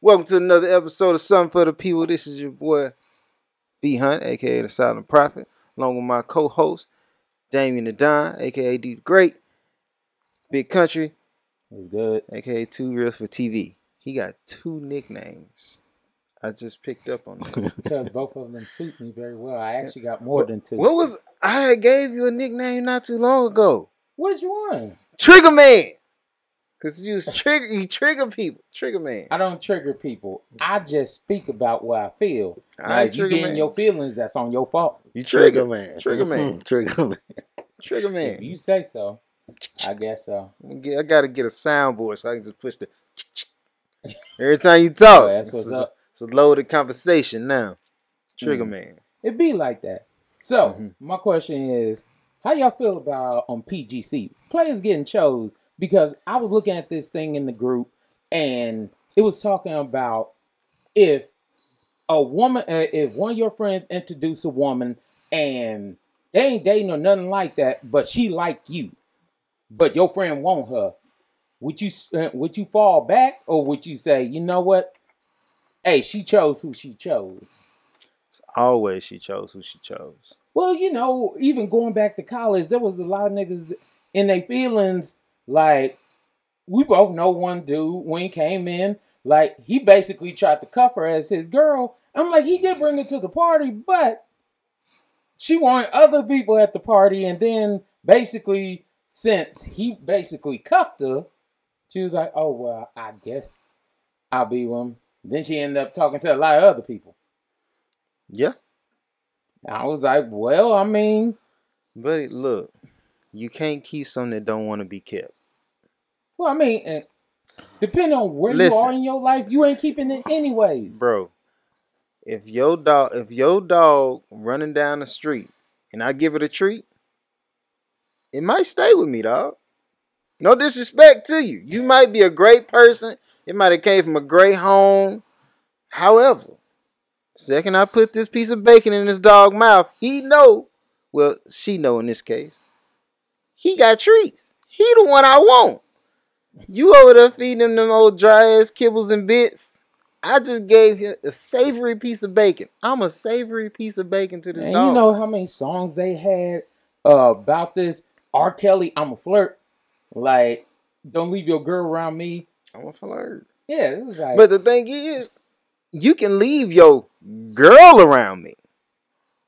Welcome to another episode of Something for the People. This is your boy B Hunt, aka the Silent Prophet, along with my co-host Damien the Don, aka D the Great, Big Country, It's good. aka Two Reels for TV. He got two nicknames. I just picked up on that. Because both of them suit me very well. I actually got more than two. what was I gave you a nickname not too long ago? Which one? Trigger Man. Cause you trigger you trigger people. Trigger Man. I don't trigger people. I just speak about what I feel. All Now, right, if you Trigger get in your feelings, that's on your fault. You trigger, man. Trigger man. Trigger man. Trigger Man. If you say so, I guess so. I gotta get a soundboard so I can just push the every time you talk. Oh, that's what's it's, a, up. it's a loaded conversation now. Trigger Mm. man. It be like that. So Mhm. my question is, how y'all feel about on PGC players getting chose? Because I was looking at this thing in the group, and it was talking about if a woman, uh, if one of your friends introduce a woman and they ain't dating or nothing like that, but she like you, but your friend want her, would you uh, would you fall back or would you say, you know what? Hey, she chose who she chose. It's always she chose who she chose. Well, you know, even going back to college, there was a lot of niggas in their feelings. Like, we both know one dude when he came in, like, he basically tried to cuff her as his girl. I'm like, he did bring her to the party, but she wanted other people at the party. And then basically, since he basically cuffed her, she was like, oh, well, I guess I'll be with him. Then she ended up talking to a lot of other people. Yeah. I was like, well, I mean, But look, you can't keep something that don't want to be kept. Well, I mean, depending on where Listen. you are in your life, you ain't keeping it anyways. Bro, if your dog if your dog running down the street and I give it a treat, it might stay with me, dog. No disrespect to you. You might be a great person. It might have came from a great home. However, second I put this piece of bacon in this dog mouth, he know. Well, she know in this case. He got treats. He the one I want. You over there feeding him them old dry ass kibbles and bits. I just gave him a savory piece of bacon. I'm a savory piece of bacon to this And dog. you know how many songs they had uh, about this? R. Kelly, I'm a flirt. Like, don't leave your girl around me. I'm a flirt. Yeah, it was like, But the thing is, you can leave your girl around me,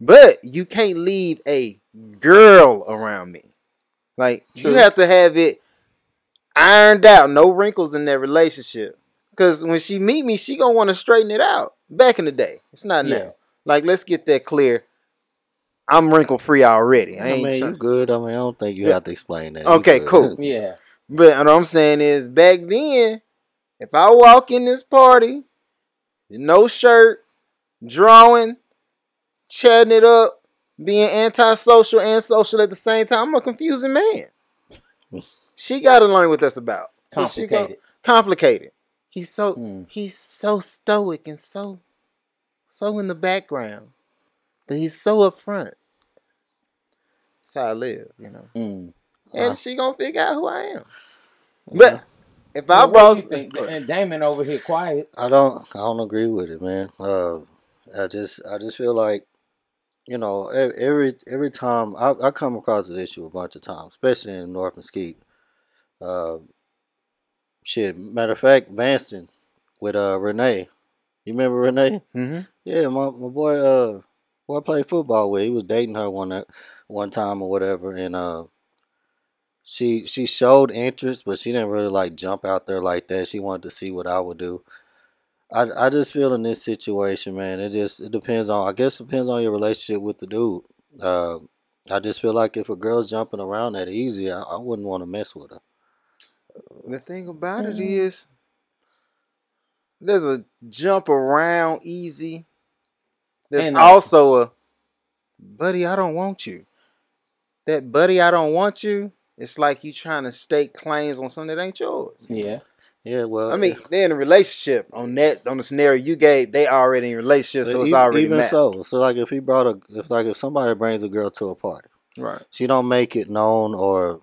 but you can't leave a girl around me. Like True. you have to have it ironed out, no wrinkles in that relationship. Cause when she meet me, she gonna want to straighten it out. Back in the day, it's not Yeah. now. Like let's get that clear. I'm wrinkle free already. I I mean, you good. I mean, I don't think you Yeah. have to explain that. Okay, cool. yeah. But what I'm saying is, back then, if I walk in this party, no shirt, drawing, chatting it up, being antisocial and social at the same time, I'm a confusing man. She got to learn what that's about. So she gon- Complicated. complicated. He's so Mm. he's so stoic and so so in the background, but he's so upfront. That's how I live, you know. Mm. And she gonna figure out who I am. But if I Well, what do brought you think? And Damon over here quiet. I don't. I don't agree with it, man. Uh, I just. I just feel like, you know, every every time I, I come across this issue a bunch of times, especially in North Mesquite. Uh, shit. Matter of fact, Vanston with uh Renee. You remember Renee? hmm Yeah, my, my boy uh boy I played football with. He was dating her one uh, one time or whatever and uh she she showed interest but she didn't really like jump out there like that. She wanted to see what I would do. I I just feel in this situation, man, it just it depends on I guess it depends on your relationship with the dude. Uh I just feel like if a girl's jumping around that easy, I, I wouldn't want to mess with her. The thing about it Mhm. is, there's a jump around easy. There's And, uh, also a, buddy, I don't want you. That buddy, I don't want you. It's like you trying to stake claims on something that ain't yours. Yeah. Yeah, well I mean, they're in a relationship on that on the scenario you gave. They already in a relationship, so it's already even mapped. so. So like if he brought a if like if somebody brings a girl to a party Right. she don't make it known or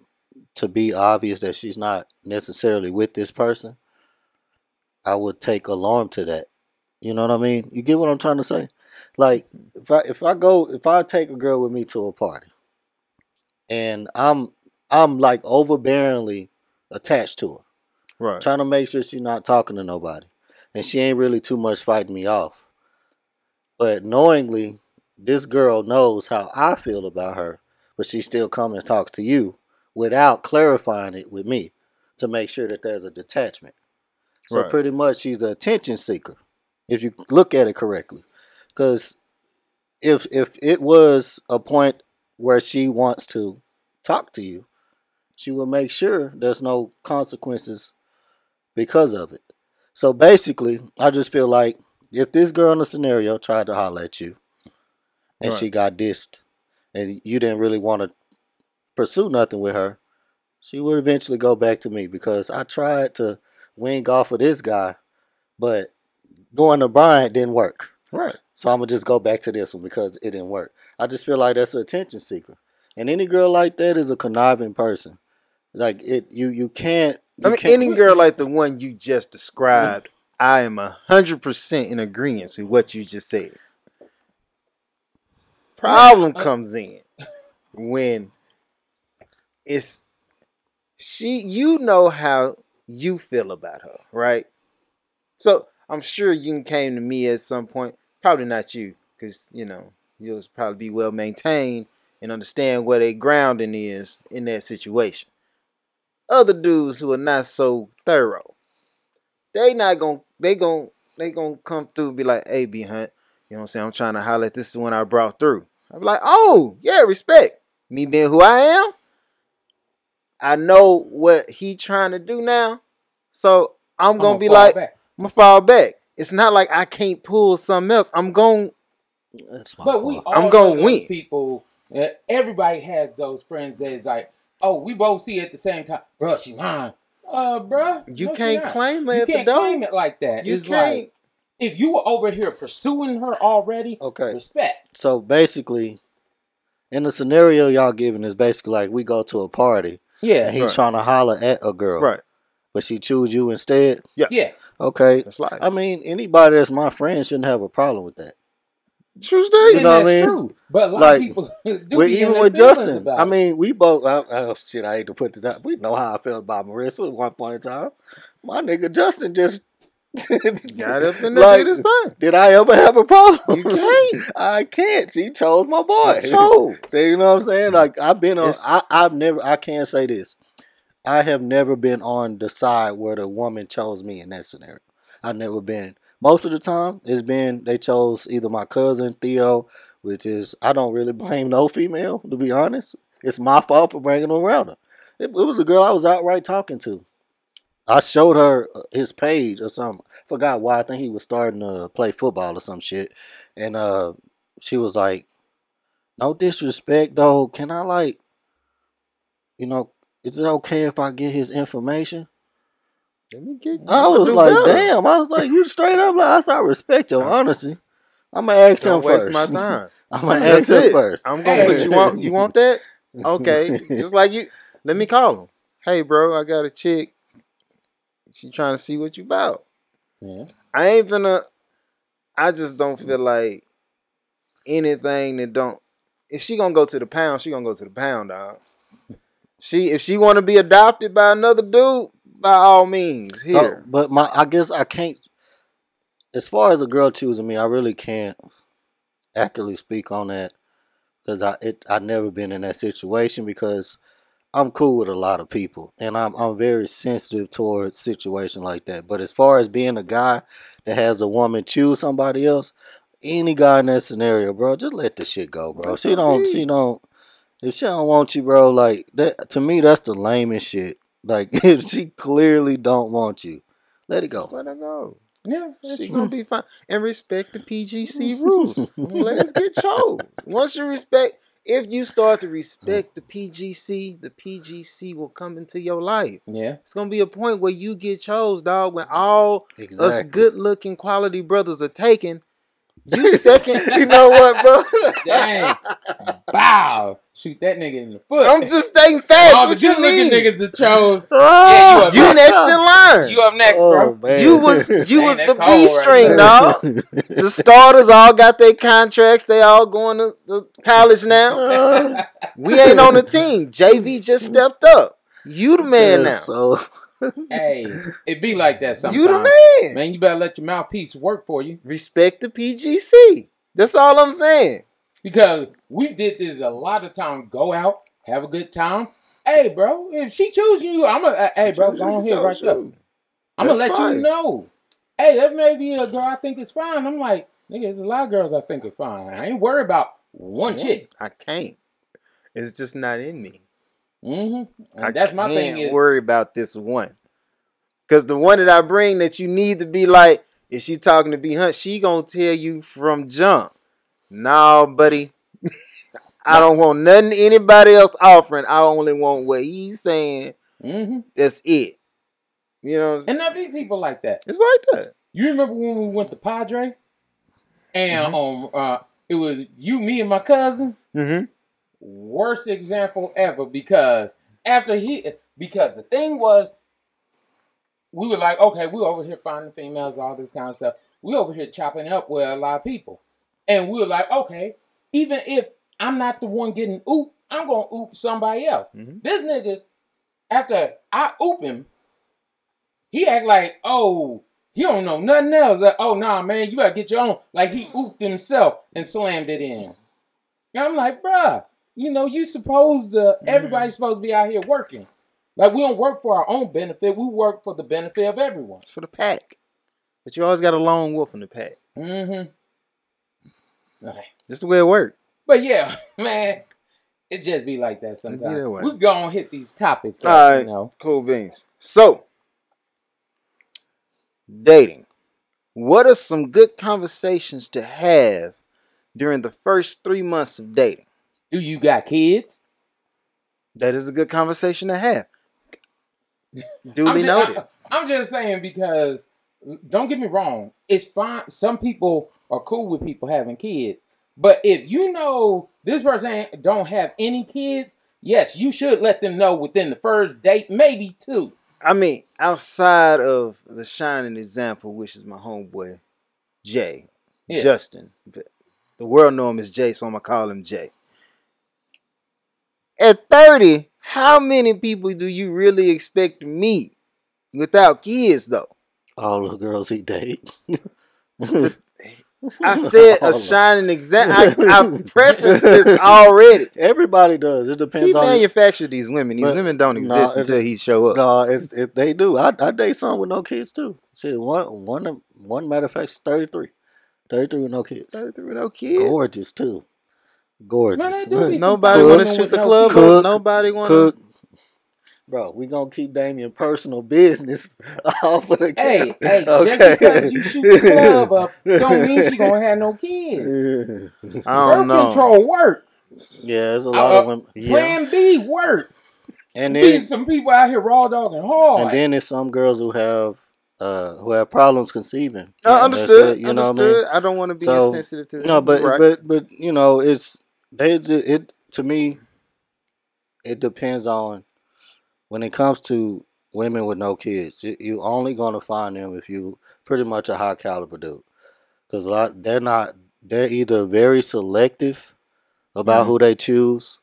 to be obvious that she's not necessarily with this person I would take alarm to that. You know what I mean? You get what I'm trying to say? Like if I if I go if I take a girl with me to a party and I'm I'm like overbearingly attached to her, Right. trying to make sure she's not talking to nobody, and she ain't really too much fighting me off. But knowingly, this girl knows how I feel about her, but she still comes and talks to you without clarifying it with me to make sure that there's a detachment. So Right. pretty much, she's an attention seeker, if you look at it correctly. Because if if it was a point where she wants to talk to you, she will make sure there's no consequences because of it. So basically, I just feel like if this girl in the scenario tried to holler at you and Right. she got dissed and you didn't really want to pursue nothing with her, she would eventually go back to me because I tried to wing off of this guy, but going to Bryant didn't work. Right. So I'm gonna just go back to this one because it didn't work. I just feel like that's an attention seeker, and any girl like that is a conniving person. Like it, you you can't. I mean, can't- any girl like the one you just described, mm-hmm. I am a hundred percent in agreement with what you just said. Problem comes in when it's she. You know how you feel about her, right? So I'm sure you came to me at some point. Probably not you, because you know you'll probably be well maintained and understand where their grounding is in that situation other dudes who are not so thorough, they not gonna they gonna they gonna come through and be like, hey B Hunt, you know what I'm saying? I'm trying to at this is when I brought through. I'm like, oh yeah, respect. Me being who I am, I know what he trying to do now. So I'm gonna I'ma be like, back. I'm gonna fall back. It's not like I can't pull something else. I'm going That's But we all I'm gonna know those win. people. uh, everybody has those friends that is like, oh, we both see it at the same time. Bro, she lying. Uh, bruh, you no, can't claim it You at can't door. claim it like that. You it's can't like if you were over here pursuing her already, Okay. respect. So basically, in the scenario y'all giving is basically like we go to a party Yeah, he's Right. trying to holler at a girl, right. But she choose you instead. yeah. Yeah. Okay. That's like I mean, anybody that's my friend shouldn't have a problem with that. true And state. You know what I that's mean? true. But a lot Like, of people do Well, even with Justin, about I mean, we both. I, oh shit! I hate to put this out. We know how I felt about Marissa at one point in time. My nigga Justin just Got up in Like, did thing. Did I ever have a problem? You can't. I can't. She chose my boy. She chose. So, you know what I'm saying? Like I've been on. It's- I, I've never. I can't say this. I have never been on the side where the woman chose me in that scenario. I've never been. Most of the time, it's been they chose either my cousin Theo, which is I don't really blame no female to be honest. It's my fault for bringing them around her. It, it was a girl I was outright talking to. I showed her uh, his page or something. Forgot why. I think he was starting to play football or some shit. And uh, she was like, "No disrespect, though. Can I like, you know, is it okay if I get his information?" Let me get. I was like, better. "Damn!" I was like, "You straight up like I said, I respect your honesty." I'm gonna ask Don't him waste first. my time. I'm gonna That's ask him first. I'm gonna put you want you want that? Okay. Just like you let me call him. Hey bro, I got a chick. She trying to see what you about. Yeah. I ain't gonna I just don't feel like anything that don't if she gonna go to the pound, she gonna go to the pound, dog. She if she wanna be adopted by another dude, by all means, So, here. but my, I guess I can't. As far as a girl choosing me, I really can't accurately speak on that because I it I never been in that situation because I'm cool with a lot of people and I'm I'm very sensitive towards situation like that. But as far as being a guy that has a woman choose somebody else, any guy in that scenario, bro, just let the shit go, bro. She don't she don't if she don't want you, bro, like that to me that's the lamest shit. Like if she clearly don't want you, let it Just go. let her go. Yeah, true. gonna be fine. And respect the PGC rules. Let's get chose. Once you respect, if you start to hmm. respect the PGC, the PGC will come into your life. Yeah. It's gonna be a point where you get chose, dog. When all us good looking quality brothers are taken, you second. you know what, bro? Dang. Bow. Shoot that nigga in the foot. I'm just stating facts. all the what you good looking mean? niggas that chose. Oh, you up You next. next in line. You up next, oh, bro. man. You was you Man, was the B string, there. dog. The starters all got their contracts. They all going to, to college now. We ain't on the team. JV just stepped up. You the man now. So hey, it be like that sometimes. You the man. Man, you better let your mouthpiece work for you Respect the PGC. That's all I'm saying. Because we did this a lot of times. Go out, have a good time. Hey, bro, if she choose you, I'm gonna. hey, bro, go on here right there. I'm gonna let fine. you know. Hey, that may be a girl I think is fine. I'm like, nigga, there's a lot of girls I think are fine. I ain't worried about one chick. I can't. It's just not in me. Mm-hmm. I that's my thing is, worry about this one. Cause the one that I bring that you need to be like, if she talking to B Hunt, she gonna tell you from jump. Nah, buddy. I don't want nothing anybody else offering. I only want what he's saying. hmm That's it. You know, what I'm saying? and there be people like that. it's like that. You remember when we went to Padre, and Mm-hmm. um, uh, it was you, me, and my cousin. Mm-hmm. Worst example ever because after he, because the thing was, we were like, okay, we over here finding females, all this kind of stuff. We over here chopping up with a lot of people, and we were like, okay, even if I'm not the one getting oop, I'm gonna oop somebody else. Mhm. This nigga, after I oop him, he act like, oh, he don't know nothing else. Like, oh nah, man, you gotta get your own. Like he ooped himself and slammed it in. And I'm like, bruh, you know, you supposed to everybody's supposed to be out here working. Like we don't work for our own benefit, we work for the benefit of everyone. It's for the pack. But you always got a lone wolf in the pack. Mm-hmm. Just the way it works. But yeah, man, it just be like that sometimes. We gonna hit these topics, up, All right. you know. Cool beans. So, dating. What are some good conversations to have during the first three months of dating? Do you got kids? That is a good conversation to have. I'm Duly ju- noted. I, I'm just saying because don't get me wrong, it's fine. Some people are cool with people having kids, but if you know this person don't have any kids, yes, you should let them know within the first date, maybe two. I mean, outside of the shining example, which is my homeboy, Jay, Yeah. Justin. The world know him as Jay, so I'm gonna call him Jay. At 30, how many people do you really expect to meet without kids though? All the girls he date. I said a shining example. I, I prefaced this already. Everybody does. It depends on. He manufactured these women. These women don't exist it- until he show up. No, it's, it, they do. I, I date some with no kids too. See, one one one matter of fact is 33. 33 with no kids. 33 with no kids. Gorgeous too. Gorgeous. Man, they do be some Nobody want to shoot the club Cook, Nobody want Cook. Bro, we gonna keep Damien personal business off of the Hey, camera. hey, Okay. just because you shoot the club up, don't mean she gonna have no kids. I Birth don't know. control work. Yeah, there's a lot Uh, of women. Yeah. Plan B work. And Be then some people out here raw dogging hard. and then there's some girls who have uh who have problems conceiving. Uh, That's understood. it, you know what I mean? I, don't want to be So, insensitive to that. No, but right. but but you know, it's they ju- it to me. It depends on when it comes to women with no kids. You, you only gonna find them if you pretty much a high caliber dude, because a lot they're not. They're either very selective about Mhm. who they choose,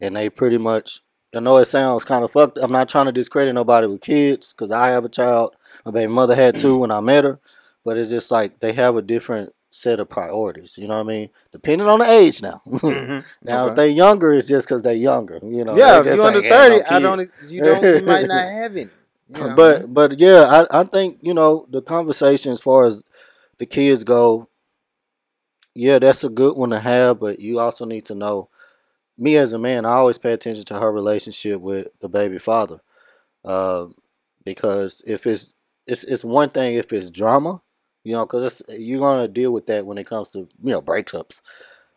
and they pretty much. I know it sounds kind of fucked. I'm not trying to discredit nobody with kids because I have a child. My baby mother had two when I met her, but it's just like they have a different set of priorities. You know what I mean? Depending on the age now. Mhm. now, Okay. if they younger, it's just because they're younger. You know? yeah, if just you under thirty, no I don't. You don't. You might not have any. You know? But but yeah, I, I think you know the conversation as far as the kids go. Yeah, that's a good one to have, but you also need to know. Me as a man, I always pay attention to her relationship with the baby father, uh, because if it's it's it's one thing if it's drama, you know, because you're gonna deal with that when it comes to you know breakups,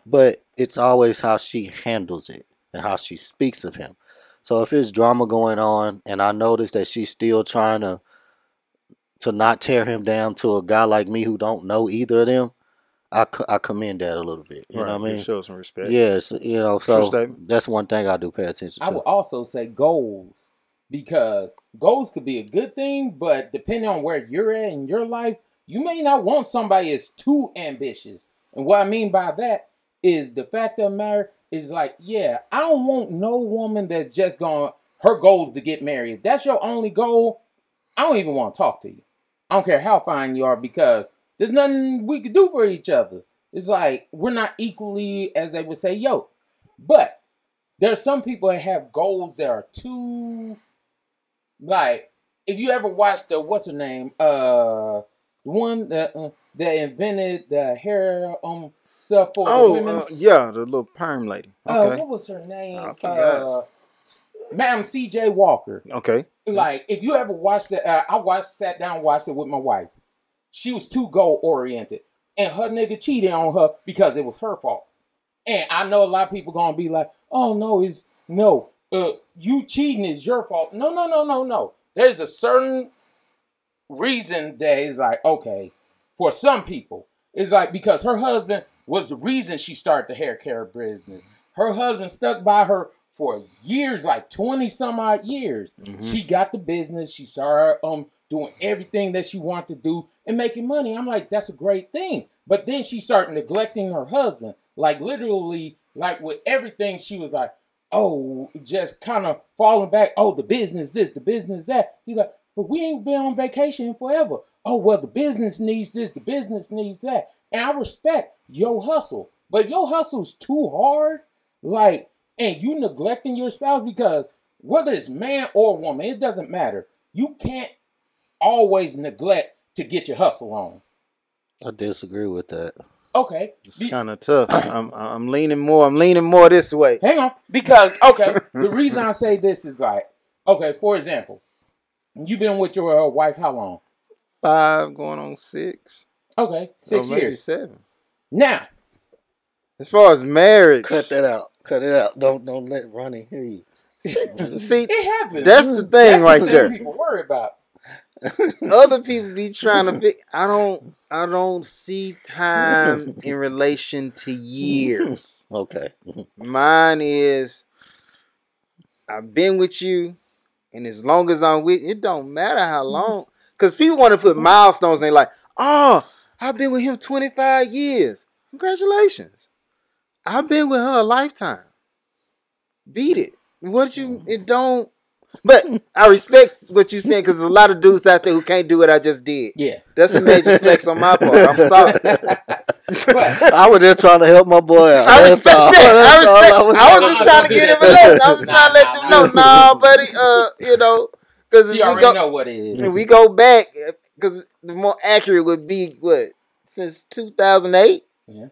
but it's always how she handles it and how she speaks of him. So if it's drama going on, and I notice that she's still trying to to not tear him down to a guy like me who don't know either of them, I, I commend that a little bit. You know what I mean? Show some respect. Yes, you know, so that's one thing I do pay attention I to. I would also say goals because goals could be a good thing, but depending on where you're at in your life, you may not want somebody that's too ambitious. And what I mean by that is the fact of the matter is like, yeah, I don't want no woman that's just going her goal is to get married. If that's your only goal, I don't even want to talk to you. I don't care how fine you are because there's nothing we could do for each other. It's like we're not equally, as they would say, yoked. But there's some people that have goals that are too like if you ever watched the what's her name uh the one that uh, that invented the hair um stuff for the Oh, women uh, yeah, the little perm lady. uh, what was her name uh Madam C.J. Walker okay. like if you ever watched it uh, I watched sat down watched it with my wife she was too goal oriented and her nigga cheated on her because it was her fault and I know a lot of people gonna be like, "Oh no, it's no, uh, you cheating is your fault." No, no, no, no, no. There's a certain reason that is like, okay, for some people, it's like because her husband was the reason she started the hair care business. Her husband stuck by her for years, like twenty some odd years. Mhm. She got the business. She started um doing everything that she wanted to do and making money. I'm like, that's a great thing. But then she started neglecting her husband. Like literally, like with everything, she was like, oh, just kind of falling back. Oh, the business this, the business that. He's like, but we ain't been on vacation forever. Oh, well, the business needs this, the business needs that. And I respect your hustle. But if your hustle's too hard, like, and you neglecting your spouse because whether it's man or woman, it doesn't matter. You can't always neglect to get your hustle on. I disagree with that. Okay. It's Be- kind of tough. I'm I'm leaning more. I'm leaning more this way. Hang on. Because, okay, the reason I say this is like, okay, for example, you've been with your uh, wife how long? Five going on six. Okay, six years. Seven. Now, As far as marriage, Cut that out. Cut it out. Don't don't let Ronnie hear you. see, it happens. that's the thing That's right the thing there. people worry about. Other people be trying to. Fi- I don't. I don't see time in relation to years. Okay. Mine is. I've been with you, and as long as I'm with, it don't matter how mm-hmm. long. Because people want to put mm-hmm. milestones. and they like, oh, I've been with him 25 years. Congratulations. I've been with her a lifetime. Beat it. What you? Mm-hmm. It don't. But I respect what you're saying because there's a lot of dudes out there who can't do what I just did. Yeah. That's a major flex on my part. I'm sorry. But I was just trying to help my boy out. I respect all. that. I That's all respect. was I was just trying to get him relaxed. I was Nah, trying to let them know, nah, buddy. Uh, you know, because you we already go, know what it is. If we go back because the more accurate would be what since 2008, Yeah.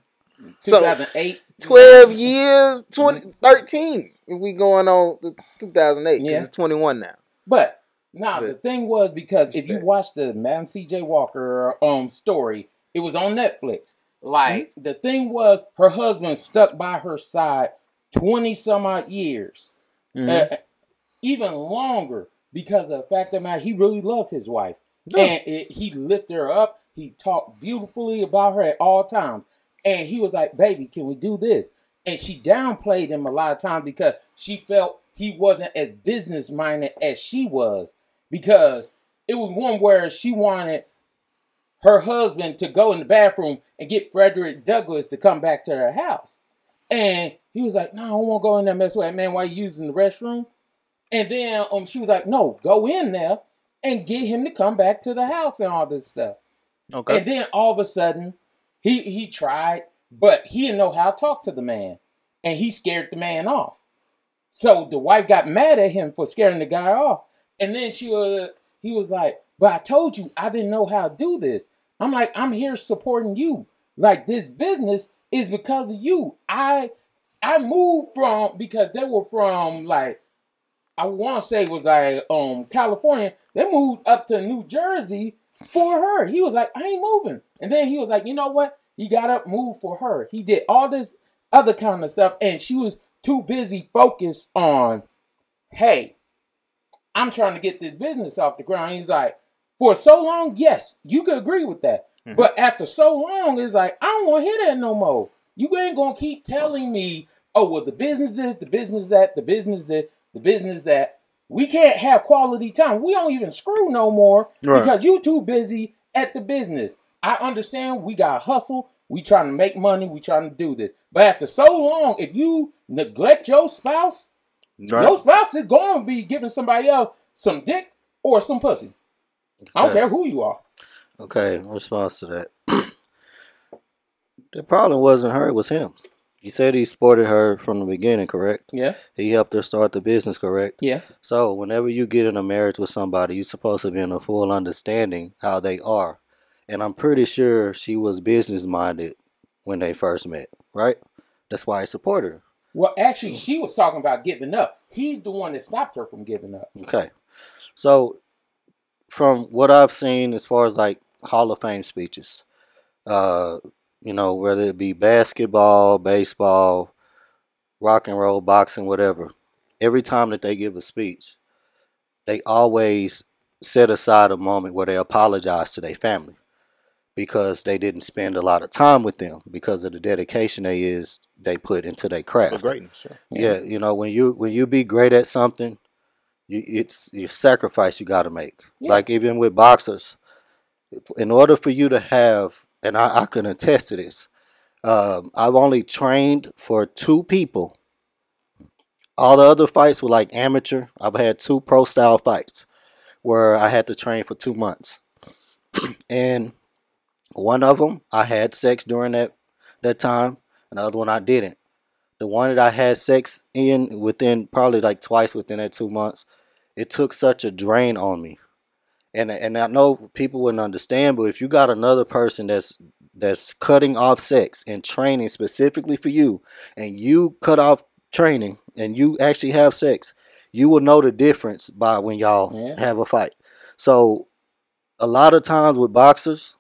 So, 2008. 12 years, 20, 13. If we going on to 2008, because Yeah. it's 21 now. But now But- the thing was because if you watch the Madam C.J. Walker um story, it was on Netflix. Like Mm-hmm. the thing was, her husband stuck by her side twenty some odd years, Mhm. Uh, even longer because of the fact that he really loved his wife, Yeah. and it, he lifted her up. He talked beautifully about her at all times, and he was like, "Baby, can we do this?" And she downplayed him a lot of times because she felt he wasn't as business minded as she was because it was one where she wanted her husband to go in the bathroom and get Frederick Douglass to come back to her house. And he was like, No, I don't want to go in there and mess with that man while you using the restroom. And then um she was like, No, go in there and get him to come back to the house and all this stuff. Okay. And then all of a sudden, he he tried, but he didn't know how to talk to the man. And he scared the man off. So the wife got mad at him for scaring the guy off. And then she was he was like, But I told you I didn't know how to do this. I'm like, I'm here supporting you. Like this business is because of you. I I moved from because they were from like I want to say was like um California. They moved up to New Jersey for her. He was like, I ain't moving. And then he was like, you know what? He got up, moved for her. He did all this other kind of stuff, and she was too busy focused on, hey, I'm trying to get this business off the ground. He's like, for so long, yes, you could agree with that. Mhm. But after so long, it's like I don't want to hear that no more. You ain't gonna keep telling me, oh well, the business is the business that the business that the business that. We can't have quality time. We don't even screw no more Right. because you too busy at the business. I understand we got to hustle. We trying to make money. We trying to do this. But after so long, if you neglect your spouse, Right. your spouse is going to be giving somebody else some dick or some pussy. I don't care who you are. Okay, in response to that. the problem wasn't her, it was him. You said he supported her from the beginning, correct? Yeah, He helped her start the business, correct? yeah, So whenever you get in a marriage with somebody, you're supposed to be in a full understanding how they are. And I'm pretty sure she was business minded when they first met, right? That's why he supported her. Well, actually, she was talking about giving up. He's the one that stopped her from giving up. Okay. So from what I've seen as far as like Hall of Fame speeches, uh, you know, whether it be basketball, baseball, rock and roll, boxing, whatever, every time that they give a speech, they always set aside a moment where they apologize to their family because they didn't spend a lot of time with them because of the dedication they is they put into their craft. greatness, sure. Yeah, you know, when you when you be great at something, you it's your sacrifice you got to make. Yeah. Like even with boxers, in order for you to have, and I, I can attest to this, um, I've only trained for two people. All the other fights were like amateur. I've had two pro style fights where I had to train for two months, and one of them I had sex during that that time, and the other one I didn't the one that I had sex in within probably like twice within that two months, it took such a drain on me. And and I know people wouldn't understand, but if you got another person that's that's cutting off sex and training specifically for you, and you cut off training and you actually have sex, you will know the difference by when y'all Yeah. have a fight. So a lot of times with boxers,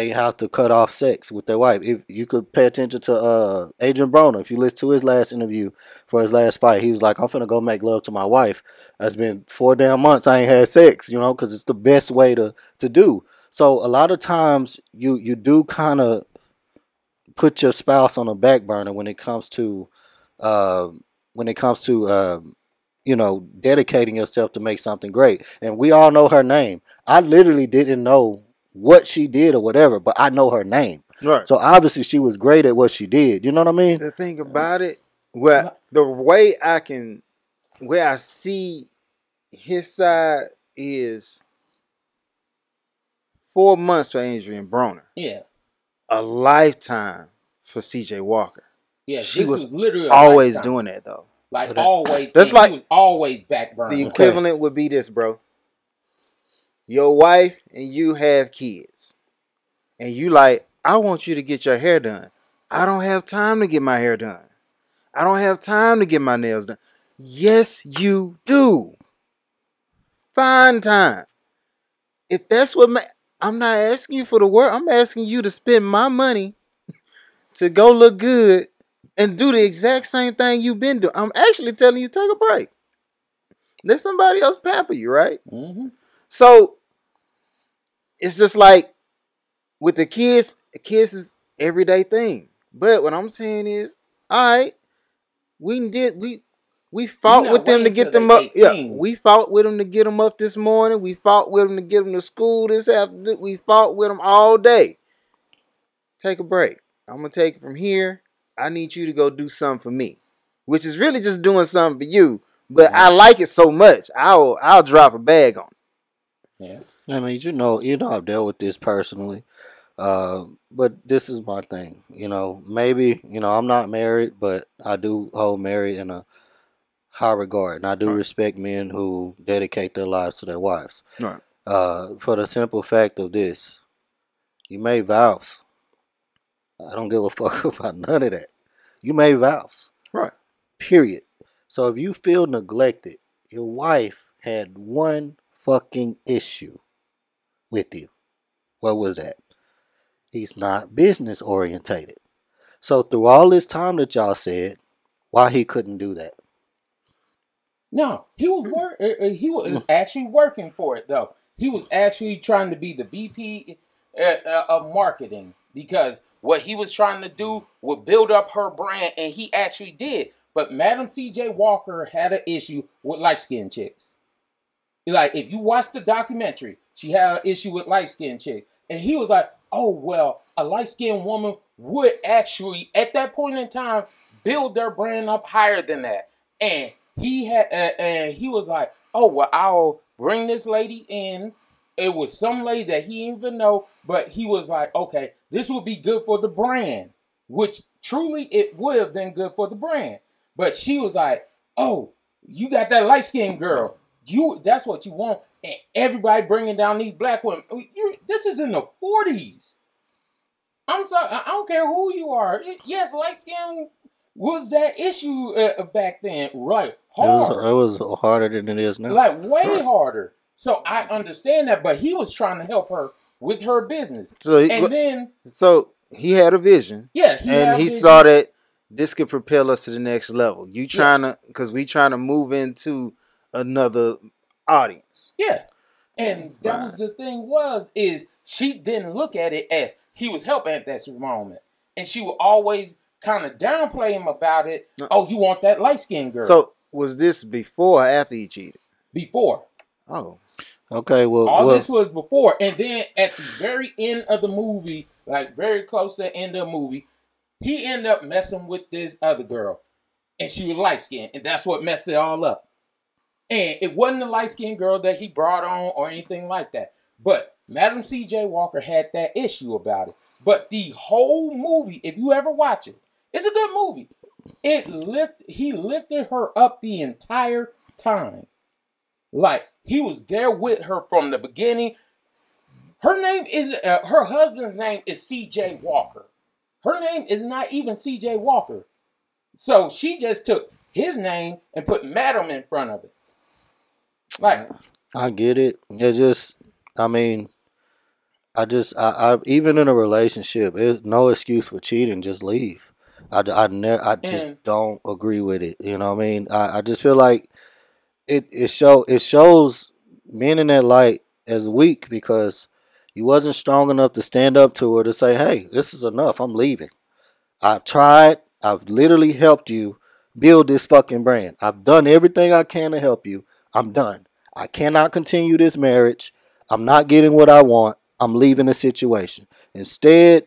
they have to cut off sex with their wife. If you could pay attention to uh Adrien Broner, if you listen to his last interview for his last fight, he was like, "I'm finna go make love to my wife. It's been four damn months I ain't had sex, you know, because it's the best way to to do." So a lot of times you you do kind of put your spouse on a back burner when it comes to uh, when it comes to um, you know dedicating yourself to make something great. And we all know her name. I literally didn't know what she did or whatever, but I know her name. Right. So obviously she was great at what she did. You know what I mean? the thing about it, well, the way I can, where I see his side is four months for Adrien Broner, Yeah, a lifetime for C.J. Walker. yeah. She was was, literally Always lifetime. doing that though. like But that- always. That's like- was always back burner. The equivalent would be this, bro. Your wife and you have kids, and you like, I want you to get your hair done. I don't have time to get my hair done. I don't have time to get my nails done. Yes, you do. Find time. If that's what ma- I'm not asking you for the work, I'm asking you to spend my money to go look good and do the exact same thing you've been doing. I'm actually telling you take a break. Let somebody else pamper you, right? hmm So it's just like with the kids, the kids is everyday thing. But what I'm saying is, all right, we did we we fought with them to get them up. Yeah, we fought with them to get them up this morning. We fought with them to get them to school this afternoon. We fought with them all day. Take a break. I'm gonna take it from here. I need you to go do something for me, which is really just doing something for you. But I like it so much, I'll I'll drop a bag on. it. Yeah. I mean, you know, you know, I've dealt with this personally. Uh, but this is my thing. You know, maybe you know I'm not married, but I do hold married in a high regard, and I do Right. respect men who dedicate their lives to their wives. Right. Uh, for the simple fact of this, you made vows. I don't give a fuck about none of that. You made vows. Right. Period. So if you feel neglected, your wife had one fucking issue with you. What was that? He's not business orientated. So through all this time that y'all said, why he couldn't do that? No, he was work. uh, uh, He was actually working for it though. He was actually trying to be the VP uh, of marketing because what he was trying to do would build up her brand, and he actually did. But Madam C.J. Walker had an issue with light skinned chicks. Like, if you watch the documentary, she had an issue with light skinned chick, And he was like, oh, well, a light skinned woman would actually, at that point in time, build their brand up higher than that. And he had, uh, and he was like, oh, well, I'll bring this lady in. It was some lady that he didn't even know, but he was like, okay, this would be good for the brand, which truly it would have been good for the brand. But she was like, oh, you got that light skinned girl. You that's what you want. And everybody bringing down these black women. You, this is in the 40s. I'm sorry. I don't care who you are. Yes, light skin was that issue uh, back then. Right. Hard. It was, it was harder than it is now. Like way right. harder. So I understand that, but he was trying to help her with her business. So he, and then so he had a vision. Yeah, he and he vision. saw that this could propel us to the next level. You trying yes. to because we trying to move into another audience. Yes. And that right. was the thing was is she didn't look at it as he was helping at that moment. And she would always kind of downplay him about it. No. Oh, you want that light skinned girl. So was this before or after he cheated? Before. Oh. Okay, well all well, this was before. And then at the very end of the movie, like very close to the end of the movie, he ended up messing with this other girl. And she was light skinned. And that's what messed it all up. And it wasn't the light skinned girl that he brought on or anything like that. But Madam C.J. Walker had that issue about it. But the whole movie, if you ever watch it, it's a good movie. It lift he lifted her up the entire time. Like he was there with her from the beginning. Her name is uh, her husband's name is C.J. Walker. Her name is not even C.J. Walker. So she just took his name and put Madam in front of it. Like I get it. It just I mean I just I, I even in a relationship, it's no excuse for cheating, just leave. I, I never I just and, don't agree with it. You know what I mean? I, I just feel like it it show it shows men in that light as weak because you wasn't strong enough to stand up to her to say, "Hey, this is enough. I'm leaving. I've tried. I've literally helped you build this fucking brand. I've done everything I can to help you. I'm done. I cannot continue this marriage. I'm not getting what I want. I'm leaving the situation. Instead,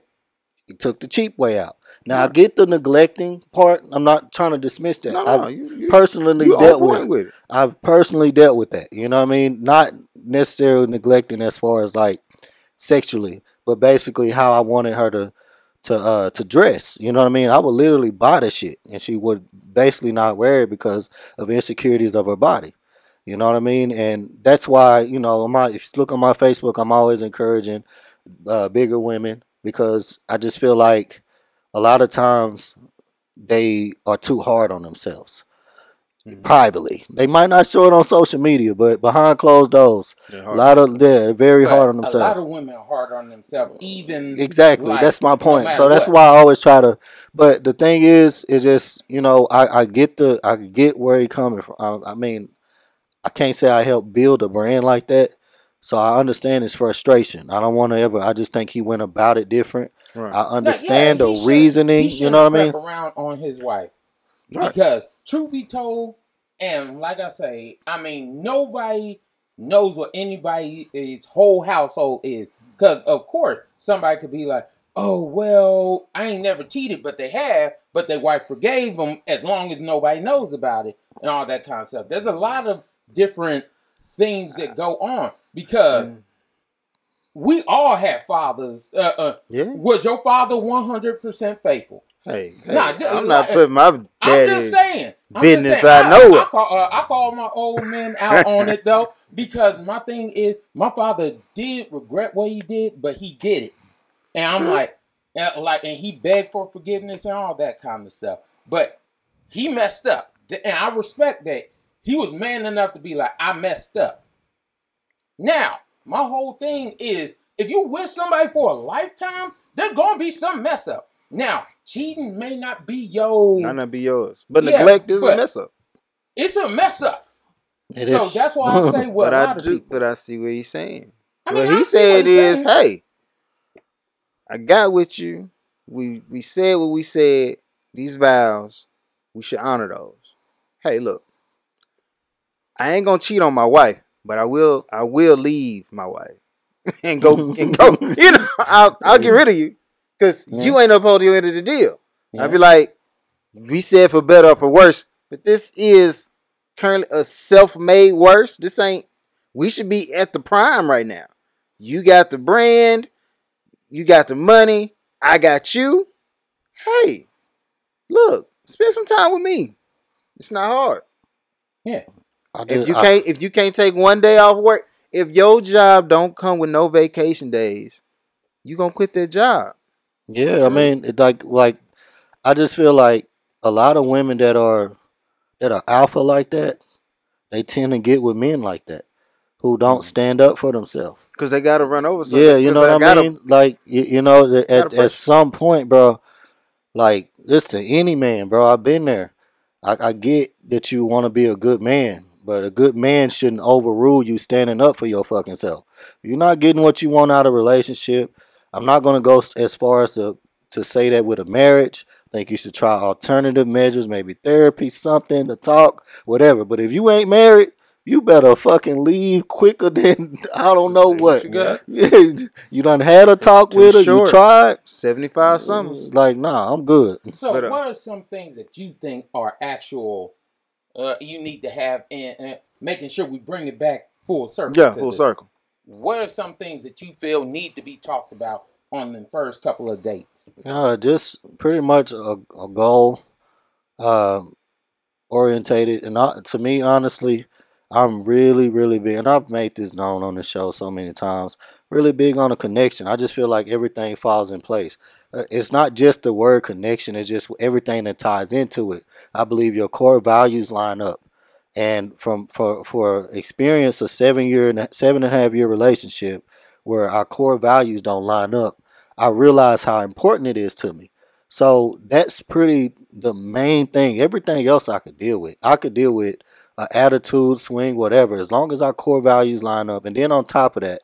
he took the cheap way out. Now I get the neglecting part. I'm not trying to dismiss that. No, no, I've you, you, personally you dealt with, with it. I've personally dealt with that. You know what I mean? Not necessarily neglecting as far as like sexually, but basically how I wanted her to to uh to dress. You know what I mean? I would literally buy the shit and she would basically not wear it because of insecurities of her body. You know what I mean? And that's why, you know, my if you look on my Facebook, I'm always encouraging uh, bigger women because I just feel like a lot of times they are too hard on themselves. Mm-hmm. Privately, they might not show it on social media, but behind closed doors, a lot of they're very but hard on themselves. A lot of women are hard on themselves, even exactly. Like, that's my point. No so that's what. why I always try to. But the thing is, is just you know, I, I get the I get where he coming from. I, I mean, I can't say I helped build a brand like that. So I understand his frustration. I don't want to ever. I just think he went about it different. Right. I understand yeah, the reasoning. You know what I mean? Around on his wife, right. because truth be told, and like I say, I mean nobody knows what anybody's whole household is. Because of course somebody could be like, "Oh well, I ain't never cheated," but they have. But their wife forgave them as long as nobody knows about it and all that kind of stuff. There's a lot of different things that go on because mm. we all have fathers. Uh, uh, yeah. Was your father one hundred percent faithful? Hey, hey nah, just, I'm not putting my daddy I'm just saying, business. Just saying, I, know I, it. I call, uh, I call my old men out on it though because my thing is my father did regret what he did, but he did it, and I'm True. like, uh, like, and he begged for forgiveness and all that kind of stuff, but he messed up, and I respect that. He was man enough to be like, I messed up. Now, my whole thing is if you with somebody for a lifetime, there's gonna be some mess up. Now, cheating may not be your might not be yours. But yeah, neglect is a mess up. It's a mess up. It so is. that's why I say what but I do, but I see what he's saying. I mean, what he said is, saying. hey, I got with you. We we said what we said. These vows, we should honor those. Hey, look, I ain't gonna cheat on my wife, but I will. I will leave my wife and go and go. You know, I'll I'll get rid of you because you ain't upholding your end of the deal. I'd be like, we said for better or for worse, but this is currently a self-made worse. This ain't. We should be at the prime right now. You got the brand, you got the money, I got you. Hey, look, spend some time with me. It's not hard. yeah. I If you I- can't, if you can't take one day off work, if your job don't come with no vacation days, you gonna quit that job. Yeah, I mean, it like like I just feel like a lot of women that are that are alpha like that, they tend to get with men like that who don't Mhm. stand up for themselves. Cause they gotta run over. yeah, you know what I mean? Like you, you know, that at at some point, bro. Like listen, any man, bro. I've been there. I, I get that you want to be a good man, but a good man shouldn't overrule you standing up for your fucking self. You're not getting what you want out of a relationship, I'm not gonna go as far as to to say that with a marriage. I think you should try alternative measures, maybe therapy, something to talk, whatever. But if you ain't married, you better fucking leave quicker than I don't know See what. you got. You done had a talk with her. You tried. Seventy-five summers. Like, nah, I'm good. So, But, uh, what are some things that you think are actual? Uh, you need to have and, uh, making sure we bring it back full circle. Yeah, full the- circle. What are some things that you feel need to be talked about on the first couple of dates? Uh, just pretty much a, a goal um, orientated. And I, to me, honestly, I'm really, really big, and I've made this known on the show so many times. Really big on a connection. I just feel like everything falls in place. Uh, it's not just the word connection; it's just everything that ties into it. I believe your core values line up, and from for for experience a seven year seven and a half year relationship where our core values don't line up, I realize how important it is to me. So that's pretty the main thing. Everything else I could deal with. I could deal with uh, attitude, swing, whatever, as long as our core values line up. And then on top of that,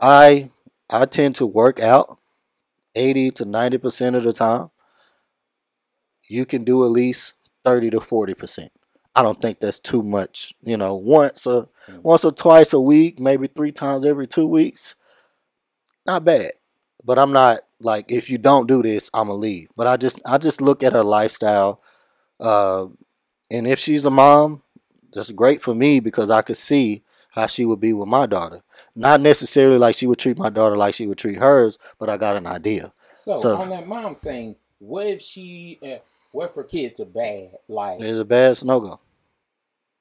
I I tend to work out eighty to ninety percent of the time. You can do at least thirty to forty percent. I don't think that's too much. You know, once or Mm. once or twice a week, maybe three times every two weeks. Not bad. But I'm not like if you don't do this, I'ma leave. But I just I just look at her lifestyle. Uh, and if she's a mom, that's great for me because I could see how she would be with my daughter. Not necessarily like she would treat my daughter like she would treat hers, but I got an idea. So, So- on that mom thing, what if she, uh, what if her kids are bad? Like, It's a bad no go.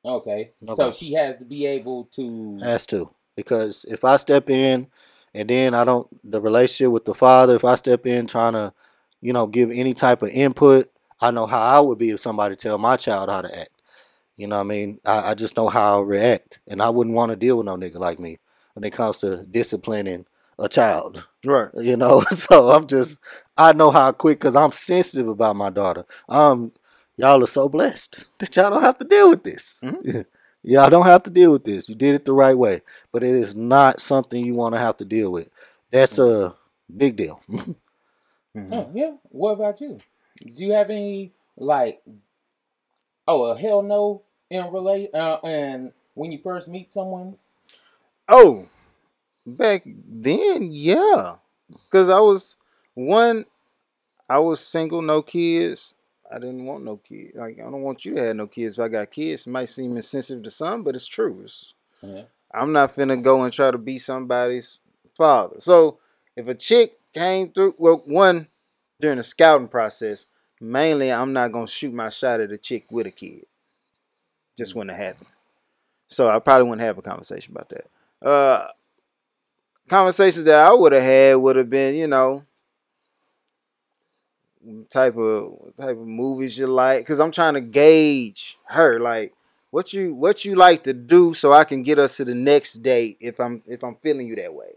okay, No so go. she has to be able to. Has to. Because if I step in and then I don't the relationship with the father, if I step in trying to, you know, give any type of input, I know how I would be if somebody tell my child how to act. You know what I mean? I, I just know how I react. And I wouldn't want to deal with no nigga like me when it comes to disciplining a child. Right. You know, so I'm just I know how quick because I'm sensitive about my daughter. Um, y'all are so blessed that y'all don't have to deal with this. y'all don't have to deal with this. You did it the right way, but it is not something you want to have to deal with. That's a big deal. Mhm. Oh, yeah. What about you? Do you have any like? Oh, a hell no in relate uh, and when you first meet someone. Oh, back then, yeah, because I was one. I was single, no kids. I didn't want no kids. Like I don't want you to have no kids. If I got kids, it might seem insensitive to some, but it's true. It's, Yeah. I'm not finna go and try to be somebody's father. So if a chick came through, well, one during the scouting process, mainly I'm not gonna shoot my shot at a chick with a kid. Just mm. wouldn't happen. So I probably wouldn't have a conversation about that. Uh, conversations that I would have had would have been, you know, type of type of movies you like, because I'm trying to gauge her, like what you what you like to do, so I can get us to the next date if I'm if I'm feeling you that way.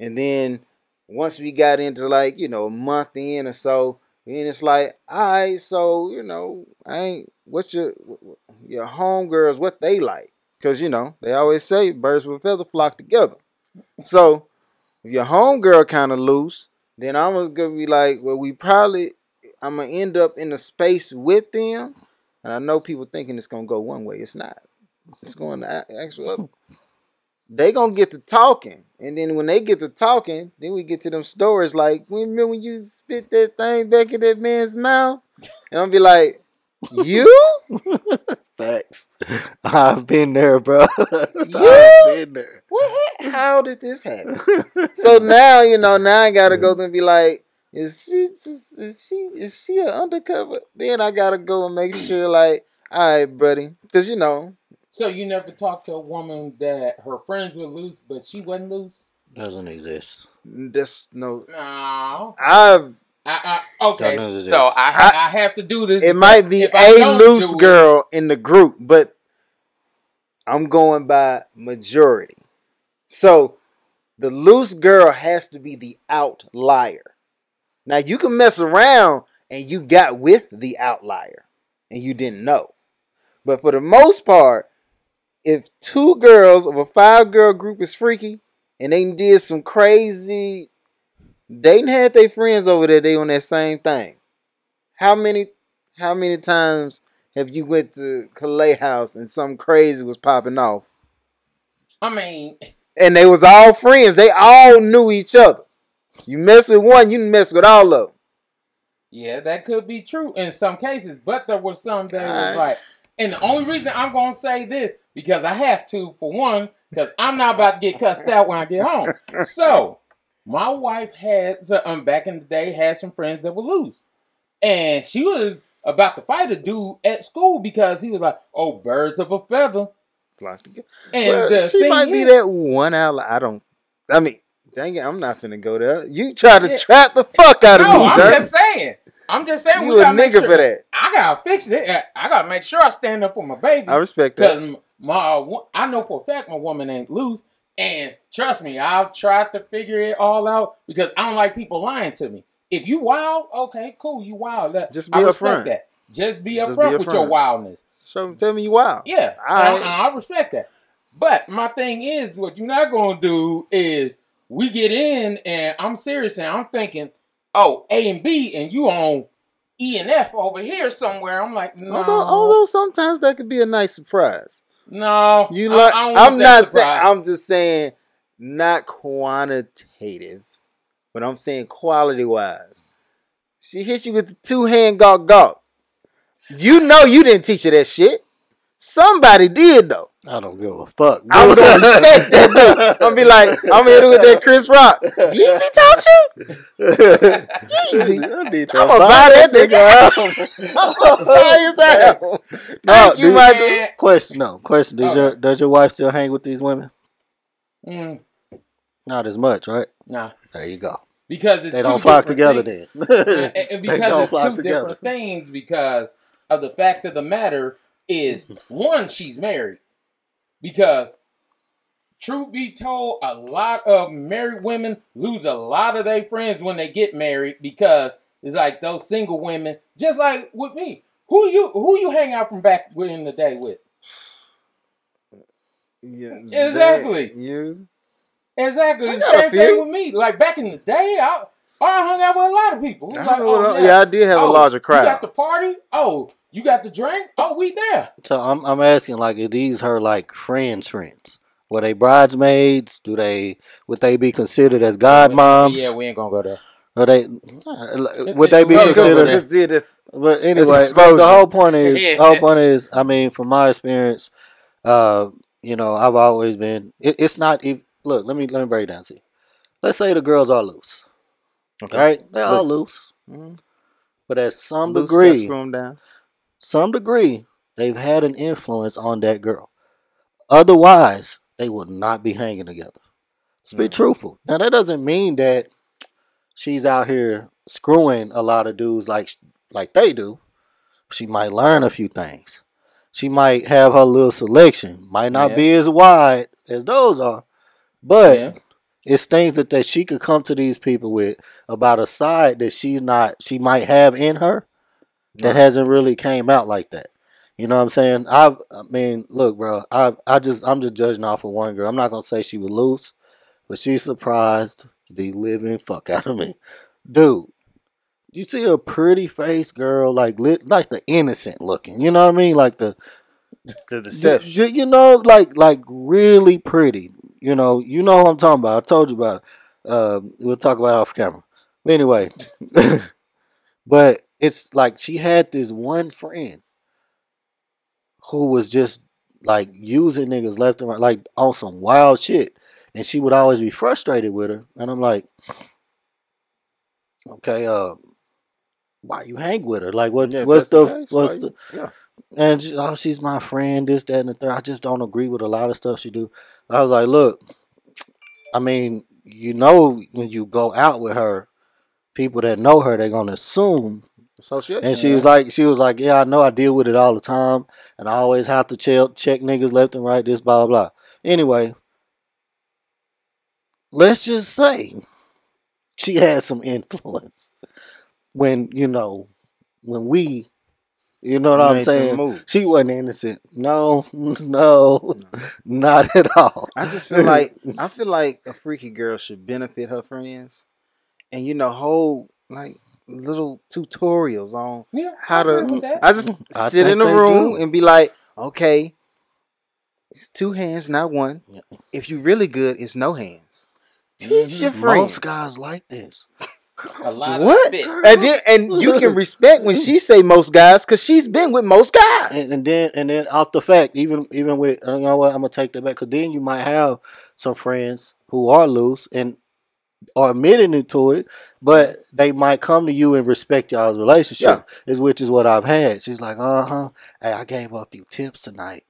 And then once we got into like you know a month in or so, and it's like, all right, so you know, I ain't what's your your homegirls what they like, cause you know they always say birds with feather flock together. So if your homegirl kind of loose, then I'm gonna be like, well, we probably I'm gonna end up in a space with them, and I know people thinking it's gonna go one way. It's not. It's going to a- actual. They gonna get to talking, and then when they get to talking, then we get to them stories like, remember when you spit that thing back in that man's mouth, and I'll be like, you? Facts. I've been there, bro. I've You? been there. What? How did this happen? so now you know. Now I gotta go and be like, is she just, is she is she an undercover? Then I gotta go and make sure like, all right, buddy, because you know So you never talked to a woman that her friends were loose, but she wasn't loose? Doesn't exist. there's no. No. I've I, I, okay, That doesn't exist. so I, ha- I have to do this. it might be I a loose do it- girl in the group, but I'm going by majority. So the loose girl has to be the outlier. Now you can mess around and you got with the outlier and you didn't know. But for the most part, if two girls of a five girl group is freaky and they did some crazy, they done had their friends over there, they on that same thing. How many how many times have you went to Calais House and something crazy was popping off? I mean, And they was all friends. They all knew each other. You mess with one, you mess with all of them. yeah, that could be true in some cases, but there was some that was like, and the only reason I'm gonna say this because I have to, for one, because I'm not about to get cussed out when I get home. So, my wife had um back in the day had some friends that were loose, and she was about to fight a dude at school because he was like, "Oh, birds of a feather." Flock together. And Well, she might be is- that one out. I don't. I mean, dang it, I'm not finna go there. You try to Yeah. trap the fuck out of No, me, I'm sir. just saying. I'm just saying. You we a gotta nigga sure, for that. I gotta fix it. I gotta make sure I stand up for my baby. I respect that. My, I know for a fact my woman ain't loose, and trust me, I've tried to figure it all out because I don't like people lying to me. If you wild, okay, cool, you wild. That- Just be I respect upfront. that. Just be Just upfront be with your wildness. So tell me you wild. Yeah, All I. I respect that. But my thing is, what you're not gonna do is we get in, and I'm serious, and I'm thinking, oh, A and B, and you on E and F over here somewhere. I'm like, no, Although, although sometimes that could be a nice surprise. No. You like? I don't want I'm not saying. I'm just saying, not quantitative, but I'm saying quality wise. She hits you with the two hand gawk gawk. You know you didn't teach her that shit. Somebody did though. I don't give a fuck. I'm gonna respect that dude. I'm gonna be like, I'm here with that Chris Rock. Yeezy taught you? Yeezy. I need to I'm gonna buy that nigga. I'm gonna buy his ass. No, Thank you, my Man, dude. Question, no question. Does Okay. your does your wife still hang with these women? mm, Not as much, right? nah, There you go. because it's They two don't flock together things. then. And- and They because don't it's flock two together. different things. Because of the fact of the matter is, one, she's married. Because, truth be told, a lot of married women lose a lot of their friends when they get married because it's like those single women, just like with me. Who you who you hang out from back in the day with? Yeah, Exactly. You. Exactly. The same thing with me. Like back in the day, I, I hung out with a lot of people. It was I like, oh, yeah. yeah, I did have a Oh, larger You crowd. got the party? Oh, you got the drink? Oh, we there. So I'm I'm asking like, are these her like friends friends? Were they bridesmaids? Do they would they be considered as godmoms? Yeah, we ain't gonna go there. Are they would they be Well, considered? go just did this. But anyway, the, whole point is, Yeah. the whole point is, I mean, from my experience, uh, you know, I've always been. It, it's not. If, look, let me let me break it down to you. Let's say the girls are loose, right? They're all Loose. loose, Mhm. but at some Loose, degree, gotta screw 'em down. some degree, they've had an influence on that girl. Otherwise, they would not be hanging together. Let's be Mm. truthful. Now, that doesn't mean that she's out here screwing a lot of dudes like like they do. She might learn a few things. She might have her little selection. Might not Yeah. be as wide as those are, but Yeah. it's things that, that she could come to these people with about a side that she's not she might have in her that Right. hasn't really came out like that. You know what I'm saying? I I mean, look, bro, I I just I'm just judging off of one girl. I'm not gonna say she was loose, but she surprised the living fuck out of me. dude. You see a pretty face girl, like lit, like the innocent looking. You know what I mean? Like the The you, deception. you know, like like really pretty. You know, you know what I'm talking about. I told you about it. Um, we'll talk about it off camera. But anyway, but it's like she had this one friend who was just like using niggas left and right, like on some wild shit. And she would always be frustrated with her. And I'm like, okay, uh, why you hang with her? Like, what? Yeah, what's that's the, case, what's the? yeah. And she, oh, she's my friend. This, that, and the third. I just don't agree with a lot of stuff she do. And I was like, look, I mean, you know, when you go out with her, people that know her, they're gonna assume Association. and she was like, she was like, yeah, I know, I deal with it all the time, and I always have to check check niggas left and right, this blah blah blah. Anyway, let's just say she had some influence when you know when we, you know what I'm saying. She wasn't innocent. No, no, not at all. I just feel like I feel like a freaky girl should benefit her friends, and you know, hold like little tutorials on Yeah, how I to. agree with that. I just I sit in the room do. and be like, okay, it's two hands, not one. Yeah. If you're really good, it's no hands. Teach your friends. Most friends. guys like this. a lot What? of. And then, and you can respect when she say most guys because she's been with most guys. and, and then and then off the fact, even even with you know what, I'm gonna take that back because then you might have some friends who are loose and are admitting it to it, but they might come to you and respect y'all's relationship, is which is what I've had. She's like, uh huh, hey, I gave her a few tips tonight.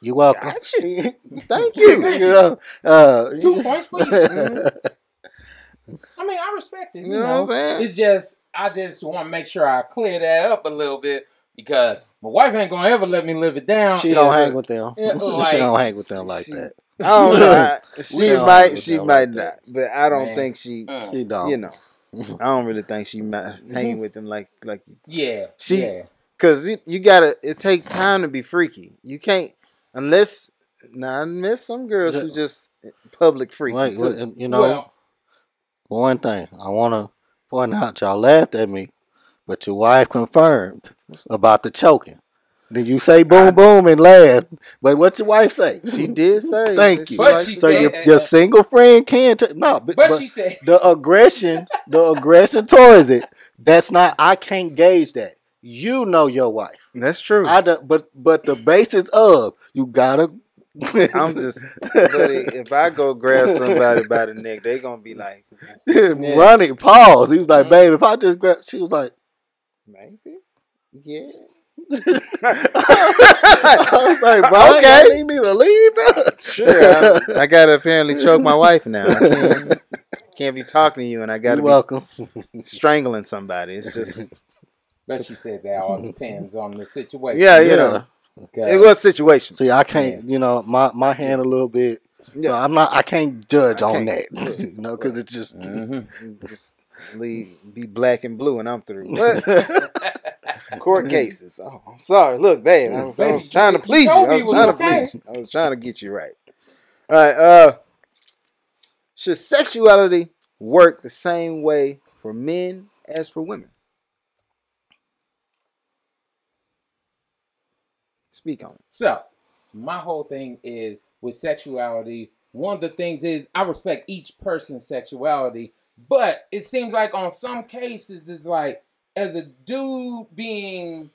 You welcome. Got you. Thank you. you know, uh, Two points for you. Mhm. I mean, I respect it. You know what I'm saying? It's just I just want to make sure I clear that up a little bit because my wife ain't gonna ever let me live it down. She don't hang with them. Yeah, like, she don't hang with them like she- that. I don't know. I- she We don't might, she might like not, that. but I don't Man. think she. Mm. She don't. You know, I don't really think she might hanging with them like like Yeah, She- yeah. because you, you gotta. It take time to be freaky. You can't unless. Now I miss some girls who just public freaky Wait, too. wait, you know, well, one thing I want to point out, y'all laughed at me, but your wife confirmed about the choking. Then you say boom boom and laugh, but what your wife say? She did say. Thank you. But she. So said- your your single friend can t- no, but, but, but she said the aggression, the aggression towards it. That's not. I can't gauge that. You know your wife. That's true. I don't, but but the basis of you gotta. I'm just, buddy. If I go grab somebody by the neck, they gonna be like, running. Pause. He was like, Mhm. "Babe, if I just grab," she was like, maybe, yeah. I was like, bro, okay. Okay. you need me to leave? Sure, I, I gotta apparently choke my wife now. I can't, can't be talking to you, and I gotta You're be welcome. strangling somebody. It's just, but she said that all depends on the situation. yeah, you know, Okay. it was situation. See, I can't, you know, my my hand a little bit. So Yeah, I'm not. I can't judge I on can't. that. you know, because it's just. Mhm. just leave, be black and blue, and I'm through. But court cases. Oh, I'm sorry. Look, babe, I was, I was trying to please you. told I was trying to okay. please you. I was trying to get you right. All right. Uh, should sexuality work the same way for men as for women? Speak on it. So, my whole thing is with sexuality. One of the things is I respect each person's sexuality, but it seems like on some cases it's like as a dude being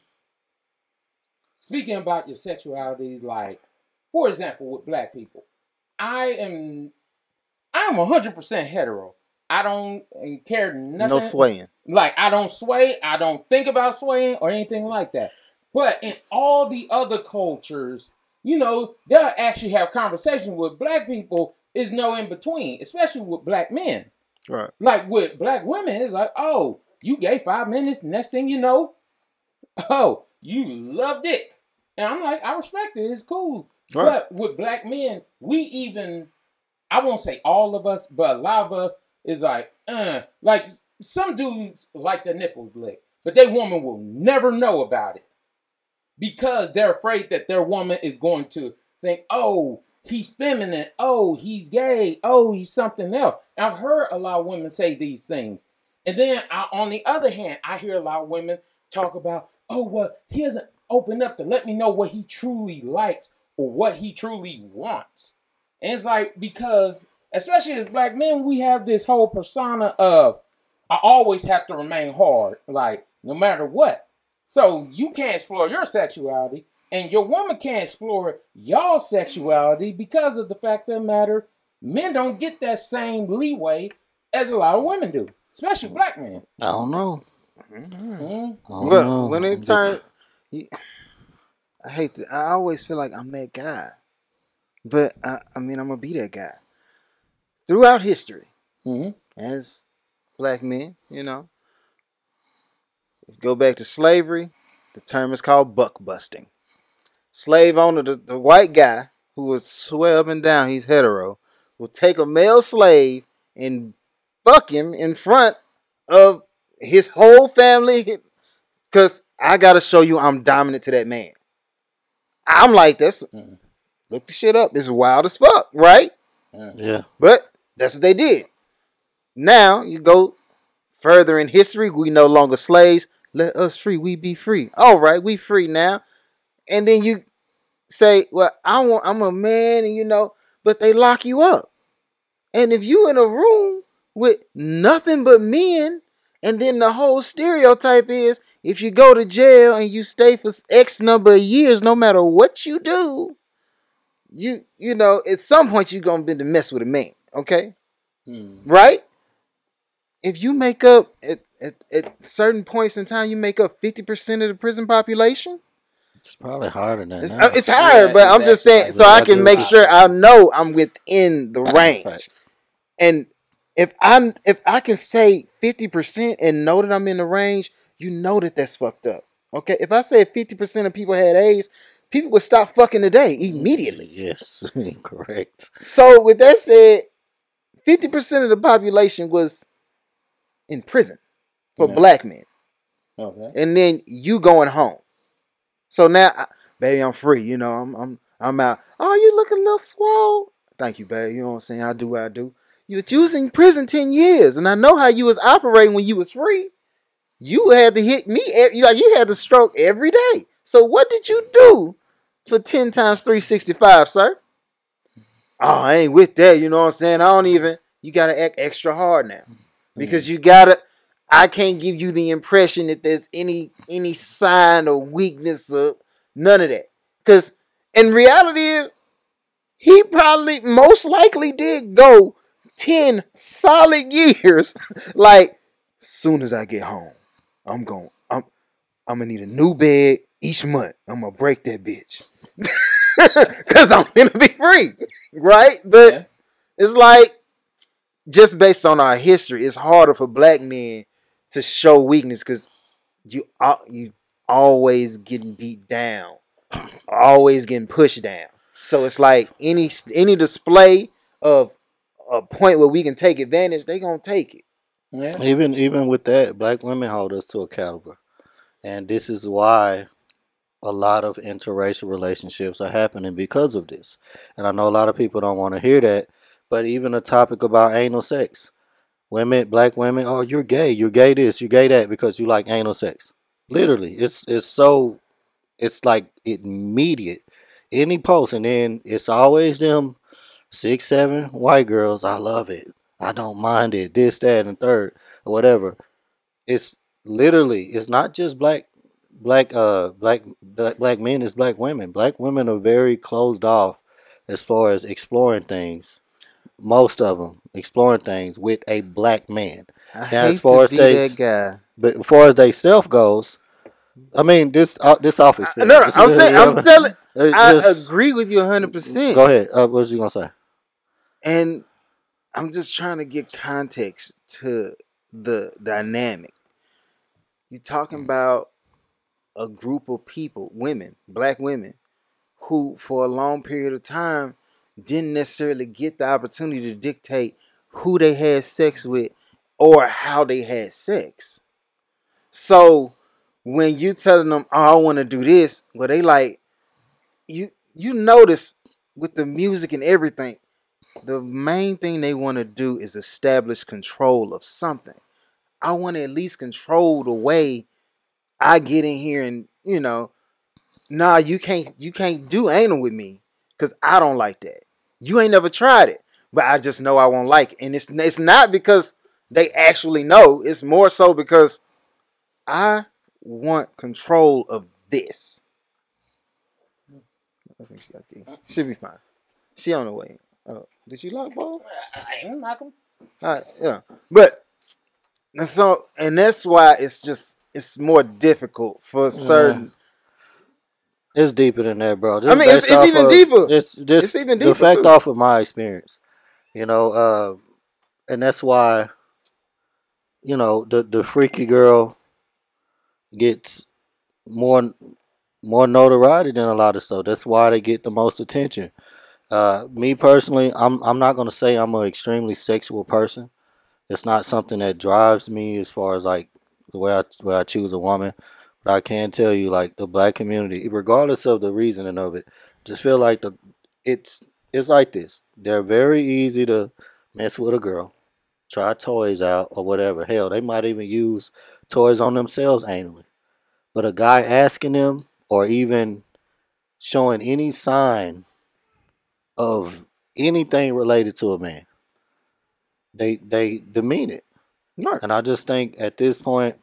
speaking about your sexuality, like for example with black people, I am I am hundred percent hetero. I don't care nothing. No swaying. Like I don't sway, I don't think about swaying or anything like that. But in all the other cultures, you know, they'll actually have conversations with black people. Is no in between, especially with black men. Right. Like with black women, it's like, oh, you gave five minutes. Next thing you know, oh, you loved it. And I'm like, I respect it. It's cool. Right. But with black men, we even, I won't say all of us, but a lot of us is like, uh, like some dudes like their nipples licked, but their woman will never know about it because they're afraid that their woman is going to think, oh, he's feminine, oh, he's gay, oh, he's something else. I've heard a lot of women say these things. And then I, on the other hand, I hear a lot of women talk about, oh well, he hasn't opened up to let me know what he truly likes or what he truly wants. And it's like because especially as black men, we have this whole persona of I always have to remain hard, like no matter what. So you can't explore your sexuality, and your woman can't explore y'all sexuality because of the fact of the matter, men don't get that same leeway as a lot of women do, especially black men. I don't know. Mhm. Mhm. I don't But know. when it turns, I hate to. I always feel like I'm that guy, but I, I mean I'm gonna be that guy throughout history Mhm. as black men. You know, go back to slavery. The term is called buck busting. Slave owner, the, the white guy who was swear up and down he's hetero, will take a male slave and fuck him in front of his whole family because I gotta show you I'm dominant to that man. I'm like this. Mhm. Look the shit up. It's wild as fuck, right? Yeah. But that's what they did. Now you go further in history. We no longer slaves. Let us free. We be free. All right, we free now. And then you say, "Well, I want. I'm a man, and you know." But they lock you up. And if you in a room with nothing but men, and then the whole stereotype is if you go to jail and you stay for X number of years, no matter what you do, you you know at some point you're gonna be to mess with a man. Okay, Mhm. right? If you make up at, at, at certain points in time, you make up fifty percent of the prison population. It's probably harder than It's, that. uh, it's higher, Yeah, but I'm just saying exactly. so I can make sure I know I'm within the range. Facts. And if I if I can say fifty percent and know that I'm in the range, you know that that's fucked up. Okay, if I said fifty percent of people had AIDS, people would stop fucking today immediately. Yes, correct. So with that said, fifty percent of the population was in prison for black men, Okay. and then you going home. So now, I- baby, I'm free. You know, I'm I'm I'm out. Oh, you look a little swole. Thank you, babe. You know what I'm saying? I do what I do. You was in prison ten years, and I know how you was operating when you was free. You had to hit me. You like you had to stroke every day. So what did you do for ten times three sixty five, sir? Oh, I ain't with that. You know what I'm saying? I don't even. You gotta act extra hard now because you gotta. I can't give you the impression that there's any any sign or weakness or none of that. Because in reality is he probably most likely did go 10 solid years. like, soon as I get home, I'm going I'm I'm gonna need a new bed each month. I'm gonna break that bitch. Cause I'm gonna be free. Right? But Yeah. it's like just based on our history, it's harder for black men to show weakness because you you always getting beat down, always getting pushed down. So it's like any any display of a point where we can take advantage, they gonna take it. Yeah. Even even with that, black women hold us to a caliber, and this is why a lot of interracial relationships are happening because of this. And I know a lot of people don't want to hear that, but even a topic about anal sex, women, black women, oh, you're gay, you're gay this, you're gay that because you like anal sex. Literally, it's it's so, it's like immediate. Any post, and then it's always them six, seven white girls. I love it. I don't mind it. This, that, and third, or whatever. It's literally. It's not just black, black, uh, black, black, black men. It's black women. Black women are very closed off as far as exploring things. Most of them exploring things with a black man. I Now, hate as far to as be they- that guy. But as far as they self goes, I mean this uh, this off I- no, no, I'm saying I'm telling. I agree with you 100. percent Go ahead. Uh, what was you gonna say? And I'm just trying to get context to the dynamic. You're talking mm. about a group of people, women, black women, who for a long period of time didn't necessarily get the opportunity to dictate who they had sex with or how they had sex. So when you telling them, "Oh, I want to do this," well, they like you. You notice with the music and everything, the main thing they want to do is establish control of something. I want to at least control the way I get in here and you know, nah, you can't you can't do anal with me because I don't like that. You ain't never tried it, but I just know I won't like it, and it's it's not because they actually know. It's more so because I want control of this. I think she got the. She'll be fine. She on the way. Oh, did you lock ball? I ain't like him. All right, yeah, but and so and that's why it's just it's more difficult for certain. It's deeper than that, bro. I mean, it's- based it's off even of- deeper. It's just It's even the deeper, fact too. off of my experience, you know, uh, and that's why, you know, the the freaky girl gets more more notoriety than a lot of stuff. That's why they get the most attention. Uh, me personally, I'm I'm not gonna say I'm an extremely sexual person. It's not something that drives me as far as like the way I way I choose a woman. But I can tell you, like the black community, regardless of the reasoning of it, just feel like the it's it's like this. They're very easy to mess with a girl, try toys out or whatever. Hell, they might even use toys on themselves anally. But a guy asking them or even showing any sign of anything related to a man, they they demean it. Right. And I just think at this point,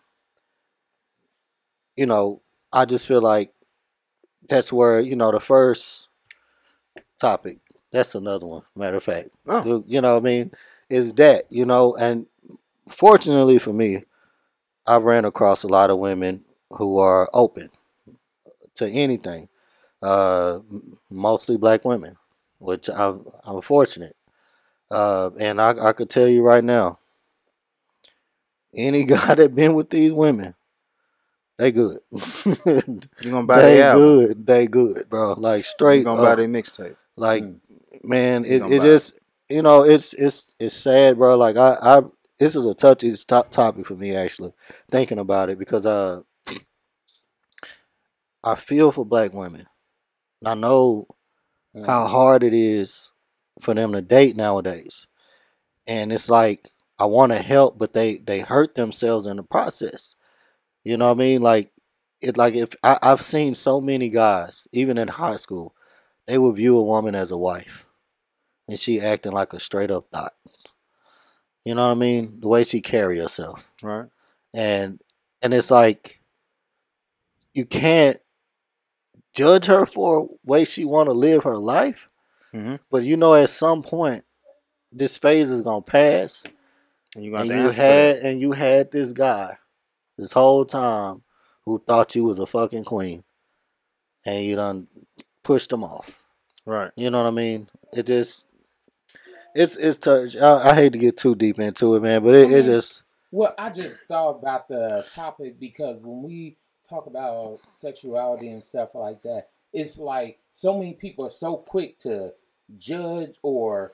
you know, I just feel like that's where, you know, the first topic, that's another one, matter of fact. Oh. You- know what I mean? Is that, you know, and fortunately for me, I've ran across a lot of women who are open to anything. Uh, mostly black women, which I'm, I'm fortunate. Uh, and I, I could tell you right now, any guy that been with these women, they good. You gonna buy they good. They good, bro. Like straight. You gonna buy up. their mixtape? Like Mm. man, You it, it buy it. just you know it's it's it's sad, bro. Like I I this is a touchy top topic for me actually thinking about it because uh I feel for black women. And I know how Mm. hard it is for them to date nowadays. And it's like I want to help, but they they hurt themselves in the process. You know what I mean? Like it like if I, I've seen so many guys, even in high school, they would view a woman as a wife. And she acting like a straight up thought. You know what I mean? The way she carry herself Right. and and it's like you can't judge her for way she want to live her life Mm-hmm. but you know at some point this phase is gonna pass And you and you had and you had this guy this whole time who thought you was a fucking queen and you done pushed him off right. you know what i mean it just it's it's touch I, I hate to get too deep into it man but it, it just Well, I just thought about the topic because when we talk about sexuality and stuff like that, it's like so many people are so quick to judge or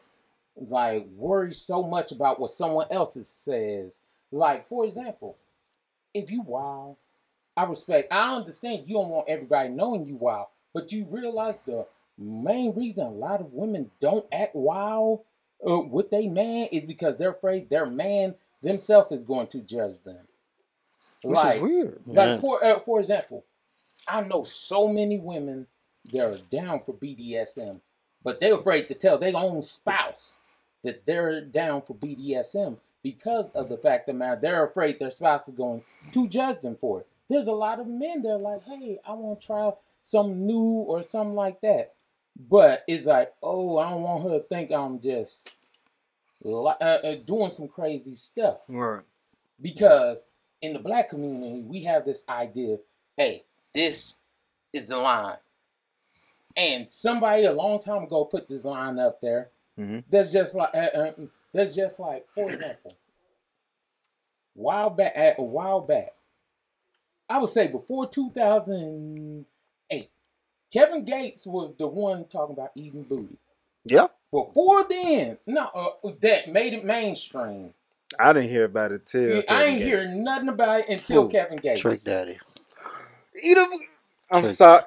like worry so much about what someone else says. Like, for example, if you wild, I respect, I understand you don't want everybody knowing you wild, but you realize the main reason a lot of women don't act wild uh, with their man is because they're afraid their man themselves is going to judge them. Which like, is weird. Yeah. like for uh, for example, I know so many women that are down for BDSM, but they're afraid to tell their own spouse that they're down for BDSM because of the fact that man they're afraid their spouse is going to judge them for it. There's a lot of men that are like, hey, I want to try some new or something like that, but it's like, oh, I don't want her to think I'm just li- uh, uh, doing some crazy stuff Right. because in the black community we have this idea hey this is the line and somebody a long time ago put this line up there Mhm. that's just like uh, uh, that's just like for example while back at a while back i would say before 2008 kevin gates was the one talking about eating booty Yeah. before then no uh, that made it mainstream I didn't hear about it till. yeah, I ain't Gates. hearing nothing about it until Who? Kevin Gates. trick daddy Eat I'm Trick- sorry.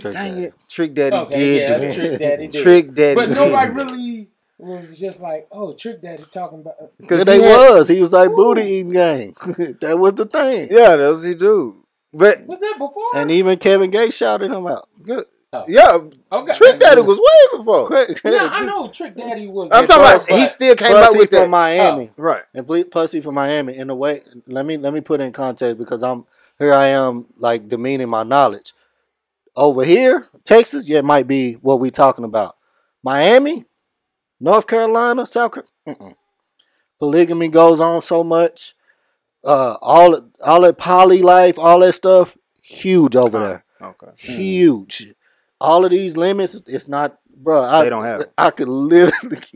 trick Dang daddy it. Trick Daddy Okay, did yeah, do it. Trick Daddy did. Trick Daddy. But nobody really was just like, oh, Trick Daddy talking about. Because Because they had- was. He was like Ooh. booty eating game. that was the thing. Yeah, that was he do. But Was that before? And even Kevin Gates shouted him out. good. Oh. Yeah, okay. Trick Daddy was way before. Yeah, I know Trick Daddy was. I'm talking about plus- he still came plus up he with from that. Miami. Right. And ple- plus he from Miami. In a way, let me let me put it in context because I'm here. I am like demeaning my knowledge. Over here, Texas, yeah, it might be what we talking about. Miami, North Carolina, South Carolina. Polygamy goes on so much. Uh, all all that poly life, all that stuff, huge over there. Okay. Huge. All of these limits, it's not, bro. I, They don't have it. I could literally.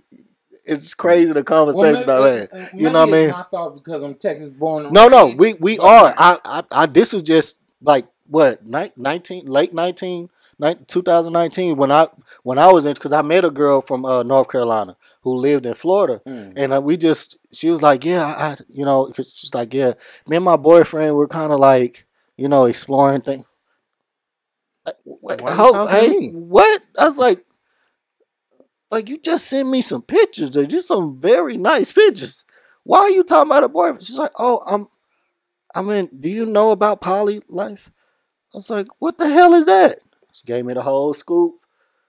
It's crazy the conversation Well, I maybe- had. uh, You know what I mean? I thought because I'm Texas born. No, no, we we are. I, I, I this was just like what ni- nineteen, late 19, ni- 2019 when I when I was in because I met a girl from uh, North Carolina who lived in Florida, Mm. and uh, we just she was like, yeah, I, I you know, 'cause she's like, yeah, me and my boyfriend were kind of like, you know, exploring things. Uh, What, how, hey, what? I was like, like you just sent me some pictures. They're just some very nice pictures. Why are you talking about a boyfriend? She's like, oh, I'm. I mean, do you know about poly life? I was like, what the hell is that? She gave me the whole scoop,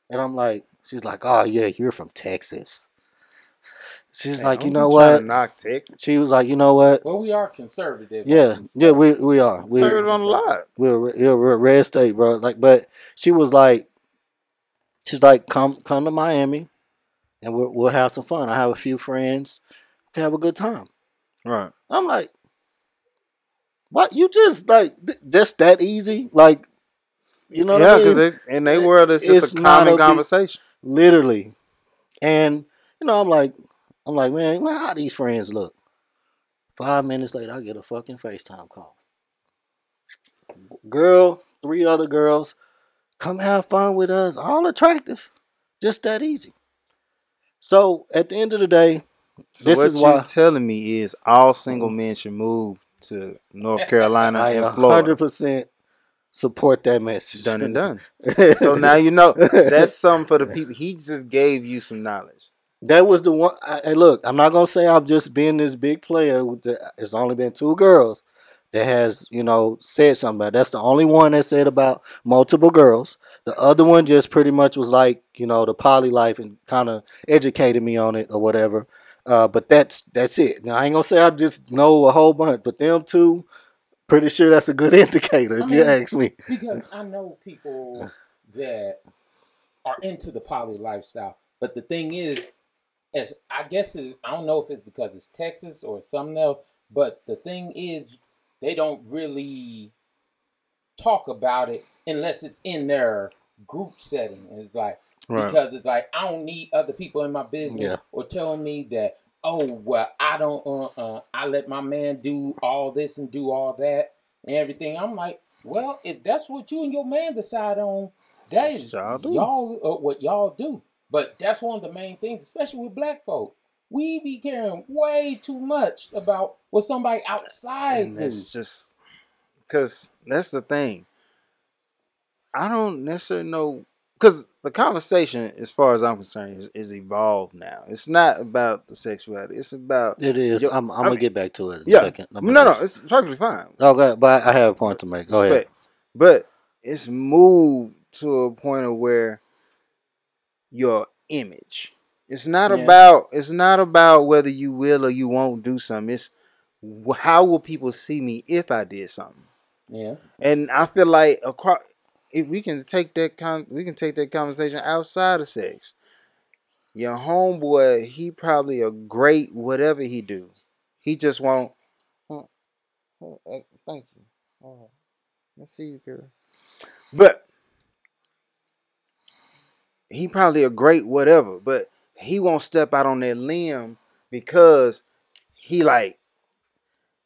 and I'm like, she's like, oh yeah, you're from Texas. She's Hey, like, you know what? Knock Texas. She was like, you know what? Well, we are conservative. Yeah, yeah, we we are. We, Conservative on a lot. we're we're, we're red state, bro. Like, but she was like, she's like, come come to Miami, and we'll we'll have some fun. I have a few friends, we can have a good time. Right. I'm like, what? You just like th- just that easy? Like, you know? yeah, what I mean? because in their world, it's just it's a common a big- conversation. literally, and you know, I'm like, I'm like, man, man, how these friends look? Five minutes later, I get a fucking FaceTime call. Girl, three other girls, come have fun with us. All attractive, just that easy. So at the end of the day, So This what is you why- telling me is all single mm-hmm. men should move to North Carolina I and hundred Florida. percent support that message. Done and done. So now you know that's something for the people. He just gave you some knowledge. That was the one. I, hey, look, I'm not gonna say I've just been this big player. With the, it's only been two girls that has, you know, said something about. it. That's the only one that said about multiple girls. The other one just pretty much was like, you know, the poly life and kind of educated me on it or whatever. Uh, but that's that's it. Now I ain't gonna say I just know a whole bunch, but them two, pretty sure that's a good indicator if I you ask me. because I know people that are into the poly lifestyle. But the thing is, as I guess is I don't know if it's because it's Texas or something else. But the thing is, they don't really talk about it unless it's in their group setting. It's like because it's like I don't need other people in my business Yeah. or telling me that oh well I don't uh, uh I let my man do all this and do all that and everything. I'm like, well, if that's what you and your man decide on, that is Y'all y'all uh, what y'all do. But that's one of the main things, especially with black folk. We be caring way too much about what somebody outside And do. just because that's the thing. I don't necessarily know because the conversation, as far as I'm concerned, is, is evolved now. It's not about the sexuality. It's about It is. Yo, I'm, I'm I gonna mean- get back to it in yeah. second. I'm No, no, it's perfectly fine. Oh, okay, but I have a point to make. Go ahead. But it's moved to a point of where your image. It's not Yeah. about. It's not about whether you will or you won't do something. It's how will people see me if I did something. yeah. And I feel like across, if we can take that con, we can take that conversation outside of sex. Your homeboy, he probably a great whatever he do. He just won't. Oh, oh, uh, thank you. All right. Let's see you, girl. But he probably a great whatever, but he won't step out on that limb because he like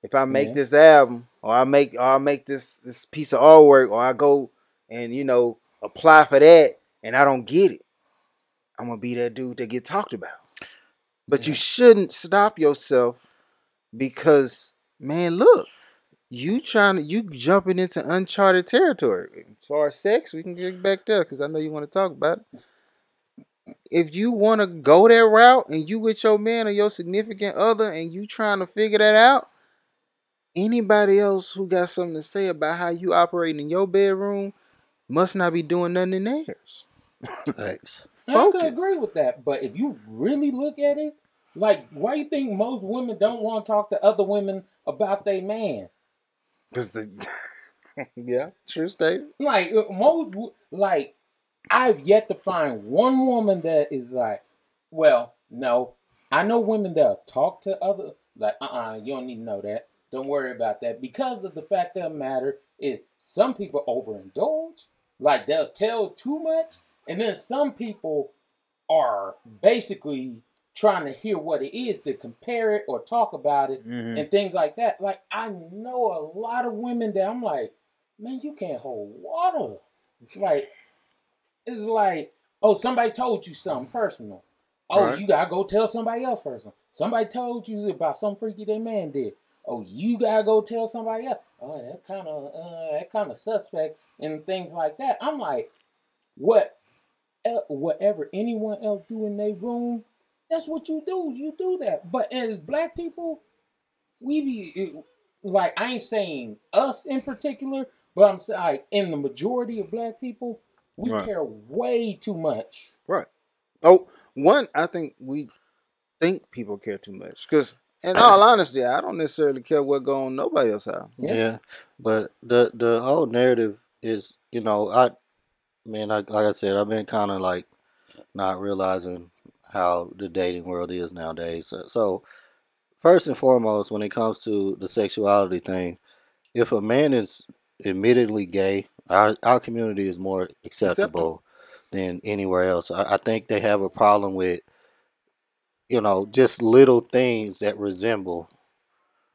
if I make Yeah. this album or I make or I make this this piece of artwork or I go and you know apply for that and I don't get it, I'm gonna be that dude that get talked about. But you shouldn't stop yourself because man, look, you trying to you jumping into uncharted territory. As far as sex, we can get back there because I know you want to talk about it. If you want to go that route and you with your man or your significant other and you trying to figure that out, anybody else who got something to say about how you operate in your bedroom must not be doing nothing in theirs. Thanks. And I Focus. could agree with that, but if you really look at it, like, why you think most women don't want to talk to other women about their man? Cause the yeah, true statement. Like uh, most, like I've yet to find one woman that is like, well, no. I know women that'll talk to other, like, uh, uh you don't need to know that. Don't worry about that because of the fact of the matter is some people overindulge, like they'll tell too much, and then some people are basically trying to hear what it is to compare it or talk about it Mhm. and things like that. Like I know a lot of women that I'm like, man, you can't hold water. Like it's like, oh, somebody told you something personal. Oh, Right. you gotta go tell somebody else personal. Somebody told you about some freaky their man did. Oh, you gotta go tell somebody else. Oh, that kind of uh, that kind of suspect and things like that. I'm like, what? Whatever anyone else do in their room, that's what you do. You do that. But as black people, we be like I ain't saying us in particular, but I'm saying like in the majority of black people, we Right. care way too much. Right. Oh, one, I think we think people care too much. Because, in all honesty, I don't necessarily care what go on nobody else's house. Yeah. Yeah. but the the whole narrative is, you know, I, man, I, like I said, I've been kind of like not realizing how the dating world is nowadays. So, so, first and foremost, when it comes to the sexuality thing, if a man is admittedly gay, our our community is more acceptable than anywhere else. I, I think they have a problem with, you know, just little things that resemble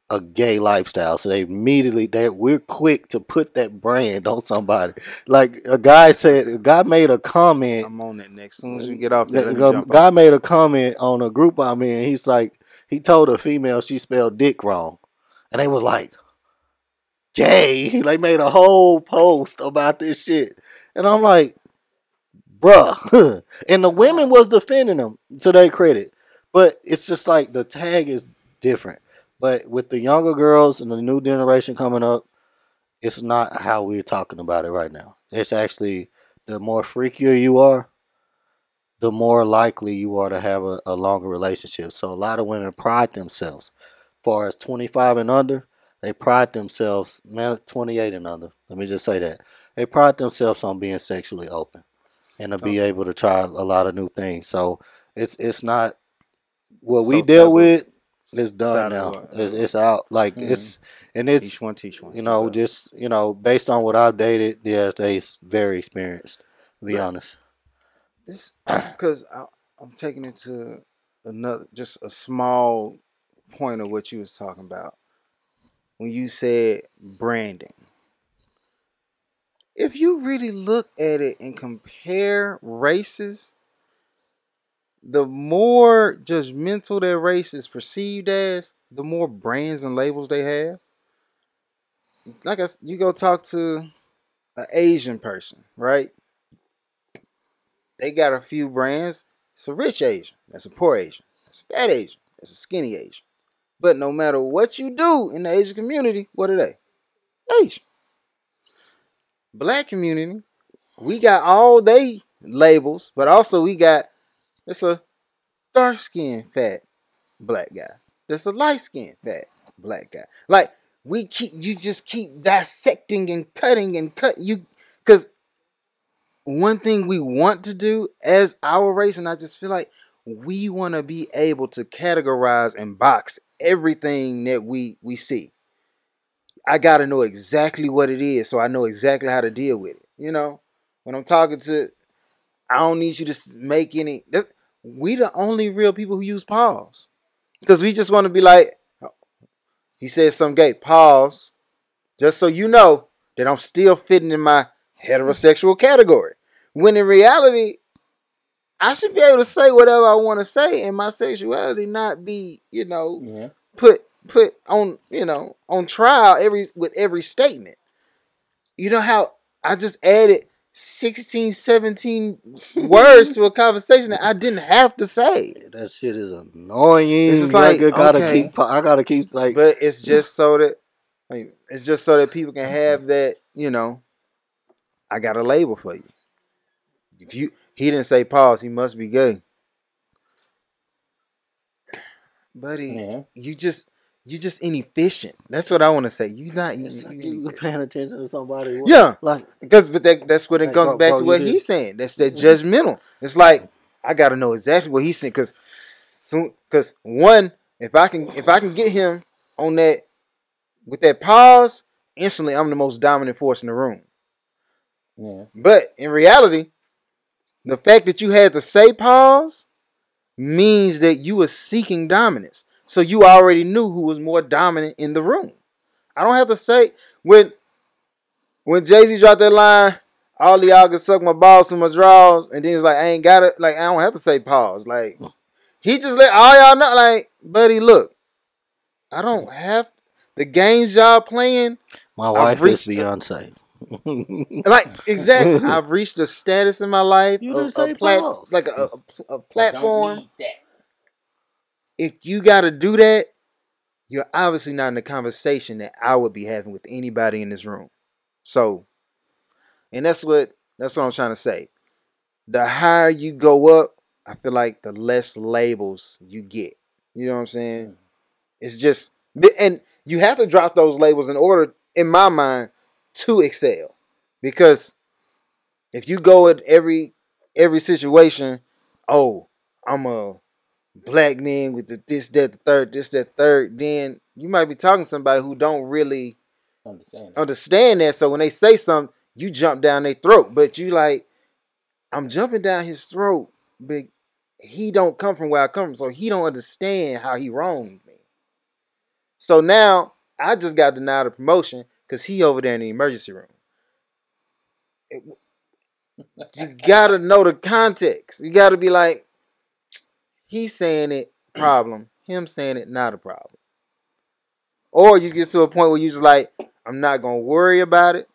a gay lifestyle. So they immediately they we're quick to put that brand on somebody. Like a guy said, a guy made a comment. I'm on that next. As soon as you get off The there, let me the jump guy on. made a comment on a group I'm in. He's like, he told a female she spelled dick wrong, and they were like, "Gay." They made a whole post about this shit, and I'm like, "Bruh," and the women was defending them to their credit, but it's just like the tag is different. But with the younger girls and the new generation coming up, it's not how we're talking about it right now. It's actually the more freakier you are, the more likely you are to have a, a longer relationship. So a lot of women pride themselves. Far as 25 and under, they pride themselves, man, 28 and under. Let me just say that. They pride themselves on being sexually open and to be able to try a lot of new things. So it's it's not what we deal taboo. with is done now. It's, it's out. Like Mhm. it's and it's Teach one, teach one. you know just you know based on what I've dated, yeah, they very experienced. To be Right. honest. this because I'm taking it to another, just a small point of what you was talking about when you said branding. If you really look at it and compare races, the more judgmental their race is perceived as, the more brands and labels they have. Like I, you go talk to an Asian person, right? They got a few brands. It's a rich Asian. That's a poor Asian. That's a fat Asian. That's a skinny Asian. But no matter what you do in the Asian community, what are they? Asian. Black community, we got all they labels, but also we got it's a dark skinned fat black guy. There's a light skinned fat black guy. Like we keep you just keep dissecting and cutting and cut you because one thing we want to do as our race, and I just feel like we want to be able to categorize and box everything that we we see. I got to know exactly what it is, so I know exactly how to deal with it. You know, when I'm talking to, I don't need you to make any. We the only real people who use pause, because we just want to be like, "Oh, he says some gay pause, just so you know that I'm still fitting in my heterosexual category. When in reality, I should be able to say whatever I want to say, and my sexuality not be, you know, Yeah. put put on, you know, on trial every with every statement. You know how I just added 16, 17 words to a conversation that I didn't have to say. That shit is annoying. It's just Like, like, I gotta okay. keep. I gotta keep like. But it's just so that like, it's just so that people can have that, you know, I got a label for you. If you he didn't say pause, he must be gay. Buddy, Yeah. you just you just inefficient. That's what I want to say. You're not you, like you you paying attention to somebody. what- Yeah. Like Because but that that's what it Hey, goes bro- back bro, to what he's saying. That's that mm-hmm. judgmental. It's like I gotta know exactly what he's saying because soon because one, if I can if I can get him on that with that pause, instantly I'm the most dominant force in the room. Yeah. But in reality, the fact that you had to say pause means that you were seeking dominance. So you already knew who was more dominant in the room. I don't have to say when when Jay Z dropped that line, all y'all can suck my balls to my draws, and then he's like, I ain't got it. Like I don't have to say pause. Like he just let all y'all know. Like, buddy, look, I don't have the games y'all playing. my wife is Beyonce. Like exactly, I've reached a status in my life, You a, a plat- like a, a, a platform. If you got to do that, you're obviously not in the conversation that I would be having with anybody in this room. So, and that's what that's what I'm trying to say. The higher you go up, I feel like the less labels you get. You know what I'm saying? It's just and you have to drop those labels in order, in my mind, to excel. Because if you go at every every situation, oh, I'm a black man with the this, that, the third, this, that, third, then you might be talking to somebody who don't really Understand. understand that. So when they say something, you jump down their throat. But you like, I'm jumping down his throat, but he don't come from where I come from, so he don't understand how he wronged me. So now I just got denied a promotion because he over there in the emergency room. It- you gotta know the context. You gotta be like, he's saying it problem, him saying it not a problem. Or you get to a point where you just like, I'm not gonna worry about it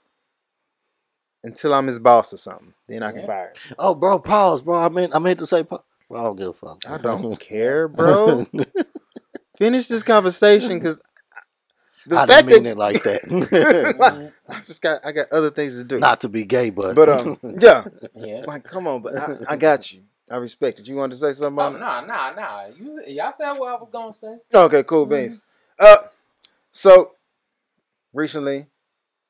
until I'm his boss or something. Then I can Yeah. fire him. oh, bro, pause, bro. I meant I meant to say pause. Bro, I don't give a fuck. I don't care, bro. Finish this conversation because the I fact didn't mean that it like that. I just got I got other things to do. Not to be gay, but but um, yeah, Yeah. like come on, but I, I got you. I respect it. You wanted to say something Oh nah nah nah. You y'all said what I was gonna say. Okay, cool beans. Uh, so recently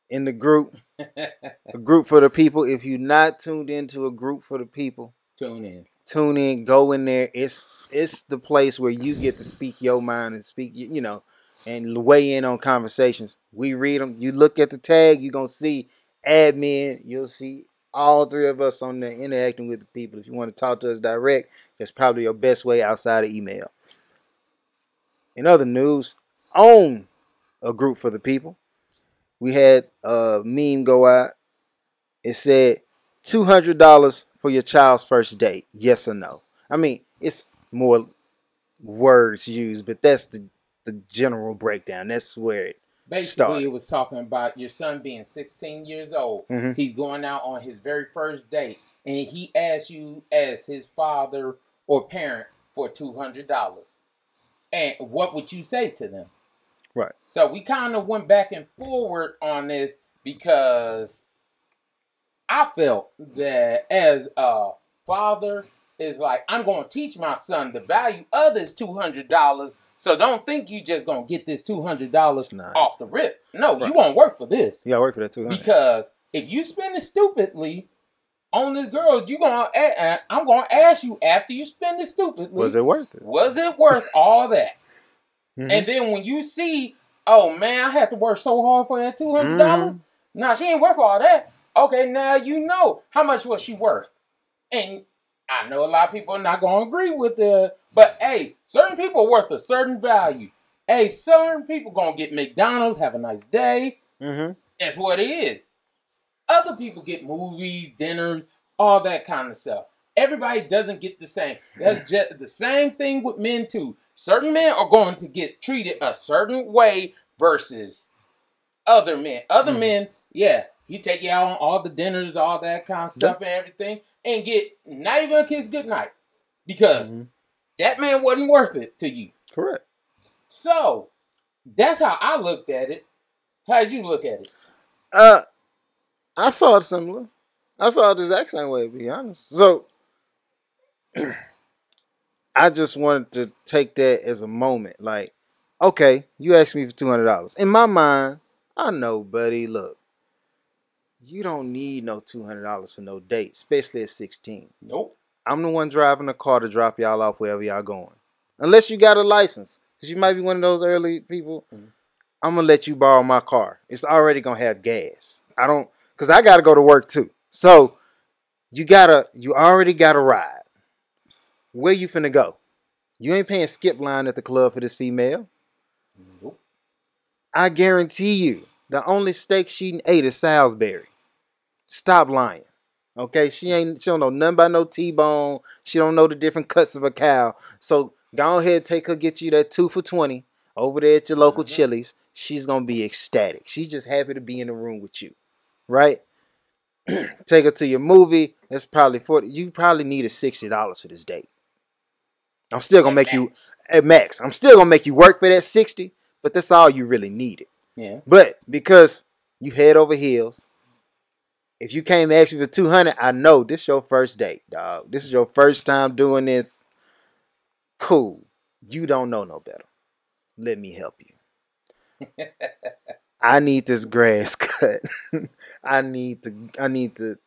in the group, a group for the people. If you're not tuned into a group for the people, Tune in. tune in, go in there. It's it's the place where you get to speak your mind and speak, you you know, and weigh in on conversations. We read them. You look at the tag, you're gonna see admin. You'll see all three of us on there interacting with the people. If you want to talk to us direct, that's probably your best way outside of email. In other news, own a group for the people. We had a meme go out. It said two hundred dollars for your child's first date. Yes or no? I mean, it's more words used, but that's the the general breakdown. That's where it. Basically, Start. it was talking about your son being 16 years old. Mhm. He's going out on his very first date, and he asks you as his father or parent for $200. And what would you say to them? Right. So we kind of went back and forward on this because I felt that as a father is like, I'm going to teach my son the value of this $200. So don't think you just to get this $200 off the rip. No, you won't work for this. Yeah, work for that two hundred. Because if you spend it stupidly on this girl, you gonna I'm gonna ask you after you spend it stupidly. Was it worth it? was it worth all that? Mhm. And then when you see, oh man, I had to work so hard for that two hundred dollars. Nah, she ain't worth all that. Okay, now you know how much was she worth. And I know a lot of people are not gonna agree with it, but hey, certain people are worth a certain value. Hey, certain people gonna get McDonald's, have a nice day. Mm-hmm. That's what it is. Other people get movies, dinners, all that kind of stuff. Everybody doesn't get the same. That's just the same thing with men too. Certain men are going to get treated a certain way versus other men. Other Mhm. men, yeah, He take you out on all the dinners, all that kind of stuff and everything, and get not even a kiss goodnight. Because Mhm. that man wasn't worth it to you. Correct. So that's how I looked at it. How'd you look at it? Uh, I saw it similar. I saw it the exact same way, to be honest. So, I just wanted to take that as a moment. Like, okay, you asked me for two hundred dollars. In my mind, I know, buddy. Look, you don't need no two hundred dollars for no date, especially at sixteen. Nope. I'm the one driving the car to drop y'all off wherever y'all going. Unless you got a license, because you might be one of those early people. Mhm. I'm gonna let you borrow my car. It's already gonna have gas. I don't, cause I gotta go to work too. So you gotta, you already got a ride. Where you finna go? You ain't paying skip line at the club for this female. Nope. I guarantee you, the only steak she ate is Salisbury. Stop lying. Okay, she ain't. She don't know nothing about no T-bone. She don't know the different cuts of a cow. So go ahead, take her, get you that two for twenty over there at your local Mhm. Chili's. She's gonna be ecstatic. She's just happy to be in the room with you, right? take her to your movie. That's probably forty. You probably needed sixty dollars for this date. I'm still gonna make you Max. at max. I'm still gonna make you work for that 60, but that's all you really needed. Yeah. But because you head over heels, if you came ask me for 200, I know this is your first date, dog. This is your first time doing this. Cool. You don't know no better. Let me help you. I need this grass cut. I need the I need the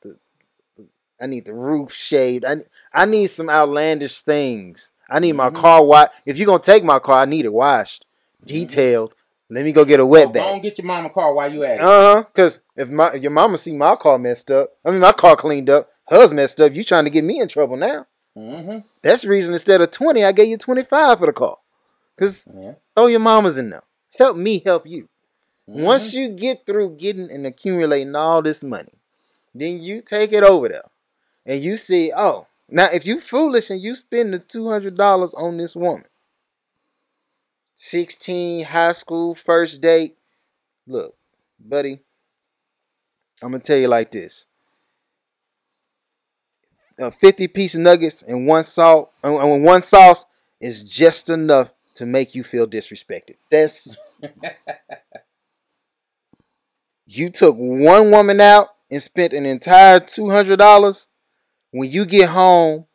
I need the roof shaved. I I need some outlandish things. I need my Mhm. car washed. If you're gonna take my car, I need it washed, detailed. Let me go get a wet go bag. get your mama car while you at it. Uh huh. Cause if my if your mama see my car messed up, I mean my car cleaned up, hers messed up. You trying to get me in trouble now? mm-hmm. That's the reason instead of twenty, I gave you twenty five for the car. Cause Yeah. throw your mamas in there. Help me help you. Mhm. Once you get through getting and accumulating all this money, then you take it over there and you see, oh, now if you foolish and you spend the two hundred dollars on this woman, sixteen high school first date, look, buddy, I'm gonna tell you like this: a fifty piece of nuggets and one salt and and one sauce is just enough to make you feel disrespected. That's you took one woman out and spent an entire two hundred dollars. When you get home,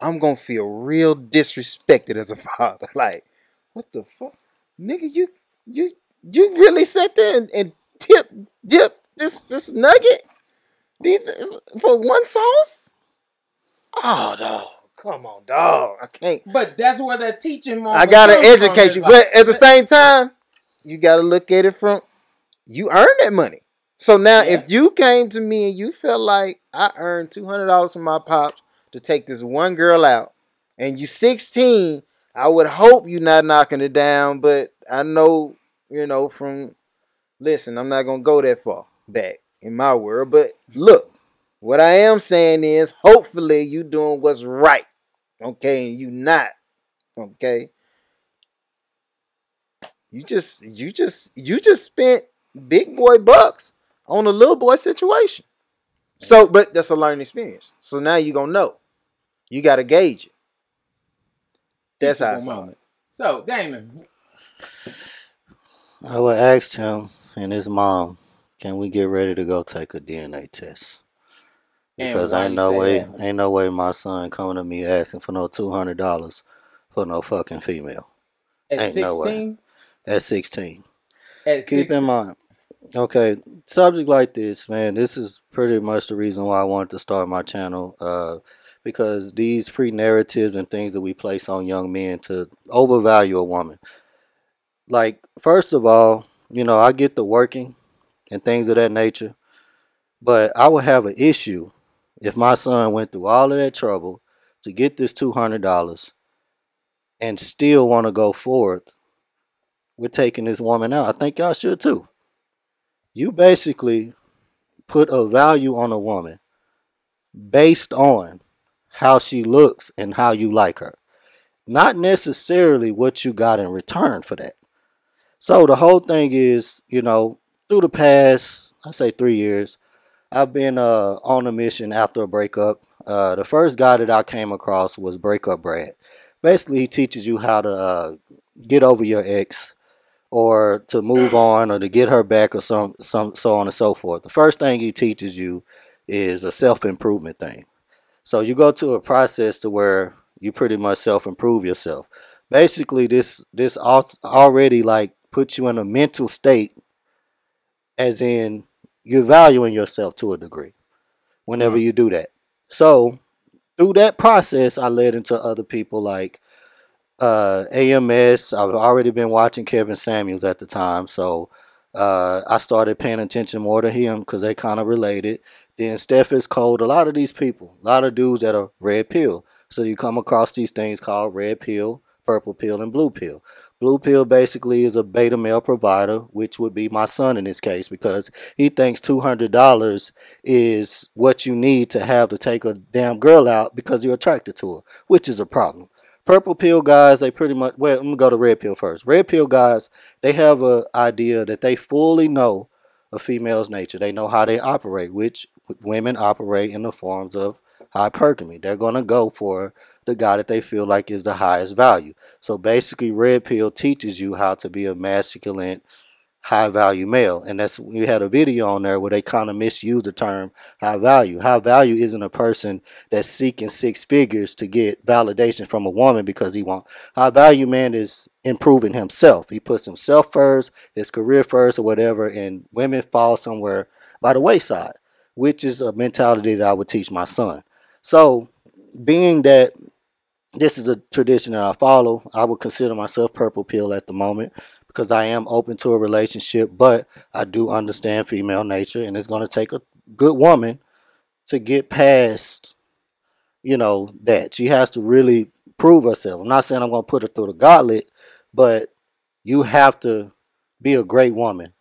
I'm gonna feel real disrespected as a father. Like, what the fuck, nigga? You you you really sat there and, and tip dip this this nugget these for one sauce? Oh, dog, come on, dog. I can't. But that's where that teaching moment. I gotta educate you, like- but at the same time, you gotta look at it from you earned that money. So now, Yeah. if you came to me and you felt like I earned two hundred dollars from my pops to take this one girl out, and you sixteen, I would hope you're not knocking it down. But I know, you know, from listen, I'm not gonna go that far back in my world. But look, what I am saying is, hopefully, you doing what's right, okay, and you not, okay. You just, you just, you just spent big boy bucks on a little boy situation. So, but that's a learning experience. So now you're gonna know. You gotta gauge it. That's how I teachable saw it. So, Damon, I would ask him and his mom, can we get ready to go take a DNA test? Because ain't no way, that? ain't no way my son coming to me asking for no two hundred dollars for no fucking female at Ain't no way. 16, at sixteen. at Keep 16, in mind, okay, subject like this, man. This is pretty much the reason why I wanted to start my channel. Uh, because these pre narratives and things that we place on young men to overvalue a woman. Like, first of all, you know, I get the working and things of that nature, but I would have an issue if my son went through all of that trouble to get this two hundred dollars and still want to go forth with taking this woman out. I think y'all should too. You basically put a value on a woman based on how she looks and how you like her, not necessarily what you got in return for that. So the whole thing is, you know, through the past, I say three years, I've been uh, on a mission after a breakup. Uh, the first guy that I came across was Breakup Brad. Basically, he teaches you how to uh, get over your ex, or to move on, or to get her back, or some, some, so on and so forth. The first thing he teaches you is a self improvement thing. So you go to a process to where you pretty much self improve yourself. Basically, this this already like puts you in a mental state, as in you're valuing yourself to a degree. Whenever Mhm. you do that, so through that process, I led into other people like uh, AMS. I've already been watching Kevin Samuels at the time, so uh, I started paying attention more to him because they kind of related. Then Steph is cold. A lot of these people, a lot of dudes that are red pill. So you come across these things called red pill, purple pill, and blue pill. Blue pill basically is a beta male provider, which would be my son in this case, because he thinks two hundred dollars is what you need to have to take a damn girl out because you're attracted to her, which is a problem. Purple pill guys, they pretty much well, let me go to red pill first. Red pill guys, they have a idea that they fully know a female's nature. They know how they operate, which women operate in the forms of hypergamy. They're gonna go for the guy that they feel like is the highest value. So basically, red pill teaches you how to be a masculine, high value male, and that's we had a video on there where they kind of misuse the term high value. High value isn't a person that's seeking six figures to get validation from a woman because he want high value man is improving himself. He puts himself first, his career first, or whatever, and women fall somewhere by the wayside, which is a mentality that I would teach my son. So, being that this is a tradition that I follow, I would consider myself purple pill at the moment because I am open to a relationship, but I do understand female nature, and it's going to take a good woman to get past, you know, that. She has to really prove herself. I'm not saying I'm going to put her through the gauntlet, but you have to be a great woman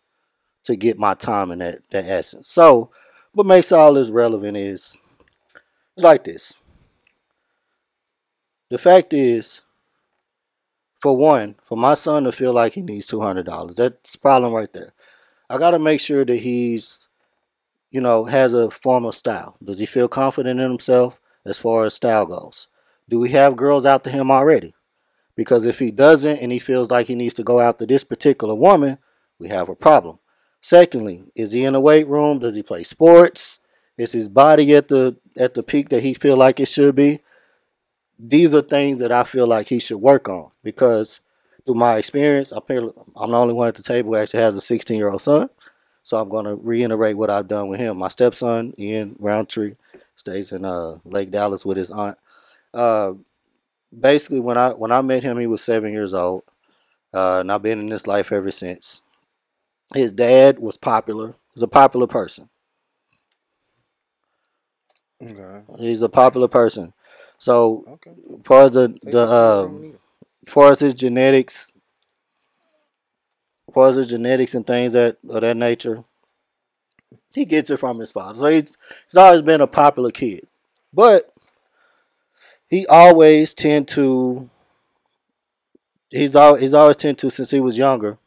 to get my time in that, that essence. So, what makes all this relevant is like this. The fact is, for one, for my son to feel like he needs two hundred dollars, that's the problem right there. I gotta make sure that he's, you know, has a form of style. Does he feel confident in himself as far as style goes? Do we have girls out to him already? Because if he doesn't and he feels like he needs to go after this particular woman, we have a problem. Secondly, is he in a weight room? Does he play sports? Is his body at the at the peak that he feel like it should be? These are things that I feel like he should work on because through my experience, I feel I'm the only one at the table who actually has a 16 year old son. So I'm going to reiterate what I've done with him. My stepson, Ian Roundtree, stays in uh, Lake Dallas with his aunt. Uh, basically, when I when I met him, he was seven years old, uh, and I've been in this life ever since. His dad was popular. He's a popular person. Okay. He's a popular person. So, Okay. far as the the your uh, don't need it. as far as his genetics, far as his genetics and things that of that nature, he gets it from his father. So he's he's always been a popular kid, but he always tend to. He's al he's always tend to since he was younger.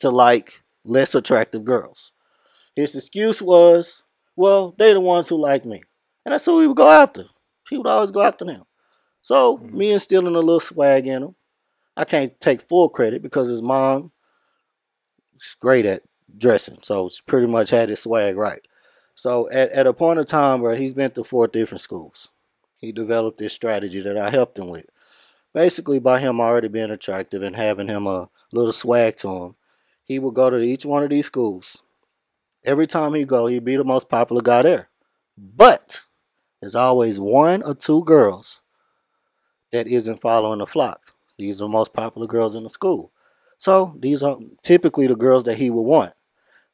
To like less attractive girls. His excuse was, well, they're the ones who like me, and that's who he would go after. He would always go after them. So Mhm. me instilling a little swag in him. I can't take full credit because his mom is great at dressing, so she pretty much had his swag right. So at, at a point of time where he's been to four different schools, he developed this strategy that I helped him with. Basically, by him already being attractive and having him a little swag to him, he would go to each one of these schools. Every time he go, he'd be the most popular guy there. But there's always one or two girls that isn't following the flock. These are the most popular girls in the school. So these are typically the girls that he would want.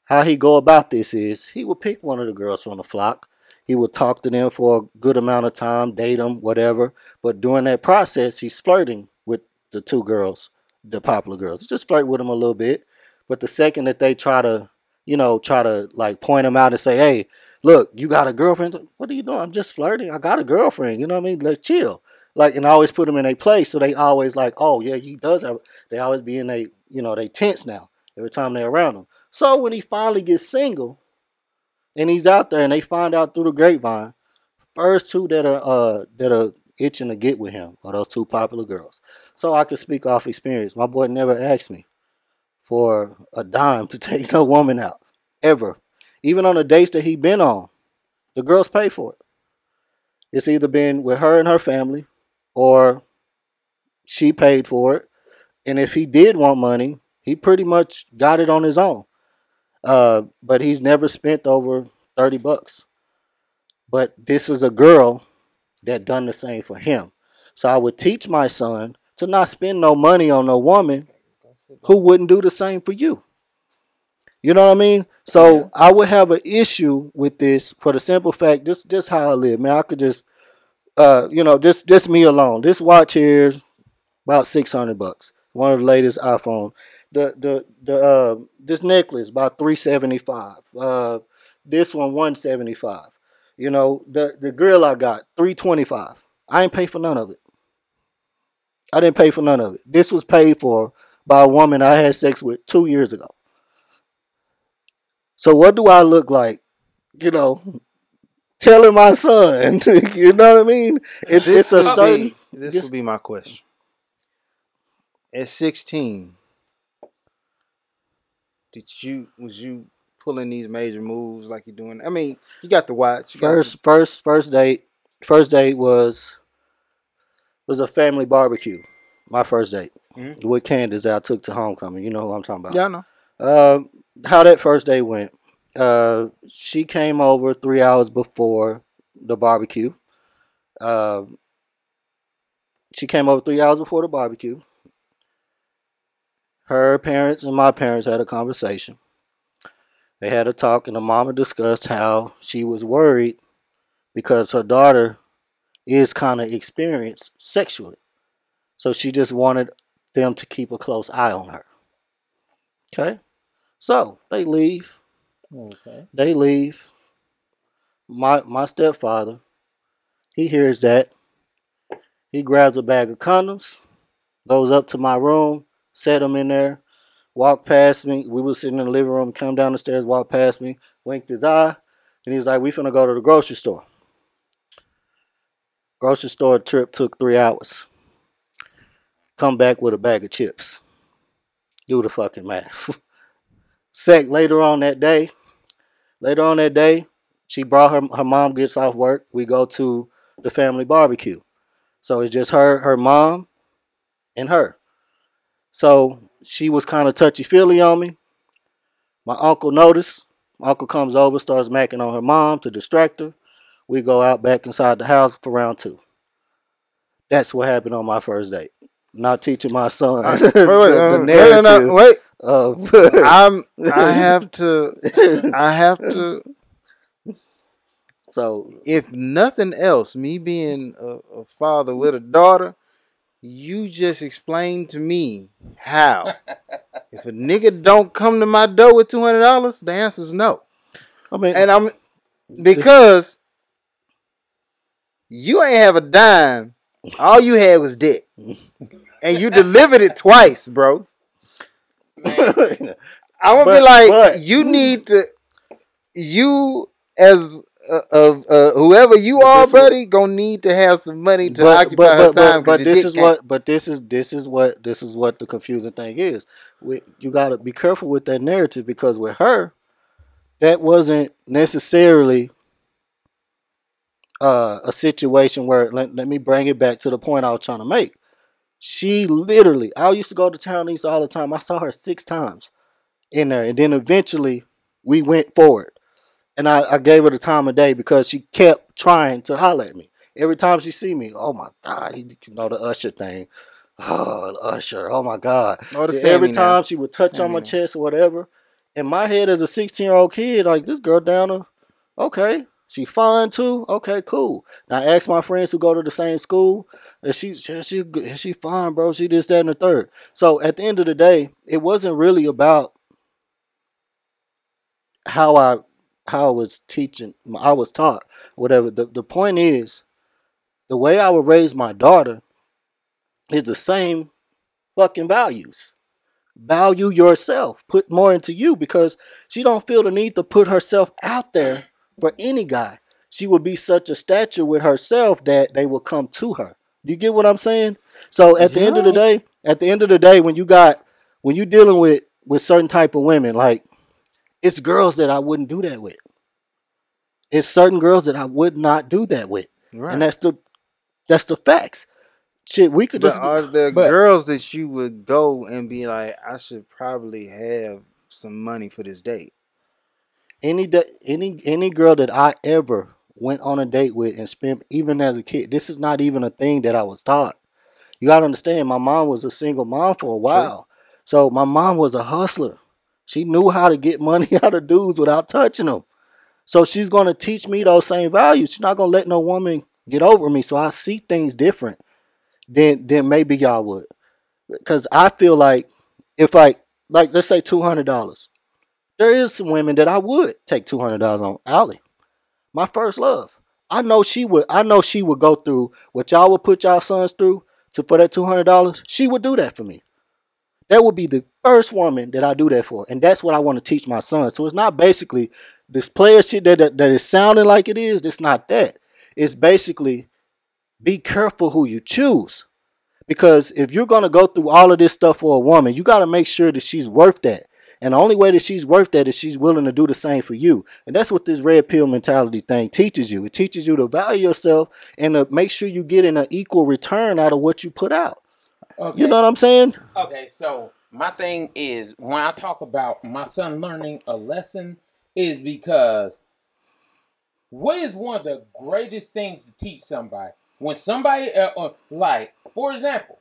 How he go about this is he would pick one of the girls from the flock. He would talk to them for a good amount of time, date them, whatever. But during that process, he's flirting with the two girls, the popular girls. Just flirt with them a little bit. But the second that they try to, you know, try to like point them out and say, "Hey, look, you got a girlfriend? What are you doing? I'm just flirting. I got a girlfriend. You know what I mean? Like chill." Like and I always put them in a place, so they always like, "Oh yeah, he does have." They always be in a, you know, they tense now every time they're around him. So when he finally gets single, and he's out there, and they find out through the grapevine. First two that are uh that are itching to get with him are those two popular girls. So I could speak off experience. My boy never asked me for a dime to take no woman out ever. Even on the dates that he been on, the girls pay for it. It's either been with her and her family, or she paid for it. And if he did want money, he pretty much got it on his own. Uh, but he's never spent over 30 bucks. But this is a girl that done the same for him. So I would teach my son to not spend no money on no woman who wouldn't do the same for you. You know what I mean? So Yeah. I would have an issue with this for the simple fact this this how I live, man. I could just uh you know, just just me alone. This watch here is about six hundred bucks. One of the latest iPhone. The the the uh this necklace about three seventy five. Uh this one one seventy five. You know, the the grill I got, three twenty five. I ain't pay for none of it. I didn't pay for none of it. This was paid for by a woman I had sex with two years ago. So what do I look like? You know, telling my son. you know what I mean? It's This it's a certain. Be, this would be my question. At sixteen, did you was you pulling these major moves like you're doing? I mean, you got the watch. First, first, first date. First date was was a family barbecue. My first date Mhm. with Candace that I took to homecoming. You know who I'm talking about. Yeah, I know. Um, how that first day went. Uh, she came over three hours before the barbecue. Uh, she came over three hours before the barbecue. Her parents and my parents had a conversation. They had a talk, and the mama discussed how she was worried because her daughter is kind of experienced sexually. So she just wanted them to keep a close eye on her. Okay? So they leave. Okay. They leave. My my stepfather, he hears that. He grabs a bag of condoms, goes up to my room, set them in there, walked past me. We were sitting in the living room, come down the stairs, walked past me, winked his eye, and he was like, We finna go to the grocery store. Grocery store trip took three hours. Come back with a bag of chips. Do the fucking math. Sec later on that day, later on that day, she brought her her mom gets off work. We go to the family barbecue. So it's just her, her mom, and her. So she was kind of touchy feely on me. My uncle noticed. My uncle comes over, starts macking on her mom to distract her. We go out back inside the house for round two. That's what happened on my first date. Not teaching my son Wait, wait, the uh, no, narrative wait. I'm. I have to. I have to. so If nothing else, me being a, a father with a daughter, you just explained to me how. if a nigga don't come to my door with two hundred dollars, the answer is no. I mean And I'm because you ain't have a dime. All you had was dick. And you delivered it twice, bro. I'm gonna But- be like, but- you need to, you as uh, of uh, whoever you are, buddy, gonna need to have some money to occupy her time. but this is what but this is this is what this is what the confusing thing is. We, you got to be careful with that narrative because with her, that wasn't necessarily uh, a situation where let, let me bring it back to the point I was trying to make. She literally, I used to go to town east all the time. I saw her six times in there, and then eventually we went forward, and I, I gave her the time of day because she kept trying to holler at me every time she see me. Oh my god, he, you know the usher thing. Oh, the usher. Oh my god. Oh, the Yeah, Sammy every now. time she would touch on my now. chest or whatever. In my head as a 16 year old kid, like this girl down to okay. She fine too. Okay, cool. Now I asked my friends who go to the same school, and she she she, good- she fine, bro. She this, that, and the third. So at the end of the day, it wasn't really about how I how I was teaching. I was taught whatever. The the point is, the way I would raise my daughter is the same fucking values. value yourself, put more into you because she don't feel the need to put herself out there for any guy. She would be such a stature with herself that they will come to her. Do you get what I'm saying? So at the end of the day, at the end of the day, when you got when you dealing with with certain type of women, like it's girls that I wouldn't do that with. It's certain girls that I would not do that with, Right. and that's the that's the facts. Shit, we could but just are there but- girls that you would go and be like, I should probably have some money for this date? Any da- any any girl that I ever went on a date with and spent even as a kid. This is not even a thing that I was taught. You gotta understand, my mom was a single mom for a while, so my mom was a hustler. She knew how to get money out of dudes without touching them. So she's gonna teach me those same values. She's not gonna let no woman get over me. So I see things different than than maybe y'all would, because I feel like if I like let's say two hundred dollars there is some women that I would take two hundred dollars on. Allie, my first love. I know she would. I know she would go through what y'all would put y'all sons through to for that two hundred dollars. She would do that for me. That would be the first woman that I do that for, and that's what I want to teach my son. So it's not basically this player shit that, that that is sounding like it is. It's not that. It's basically be careful who you choose. Because if you're gonna go through all of this stuff for a woman, you gotta make sure that she's worth that. And the only way that she's worth that is she's willing to do the same for you. And that's what this red pill mentality thing teaches you. It teaches you to value yourself and to make sure you get an equal return out of what you put out. Okay. You know what I'm saying? Okay, so my thing is when I talk about my son learning a lesson is because what is one of the greatest things to teach somebody? When somebody, uh, uh, like, for example,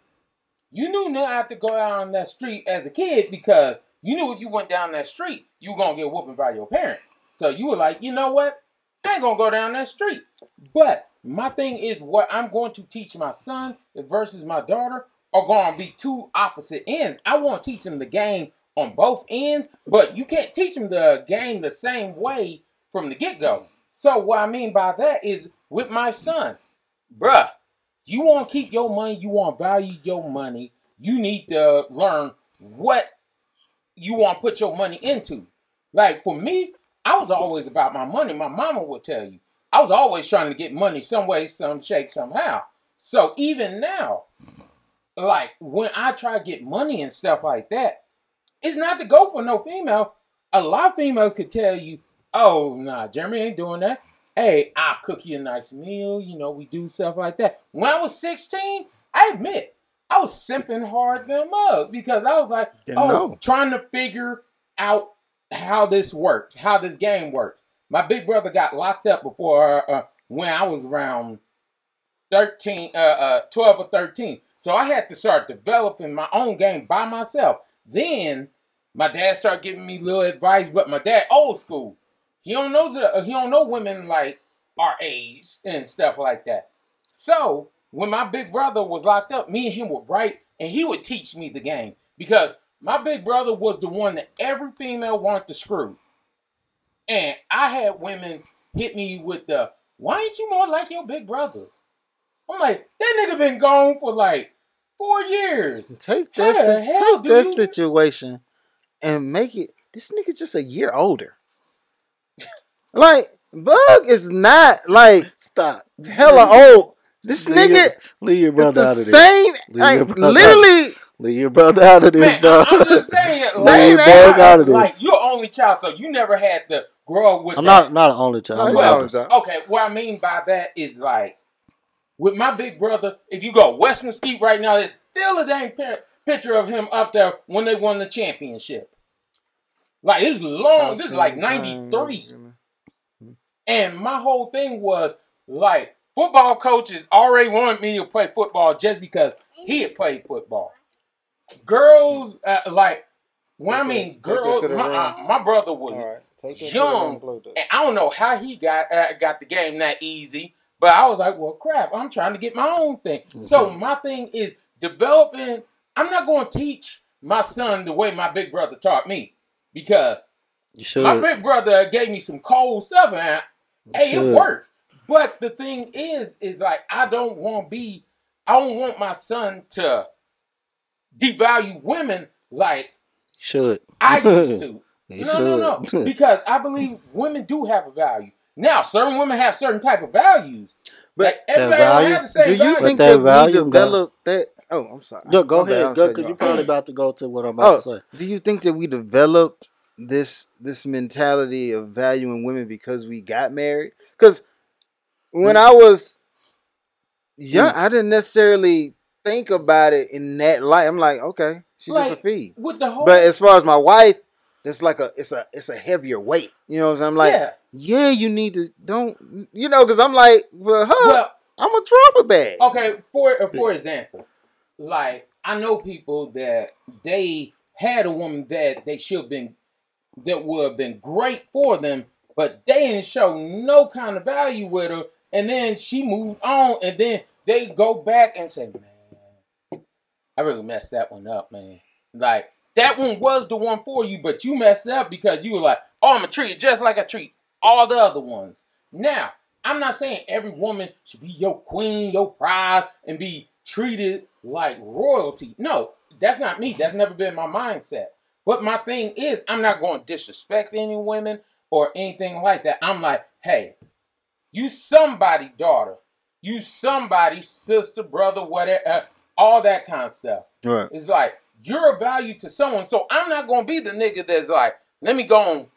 you knew not to go out on that street as a kid because you knew if you went down that street, you were to get whooped by your parents. So you were like, you know what? I ain't to go down that street. But my thing is what I'm going to teach my son versus my daughter are to be two opposite ends. I want to teach them the game on both ends, but you can't teach them the game the same way from the get go. So what I mean by that is with my son, bruh, you want to keep your money, you want to value your money, you need to learn what you want to put your money into. Like for me, I was always about my money. My mama would tell you. I was always trying to get money some way, some shape, somehow. So even now, like when I try to get money and stuff like that, it's not to go for no female. A lot of females could tell you, oh nah, Jeremy ain't doing that. Hey, I'll cook you a nice meal, you know, we do stuff like that. When I was 16, I admit, I was simping hard them up because I was like, Didn't oh, know. trying to figure out how this works, how this game works. My big brother got locked up before uh, when I was around 13, uh, uh, 12 or 13. So I had to start developing my own game by myself. Then my dad started giving me little advice, but my dad old school. He don't know the, he don't know women like our age and stuff like that. So when my big brother was locked up, me and him would write, and he would teach me the game because my big brother was the one that every female wanted to screw. And I had women hit me with the, why ain't you more like your big brother? I'm like, that nigga been gone for like four years. Take How that, si- hell take do that situation and make it. This nigga just a year older. like Bug is not like Stop. hella old. This Leave nigga your, leave your brother out the of this. same. Leave Like, your brother out. literally, Leave your brother out of this, Man, bro. I, am just saying, Leave like, Bug out of this. like you're only child, so you never had to grow up with. I'm that. not not an only child. No, I'm he's the not oldest. only child. Okay, what I mean by that is like with my big brother, if you go West Mesquite right now, there's still a dang picture of him up there when they won the championship. Like it's long. This is like '93, and my whole thing was like football coaches already wanted me to play football just because he had played football. Girls, uh, like when I mean girls, my, uh, my brother was right, take that to the young, room, blow that. and I don't know how he got uh, got the game that easy, but I was like, well, crap, I'm trying to get my own thing. So my thing is developing. I'm not going to teach my son the way my big brother taught me because my big brother gave me some cold stuff, and hey, should. it worked. But the thing is, is like I don't want to be. I don't want my son to devalue women like Should. I used to. You no, no, no. Because I believe women do have a value. Now, certain women have certain type of values. But Like, everybody value- don't have the same do you value. think that that, value we got- developed that? Oh, I'm sorry. Yo, go My bad, ahead, go, cutting because you you're probably about to go to what I'm about to Oh, say. do you think that we developed this this mentality of valuing women because we got married? Because when I was young, mm. I didn't necessarily think about it in that light. I'm like, okay, she's just a Like, feed. With the whole But as far as my wife, it's like a it's a it's a heavier weight. You know what I'm saying? I'm like, yeah. yeah, you need to don't you know because I'm like, for her, Well, I'm a trumper bag. okay. For for example, like I know people that they had a woman that they should have been that would have been great for them, but they didn't show no kind of value with her, and then she moved on, and then they go back and say, "Man, I really messed that one up, man." Like that one was the one for you, but you messed up because you were like, "Oh, I'm gonna treat just like I treat all the other ones." Now, I'm not saying every woman should be your queen, your pride, and be treated like royalty. No, that's not me. That's never been my mindset. But my thing is, I'm not going to disrespect any women or anything like that. I'm like, hey, you somebody daughter, you somebody sister, brother, whatever, uh, all that kind of stuff. Right. It's like you're a value to someone, so I'm not gonna be the nigga that's like, let me go on.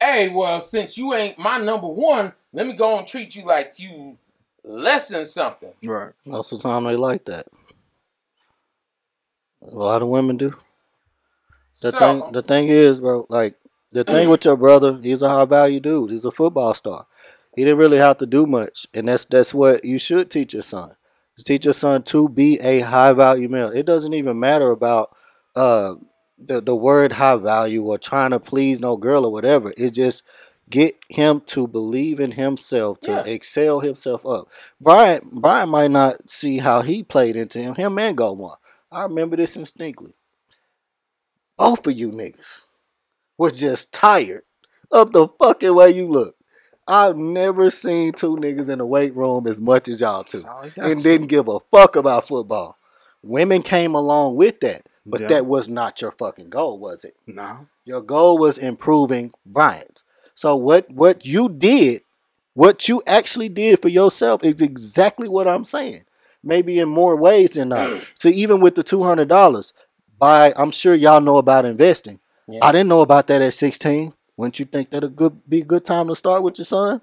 Hey, well, since you ain't my number one, let me go and treat you like you less than something. Right. Most of the time, they like that. A lot of women do. The so, thing, the thing is, bro, like the thing with your brother, he's a high value dude. He's a football star. He didn't really have to do much, and that's that's what you should teach your son. Teach your son to be a high value male. It doesn't even matter about uh the the word high value or trying to please no girl or whatever. It's just get him to believe in himself, to Yeah. excel himself up. Brian Brian might not see how he played into him. Him and Go one. I remember this instinctively. Both of you niggas was just tired of the fucking way you look. I've never seen two niggas in the weight room as much as y'all two, That's all you got and didn't give a fuck about football. Women came along with that, but Yeah. that was not your fucking goal, was it? No. Your goal was improving Bryant. So what what you did, what you actually did for yourself is exactly what I'm saying. Maybe in more ways than not. so even with the two hundred dollars, by I'm sure y'all know about investing. Yeah. I didn't know about that at 16. Wouldn't you think that'd good be a good time to start with your son?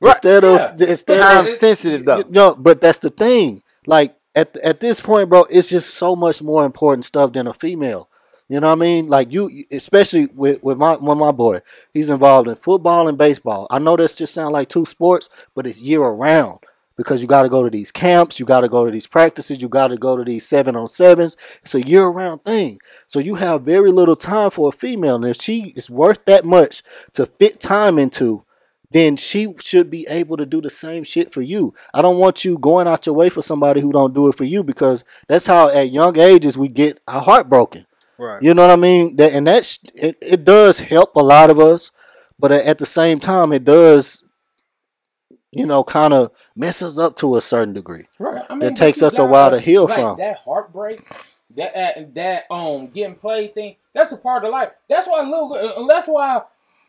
Right. Instead Yeah. of instead Time of sensitive though. no, but that's the thing. Like at at this point, bro, it's just so much more important stuff than a female. You know what I mean? Like you, especially with with my with my boy, he's involved in football and baseball. I know this just sound like two sports, but it's year round because you got to go to these camps, you got to go to these practices, you got to go to these seven on sevens. It's a year round thing. So you have very little time for a female, and if she is worth that much to fit time into, then she should be able to do the same shit for you. I don't want you going out your way for somebody who don't do it for you because that's how at young ages we get our heart broken. Right. You know what I mean? That and that's it, it does help a lot of us, but at the same time it does you know kind of messes up to a certain degree. Right. I It takes us a while to heal like, from. That heartbreak, that uh, that um getting played thing. That's a part of life. That's why little. Uh, that's why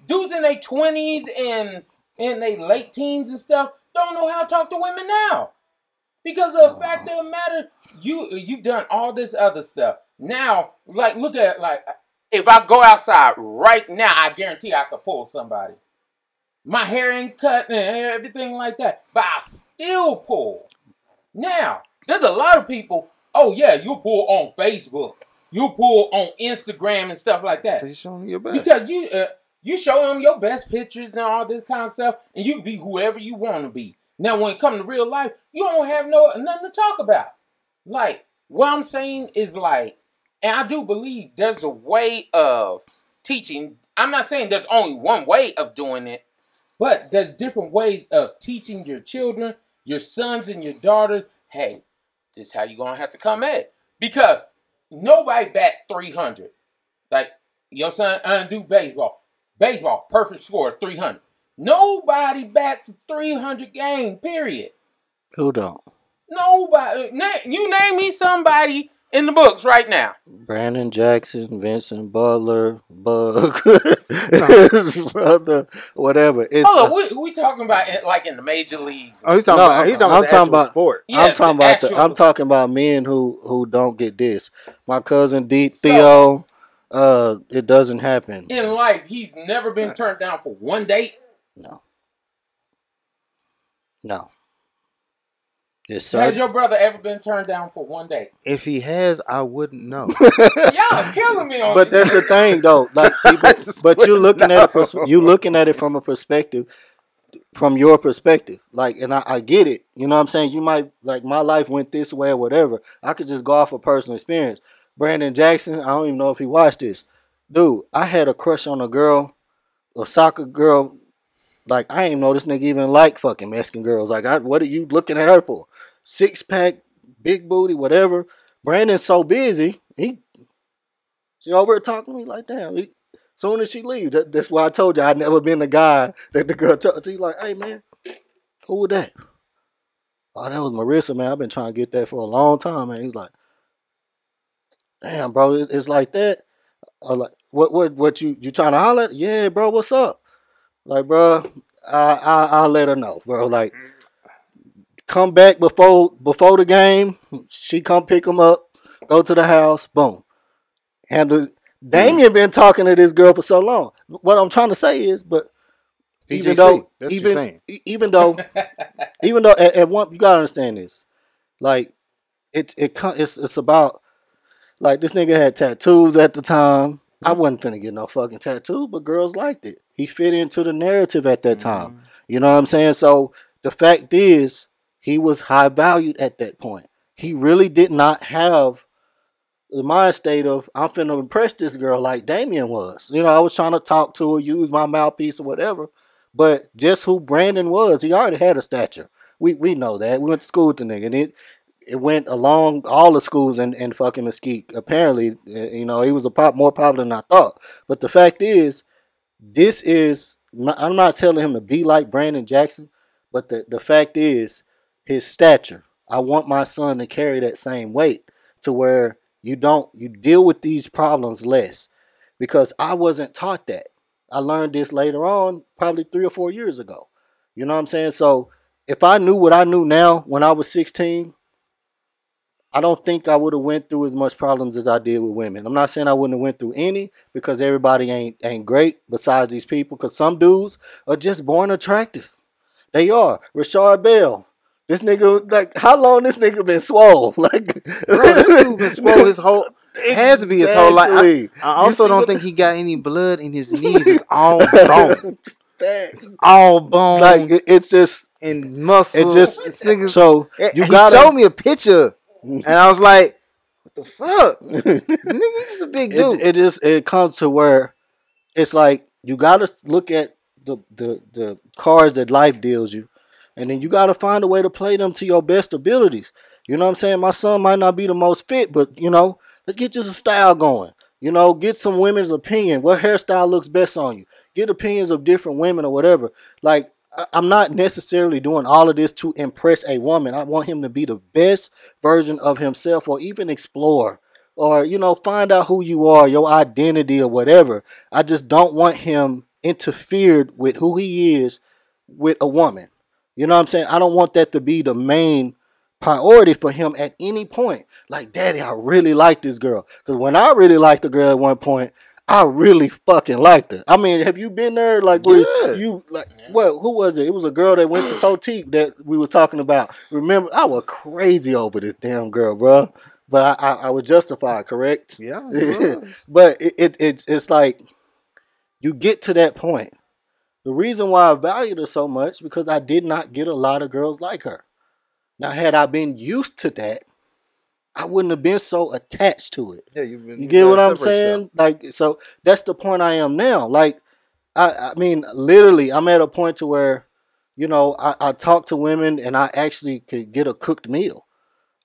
dudes in their twenties and in their late teens and stuff don't know how to talk to women now, because of the fact of the matter, you you've done all this other stuff. Now, like look at like if I go outside right now, I guarantee I could pull somebody. My hair ain't cut and everything like that, but I still pull. Now, there's a lot of people, oh yeah, you pull on Facebook. You pull on Instagram and stuff like that. So you showing your best. Because you uh, you show them your best pictures and all this kind of stuff, and you can be whoever you want to be. Now, when it comes to real life, you don't have no nothing to talk about. Like what I'm saying is like, and I do believe there's a way of teaching. I'm not saying there's only one way of doing it, but there's different ways of teaching your children, your sons and your daughters. Hey, this is how you're gonna have to come at it. because nobody bat 300. Like your son undo baseball. Baseball, perfect score 300. Nobody bats 300 game, period. Who don't? Nobody. You name me somebody in the books right now. Brandon Jackson, Vincent Butler, Bug, brother, whatever. It's Hold on, we, we talking about it like in the major leagues. Oh, he's talking No, about he's talking I'm about talking actual about- sport. Yeah, I'm talking the about the, I'm talking about men who who don't get this. My cousin D So- Theo, uh, it doesn't happen. in life. He's never been turned down for one date. No, no. It's Has your brother ever been turned down for one day? If he has, I wouldn't know. Y'all killing me on but that's the thing though. Like, see, but, but you wouldn't looking at it, pers- know. you looking at it from a perspective, from your perspective. Like, and I, I get it. You know what I'm saying? You might like my life went this way or whatever. I could just go off of personal experience. Brandon Jackson, I don't even know if he watched this. Dude, I had a crush on a girl, a soccer girl. Like, I ain't know this nigga even like fucking Mexican girls. Like, I, what are you looking at her for? Six pack, big booty, whatever. Brandon's so busy. He she over talking to me like, damn. He, soon as she leave, that, that's why I told you I'd never been the guy that the girl talked to. Like, hey man, who was that? Oh, that was Marissa, man. I've been trying to get that for a long time, man. He's like, damn, bro, it's, it's like that. I like, what, what, what you, you trying to holler? at? Yeah, bro, what's up? Like, bro, I, I, I'll let her know, bro. Like, come back before, before the game. She come pick him up, go to the house, boom. Handle. Damien been talking to this girl for so long. What I'm trying to say is, but even though, even, even though, even though at, at one, you gotta understand this. Like, it, it, it's, it's about like this nigga had tattoos at the time. I wasn't finna get no fucking tattoo, but girls liked it. He fit into the narrative at that time. Mm-hmm. You know what I'm saying? So the fact is, he was high valued at that point. He really did not have the mind state of I'm finna impress this girl like Damien was. You know, I was trying to talk to her, use my mouthpiece or whatever. But just who Brandon was, he already had a stature. We we know that. We went to school with the nigga, and it it went along all the schools in, in fucking Mesquite. Apparently, uh, you know, he was a pop more popular than I thought. But the fact is, this is I'm not telling him to be like Brandon Jackson, but the, the fact is his stature. I want my son to carry that same weight to where you don't you deal with these problems less because I wasn't taught that. I learned this later on, probably three or four years ago. You know what I'm saying? So if I knew what I knew now when I was 16, I don't think I would have went through as much problems as I did with women. I'm not saying I wouldn't have went through any because everybody ain't ain't great besides these people. Because some dudes are just born attractive. They are. Rashard Bell. This nigga, like, how long this nigga been swole? Like, Bro, this dude been swole his whole. It has to be his whole life. I, I also don't think he got any blood in his knees. It's all bone. Facts. All bone Like, it's just and muscle. it just so you gotta showed me a picture, and I was like, "What the fuck? Nigga just a big dude." it, it just it comes to where it's like you gotta look at the the the cards that life deals you, and then you gotta find a way to play them to your best abilities. You know what I'm saying? My son might not be the most fit, but you know, let's get just a style going. You know, get some women's opinion. What hairstyle looks best on you? Get opinions of different women or whatever. Like I'm not necessarily doing all of this to impress a woman. I want him to be the best version of himself, or even explore or you know find out who you are your identity or whatever. I just don't want him interfered with who he is with a woman. You know what i'm saying? I don't want that to be the main priority for him at any point. Like daddy i really like this girl. Because when i really liked the girl at one point i really fucking liked it. i mean have you been there like where Yeah. you like what who was it it was a girl that went to Cotique that we were talking about remember i was crazy over this damn girl bro but I, I, I was justified, correct? yeah, it was. but it, it it's it's like you get to that point. The reason why I valued her so much because I did not get a lot of girls like her. Now, had I been used to that, I wouldn't have been so attached to it. yeah, you've been, You get what I'm saying? Like, so that's the point I am now. Like, I, I mean, literally, I'm at a point to where, you know, I, I talk to women and I actually could get a cooked meal.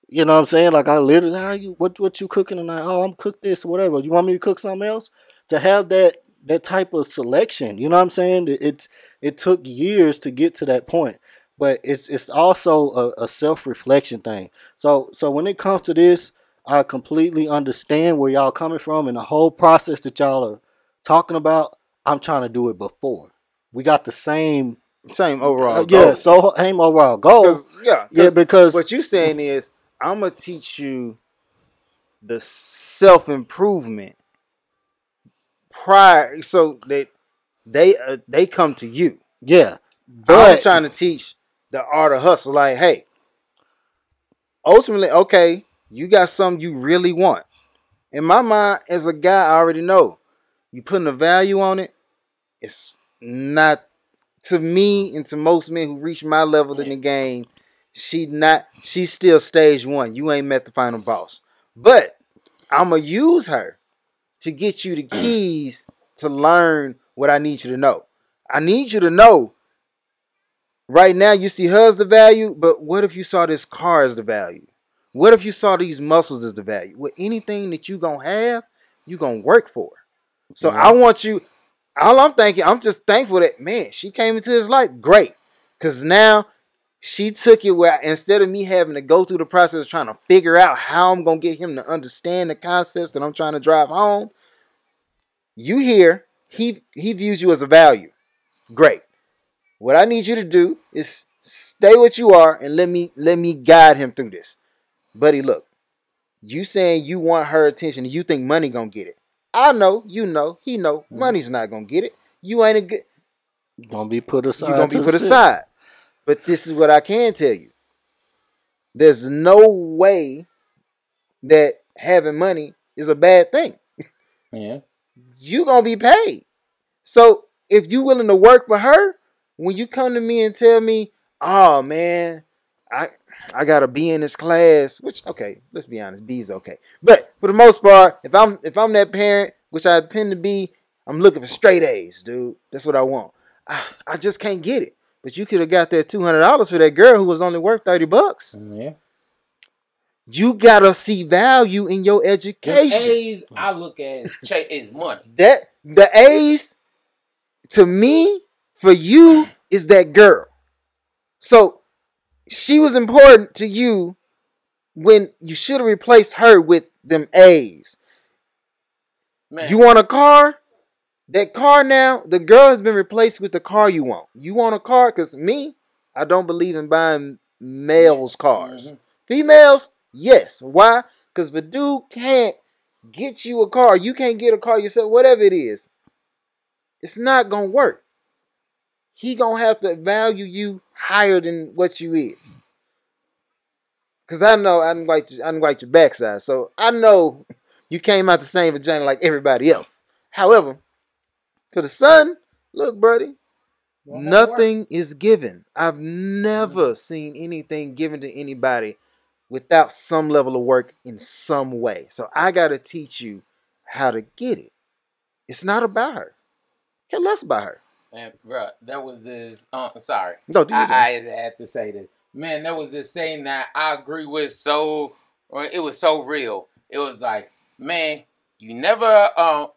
You know what I'm saying? Like, I literally, how you, what, what you cooking tonight? Oh, I'm cooked this or whatever. You want me to cook something else? To have that that type of selection, you know what I'm saying? It, it's it took years to get to that point, but it's it's also a, a self reflection thing. So so when it comes to this, I completely understand where y'all coming from and the whole process that y'all are talking about. I'm trying to do it before. We got the same, Same overall. uh, yeah, goal. so same overall goal. 'Cause- yeah, Yeah, 'cause because what you saying is I'm gonna teach you the self improvement prior, so that they uh, they come to you. yeah, but I'm trying to teach the art of hustle. Like, hey, ultimately, okay, you got something you really want. In my mind, as a guy, I already know you putting a value on it. It's not to me and to most men who reach my level in the game. She not. She's still stage one. You ain't met the final boss, but I'm gonna use her to get you the keys to learn what I need you to know. I need you to know right now you see her as the value, but what if you saw this car as the value? What if you saw these muscles as the value? With anything that you gonna have, you gonna work for. So I want you. All I'm thinking, I'm just thankful that man, she came into his life. Great, because now she took it where instead of me having to go through the process of trying to figure out how I'm gonna get him to understand the concepts that I'm trying to drive home, you here, he he views you as a value. Great. What I need you to do is stay what you are and let me let me guide him through this. Buddy, look, you saying you want her attention and you think money gonna get it. I know, you know, he know, Mhm. money's not gonna get it. You ain't a good gonna be put aside. you're gonna be put aside. But this is what I can tell you. There's no way that having money is a bad thing. Yeah. You gonna be paid. So if you willing to work for her, when you come to me and tell me, oh man, I I gotta be in this class, which okay, let's be honest, B's okay. But for the most part, if I'm if I'm that parent, which I tend to be, I'm looking for straight A's, dude. That's what I want. I, I just can't get it. But you could have got that two hundred dollars for that girl who was only worth thirty bucks. Mm, yeah. You gotta see value in your The education. A's I look at is, cha- is money. that the A's to me for you is that girl. So she was important to you when you should have replaced her with them A's. Man, You want a car? That car now, the girl has been replaced with the car you want. You want a car? Because me, I don't believe in buying males' cars. Mhm. Females, yes. Why? Because the dude can't get you a car, you can't get a car yourself, whatever it is, it's not gonna work. He gonna have to value you higher than what you is. Cause I know I didn't like I didn't like your backside, so I know you came out the same vagina like everybody else. However, for the son, look, buddy, to work. Nothing is given. I've never seen anything given to anybody without some level of work in some way. So I got to teach you how to get it. It's not about her. Care less about her. Man, bro, that was this. Uh, sorry, No. I, I had to say this. Man, that was this saying that I agree with. So it was so real. It was like, man, you never, um,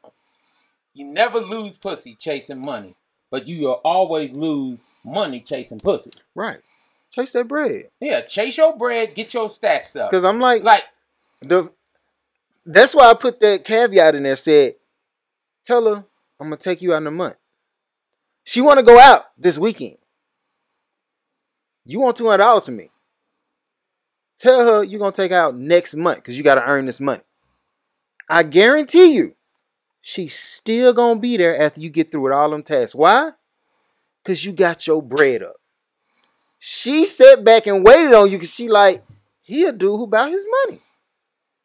you never lose pussy chasing money, but you will always lose money chasing pussy. right. Chase that bread. Yeah, chase your bread, get your stacks up. Because I'm like, Like, the. That's why I put that caveat in there. Said, tell her I'm gonna take you out in a month. She want to go out this weekend. You want two hundred dollars from me. Tell her you're gonna take out next month because you gotta earn this money. I guarantee you, she's still gonna be there after you get through with all them tasks. Why? Because you got your bread up. She sat back and waited on you because she like, he a dude who about his money.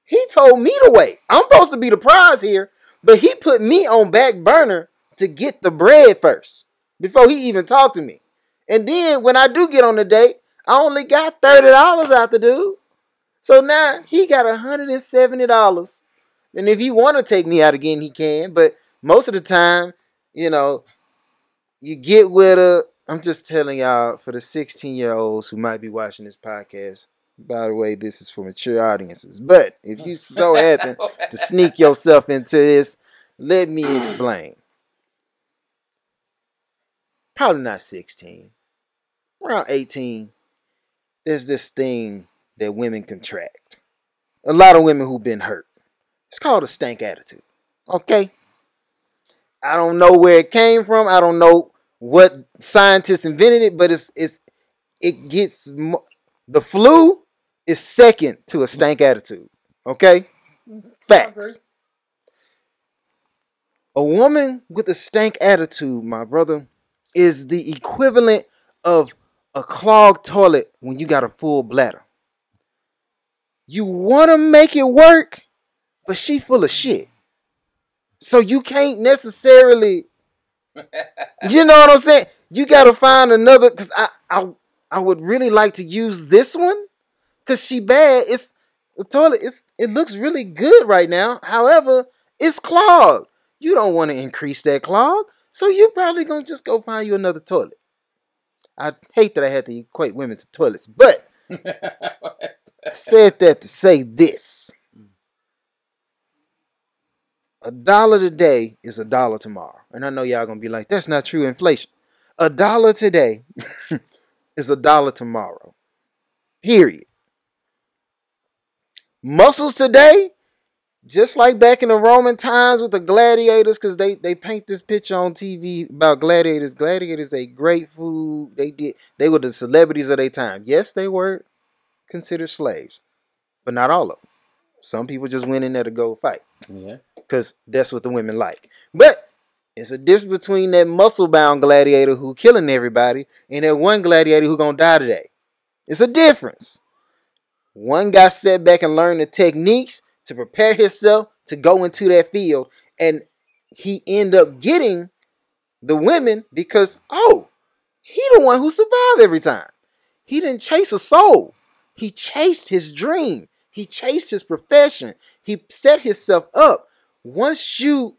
He told me to wait. I'm supposed to be the prize here, but he put me on back burner to get the bread first before he even talked to me. And then when I do get on the date, I only got thirty dollars out the dude. So now he got hundred and seventy dollars. And if he want to take me out again, he can. But most of the time, you know, you get with her. I'm just telling y'all for the 16 year olds who might be watching this podcast. By the way, this is for mature audiences. But if you so happen to sneak yourself into this, let me explain. Probably not 16, around 18. There's this thing that women contract. a lot of women who've been hurt. It's called a stank attitude. Okay? I don't know where it came from. I don't know what scientists invented it, but it's it's it gets the flu is second to a stank attitude. Okay? Mm, Facts. A woman with a stank attitude, my brother, is the equivalent of a clogged toilet when you got a full bladder. You want to make it work, but she full of shit. So you can't necessarily, you know what I'm saying? You got to find another, because I, I, I would really like to use this one, because she bad. It's, the toilet, it's, it looks really good right now. However, it's clogged. You don't want to increase that clog, so you're probably gonna just go find you another toilet. I hate that I had to equate women to toilets, but I said that to say this. A dollar today is a dollar tomorrow. And I know y'all gonna be like, that's not true inflation. A dollar today is a dollar tomorrow. Period. Muscles today just like back in the Roman times with the gladiators, because they, they paint this picture on TV about gladiators. Gladiators ate great food. They did they were the celebrities of their time. Yes, they were considered slaves, but not all of them. Some people just went in there to go fight yeah. because that's what the women like. But it's a difference between that muscle bound gladiator who killing everybody and that one gladiator who gonna die today. It's a difference. One guy sat back and learned the techniques to prepare himself to go into that field, and he end up getting the women because oh, he the one who survived every time. He didn't chase a soul. He chased his dream. He chased his profession. He set himself up. Once you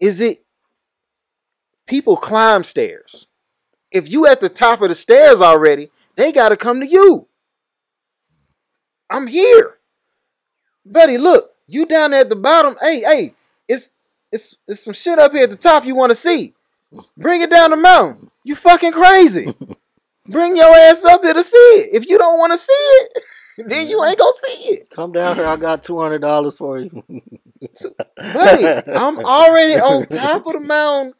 is it people climb stairs. If you at the top of the stairs already, they got to come to you. I'm here. Buddy, look, you down there at the bottom. Hey, hey, it's it's it's some shit up here at the top you want to see. Bring it down the mountain. You fucking crazy. Bring your ass up here to see it. If you don't want to see it, then you ain't gonna see it. Come down here. I got two hundred dollars for you. Buddy, I'm already on top of the mountain.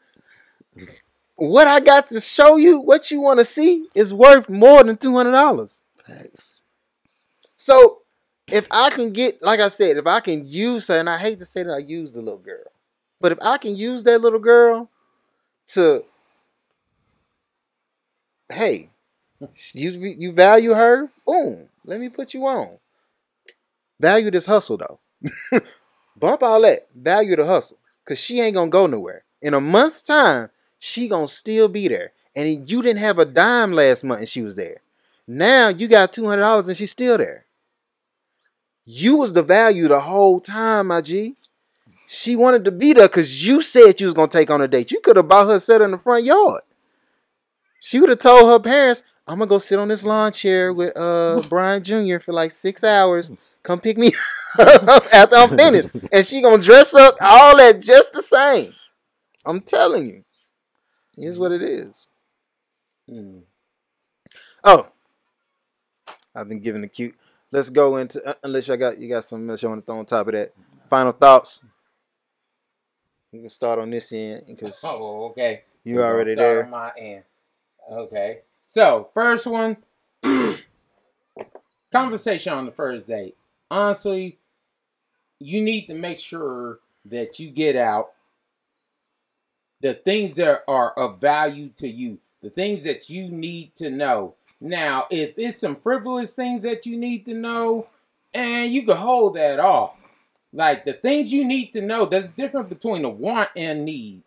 What I got to show you, what you want to see, is worth more than two hundred dollars. Facts. So if I can get, like I said, if I can use her, and I hate to say that I use the little girl, but if I can use that little girl to, hey, you you value her, boom, let me put you on. Value this hustle though. Bump all that. Value the hustle, cause she ain't gonna go nowhere. In a month's time, she gonna still be there. And you didn't have a dime last month, and she was there. Now you got two hundred dollars, and she's still there. You was the value the whole time, my G. She wanted to be there because you said you was gonna take on a date. You could have bought her a set in the front yard. She would have told her parents, "I'm gonna go sit on this lawn chair with uh Brian Jr. for like six hours. Come pick me up after I'm finished." And she gonna dress up all that just the same. I'm telling you, here's what it is. Mm. Oh, I've been given the cute. Let's go into uh, unless you got you got something else you want to throw on top of that. Final thoughts. You can start on this end because Oh, okay. you already start there. On my end. Okay. So first one, conversation on the first date. Honestly, you need to make sure that you get out the things that are of value to you, the things that you need to know. Now, if it's some frivolous things that you need to know, and you can hold that off. Like the things you need to know, there's a difference between a want and need.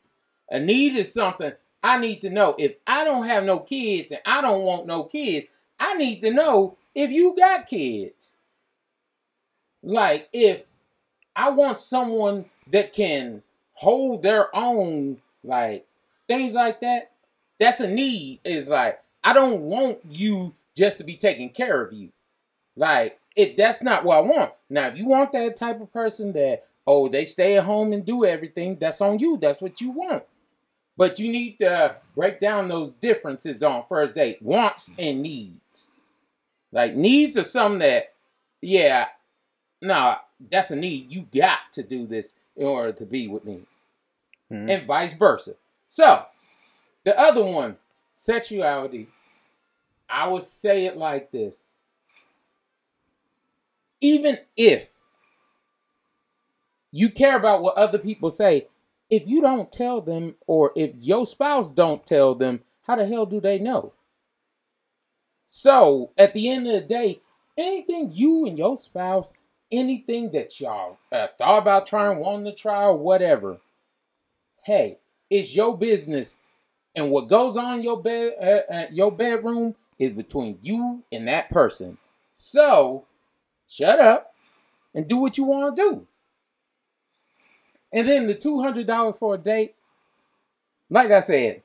A need is something I need to know. If I don't have no kids and I don't want no kids, I need to know if you got kids. Like if I want someone that can hold their own, like things like that, that's a need. Is like I don't want you just to be taking care of you. Like if that's not what I want. Now if you want that type of person that oh they stay at home and do everything, that's on you. That's what you want. But you need to break down those differences on first date wants and needs. Like, needs are something that yeah, no, that's a need. You got to do this in order to be with me, Mhm. and vice versa. So, the other one, sexuality. I would say it like this: even if you care about what other people say, if you don't tell them, or if your spouse don't tell them, how the hell do they know? So at the end of the day, anything you and your spouse, anything that y'all uh, thought about trying, wanting to try, or whatever, hey, it's your business, and what goes on in your bed, uh, uh, your bedroom, is between you and that person. So shut up and do what you want to do. And then the two hundred dollars for a date, like I said,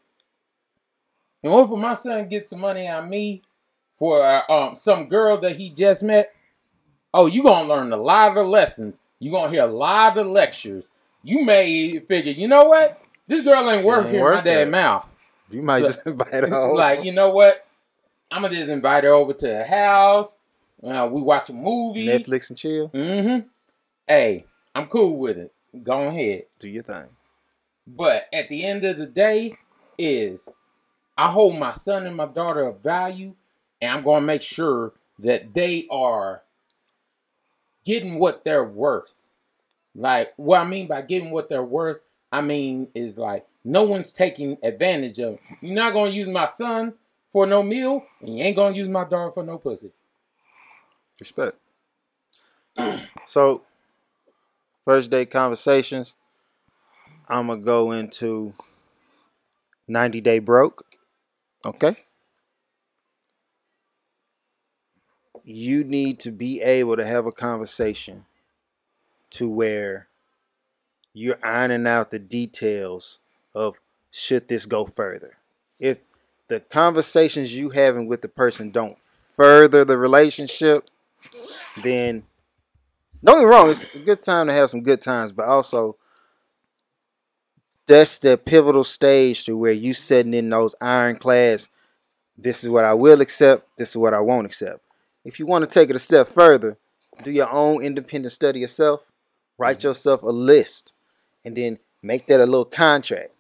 in order for my son to get some money on me for uh, um some girl that he just met, oh, you gonna learn a lot of the lessons. You gonna hear a lot of the lectures. You may figure, you know what? This girl ain't worth hearing my worth dad that. mouth. You might So- just invite her over. Like, you know what? I'm gonna just invite her over to the house. Uh, we watch a movie. Netflix and chill. Mm-hmm. Hey, I'm cool with it. Go ahead. Do your thing. But at the end of the day, is I hold my son and my daughter of value, and I'm gonna make sure that they are getting what they're worth. Like what I mean by getting what they're worth, I mean is like no one's taking advantage of. You're not gonna use my son for no meal, and you ain't gonna use my daughter for no pussy. Respect. so, first date conversations. I'm gonna go into 90 day broke. Okay. You need to be able to have a conversation to where you're ironing out the details of should this go further. If the conversations you having with the person don't further the relationship, then don't get wrong, it's a good time to have some good times, but also that's the pivotal stage to where you setting in those ironclads. This is what I will accept. This is what I won't accept. If you want to take it a step further, do your own independent study yourself. Write yourself a list, and then make that a little contract.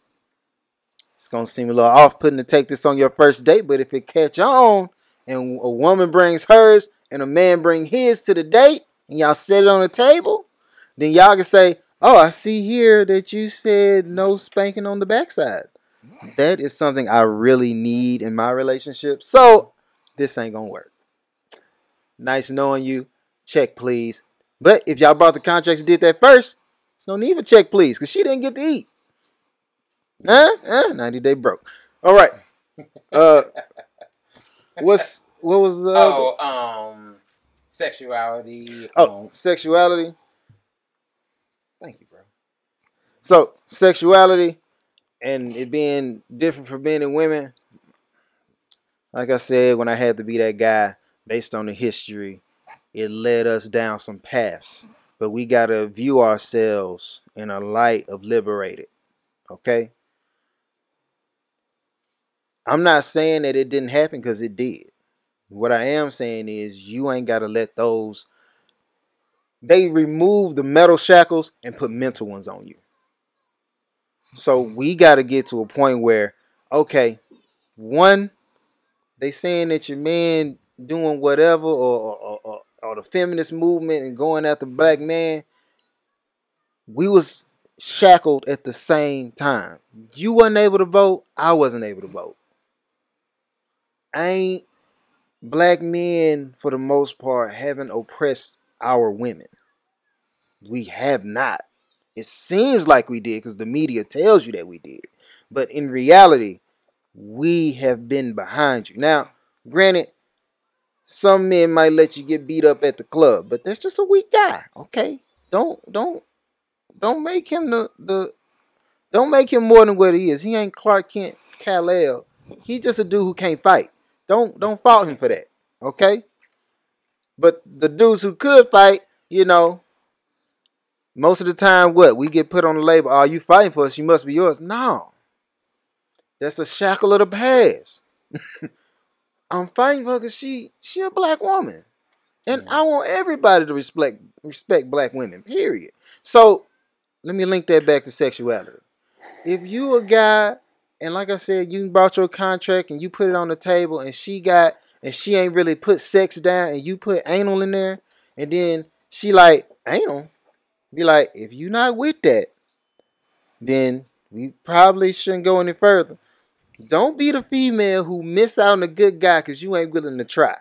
It's gonna seem a little off-putting to take this on your first date, but if it catch on, and a woman brings hers and a man bring his to the date and y'all set it on the table, then y'all can say, "Oh, I see here that you said no spanking on the backside." That is something I really need in my relationship. So this ain't gonna work. Nice knowing you. Check please. But if y'all brought the contracts and did that first, there's no need for check please, because she didn't get to eat. Huh? Huh? 90 day broke. All right. Uh what's what was the Oh, um, sexuality. Oh, um, sexuality. Thank you, bro. So, sexuality and it being different for men and women. Like I said, when I had to be that guy, based on the history, it led us down some paths. But we got to view ourselves in a light of liberated. Okay? I'm not saying that it didn't happen because it did. What I am saying is you ain't got to let those they remove the metal shackles and put mental ones on you. So mm. we got to get to a point where, okay, one, they saying that your man doing whatever, or or, or, or the feminist movement and going after black man. We was shackled at the same time. You wasn't able to vote. I wasn't able to vote. Ain't black men for the most part haven't oppressed our women. We have not. It seems like we did because the media tells you that we did. But in reality, we have been behind you. Now, granted, some men might let you get beat up at the club, but that's just a weak guy. Okay? Don't don't don't make him the the don't make him more than what he is. He ain't Clark Kent Kal-El. He just a dude who can't fight. Don't don't fault him for that. Okay? But the dudes who could fight, you know, most of the time, what we get put on the label, "Are you fighting for us? You must be yours." No, that's a shackle of the past. I'm fighting for her because she she a black woman. And Mhm. I want everybody to respect respect black women. Period. So let me link that back to sexuality. If you a guy and like I said, you brought your contract and you put it on the table and she got and she ain't really put sex down and you put anal in there and then she like anal, be like, if you not with that, then we probably shouldn't go any further. Don't be the female who miss out on a good guy because you ain't willing to try.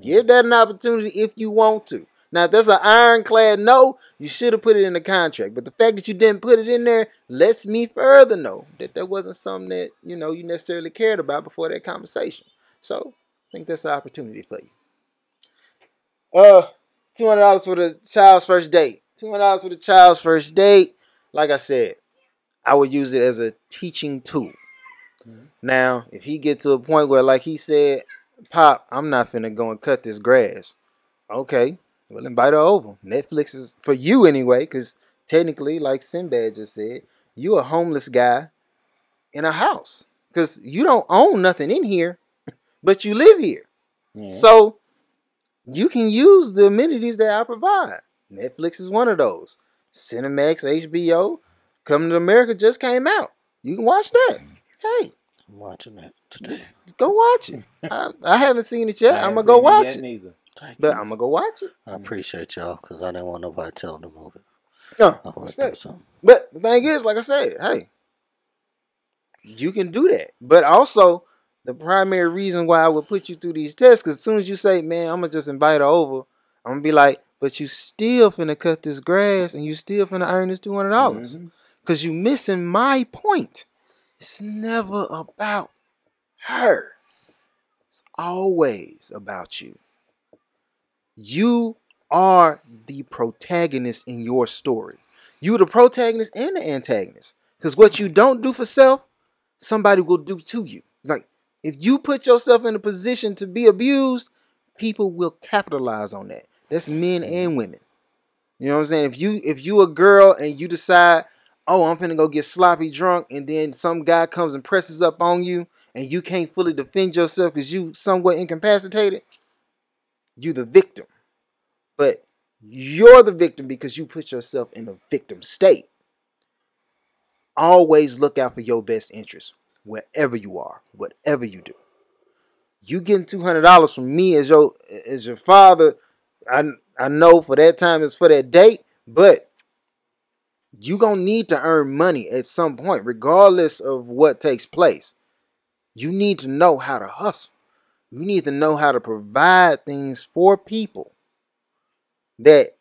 Give that an opportunity if you want to. Now, if that's an ironclad no, you should have put it in the contract. But the fact that you didn't put it in there lets me further know that that wasn't something that you know you necessarily cared about before that conversation. So, I think that's an opportunity for you. Uh, two hundred dollars for the child's first date. Two hundred dollars for the child's first date. Like I said, I would use it as a teaching tool. Mhm. Now, if he get to a point where, like he said, Pop, I'm not finna go and cut this grass. Okay, well invite her over. Netflix is for you anyway, because technically, like Sinbad just said, you a homeless guy in a house. Because you don't own nothing in here, but you live here. Yeah. So you can use the amenities that I provide. Netflix is one of those. Cinemax, HBO, Coming to America just came out. You can watch that. Hey, I'm watching that today. go watch it. I, I haven't seen it yet. I'm gonna go watch it. Neither. Thank But you. I'm gonna go watch it. I appreciate y'all because I didn't want nobody telling the movie. No, I want to do respect. something. But the thing is, like I said, hey, you can do that. But also, the primary reason why I would put you through these tests, because as soon as you say, man, I'm gonna just invite her over, I'm gonna be like, but you still finna cut this grass and you still finna earn this two hundred dollars. Mhm. Cause you missing my point. It's never about her. It's always about you. You are the protagonist in your story. You the protagonist and the antagonist. Cause what you don't do for self, somebody will do to you. Like if you put yourself in a position to be abused, people will capitalize on that. That's men and women. You know what I'm saying? If you if you a girl and you decide, oh, I'm finna go get sloppy drunk, and then some guy comes and presses up on you, and you can't fully defend yourself because you somewhat incapacitated, you the victim. But you're the victim because you put yourself in a victim state. Always look out for your best interest wherever you are, whatever you do. You getting two hundred dollars from me as your as your father. I I know for that time is for that date, but you gonna need to earn money at some point, regardless of what takes place. You need to know how to hustle. You need to know how to provide things for people that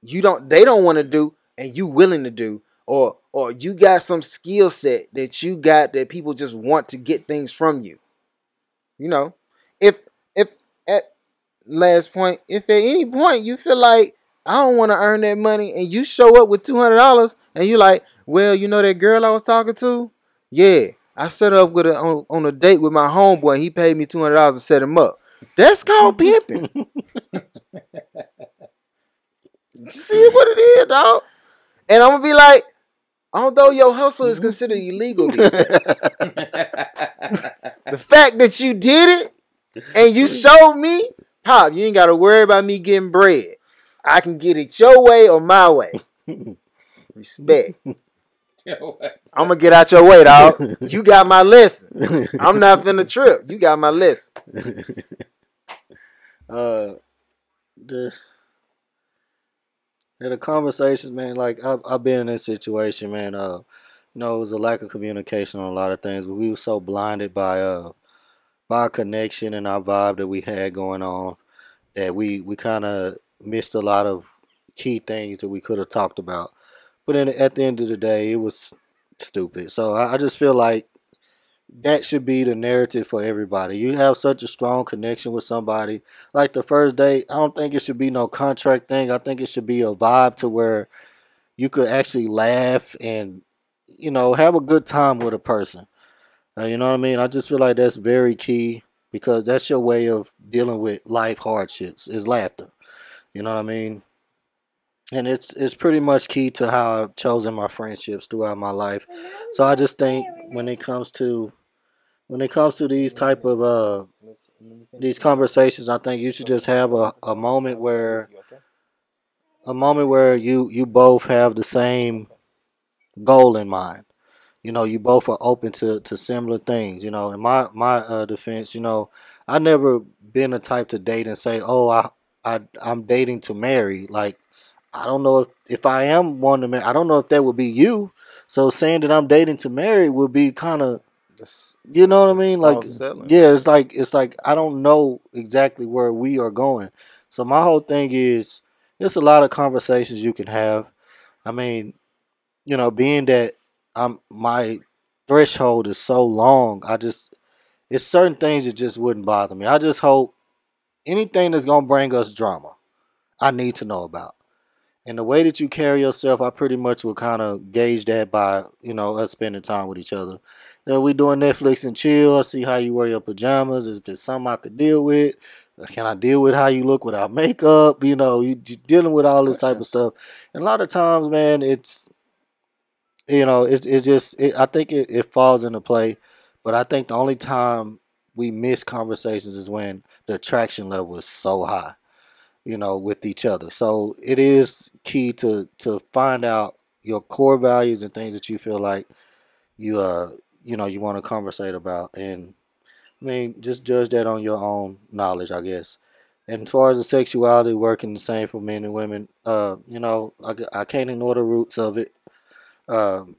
you don't they don't want to do and you willing to do or or you got some skill set that you got that people just want to get things from you. You know if if at last point if at any point you feel like i don't want to earn that money and you show up with $200 and you're like well you know that girl i was talking to? Yeah i set up with a on, on a date with my homeboy he paid me $200 to set him up that's called pimping See what it is, dog. And I'm gonna be like, although your hustle is mm-hmm. considered illegal these days, the fact that you did it and you showed me, pop, you ain't gotta worry about me getting bread. I can get it your way or my way. Respect. I'm gonna get out your way, dog. You got my list. I'm not finna trip. You got my list. uh, the yeah, the conversations, man. Like I've I've been in this situation, man. Uh, you know, it was a lack of communication on a lot of things, but we were so blinded by uh by our connection and our vibe that we had going on that we we kind of missed a lot of key things that we could have talked about. But then at the end of the day, it was stupid. So I, I just feel like that should be the narrative for everybody. You have such a strong connection with somebody. Like the first date, I don't think it should be no contract thing. I think it should be a vibe to where you could actually laugh and you know have a good time with a person. Uh, you know what I mean? I just feel like that's very key because that's your way of dealing with life hardships is laughter. You know what I mean? And it's it's pretty much key to how I've chosen my friendships throughout my life. So I just think when it comes to when it comes to these type of uh these conversations, I think you should just have a, a moment where a moment where you you both have the same goal in mind. You know, you both are open to, to similar things. You know, in my my uh, defense, you know, I never been the type to date and say, "Oh, I I I'm dating to marry." Like, I don't know if if I am one to marry. I don't know if that would be you. So saying that I'm dating to marry would be kind of, you know what I mean? Like, yeah, it's like it's like I don't know exactly where we are going. So my whole thing is there's a lot of conversations you can have. I mean, you know, being that I'm my threshold is so long, I just it's certain things that just wouldn't bother me. I just hope anything that's gonna bring us drama, I need to know about. And the way that you carry yourself, I pretty much will kind of gauge that by, you know, us spending time with each other. You know, we doing Netflix and chill. I see how you wear your pajamas. If it's something I could deal with, Uh, can I deal with how you look without makeup? You know, you you dealing with all this type of stuff. And a lot of times, man, it's you know, it's it's just it, I think it, it falls into play. But I think the only time we miss conversations is when the attraction level is so high, you know, with each other. So it is key to to find out your core values and things that you feel like you uh you know you want to conversate about and I mean just judge that on your own knowledge, I guess. And as far as the sexuality working the same for men and women, uh, you know, I, I can't ignore the roots of it, um,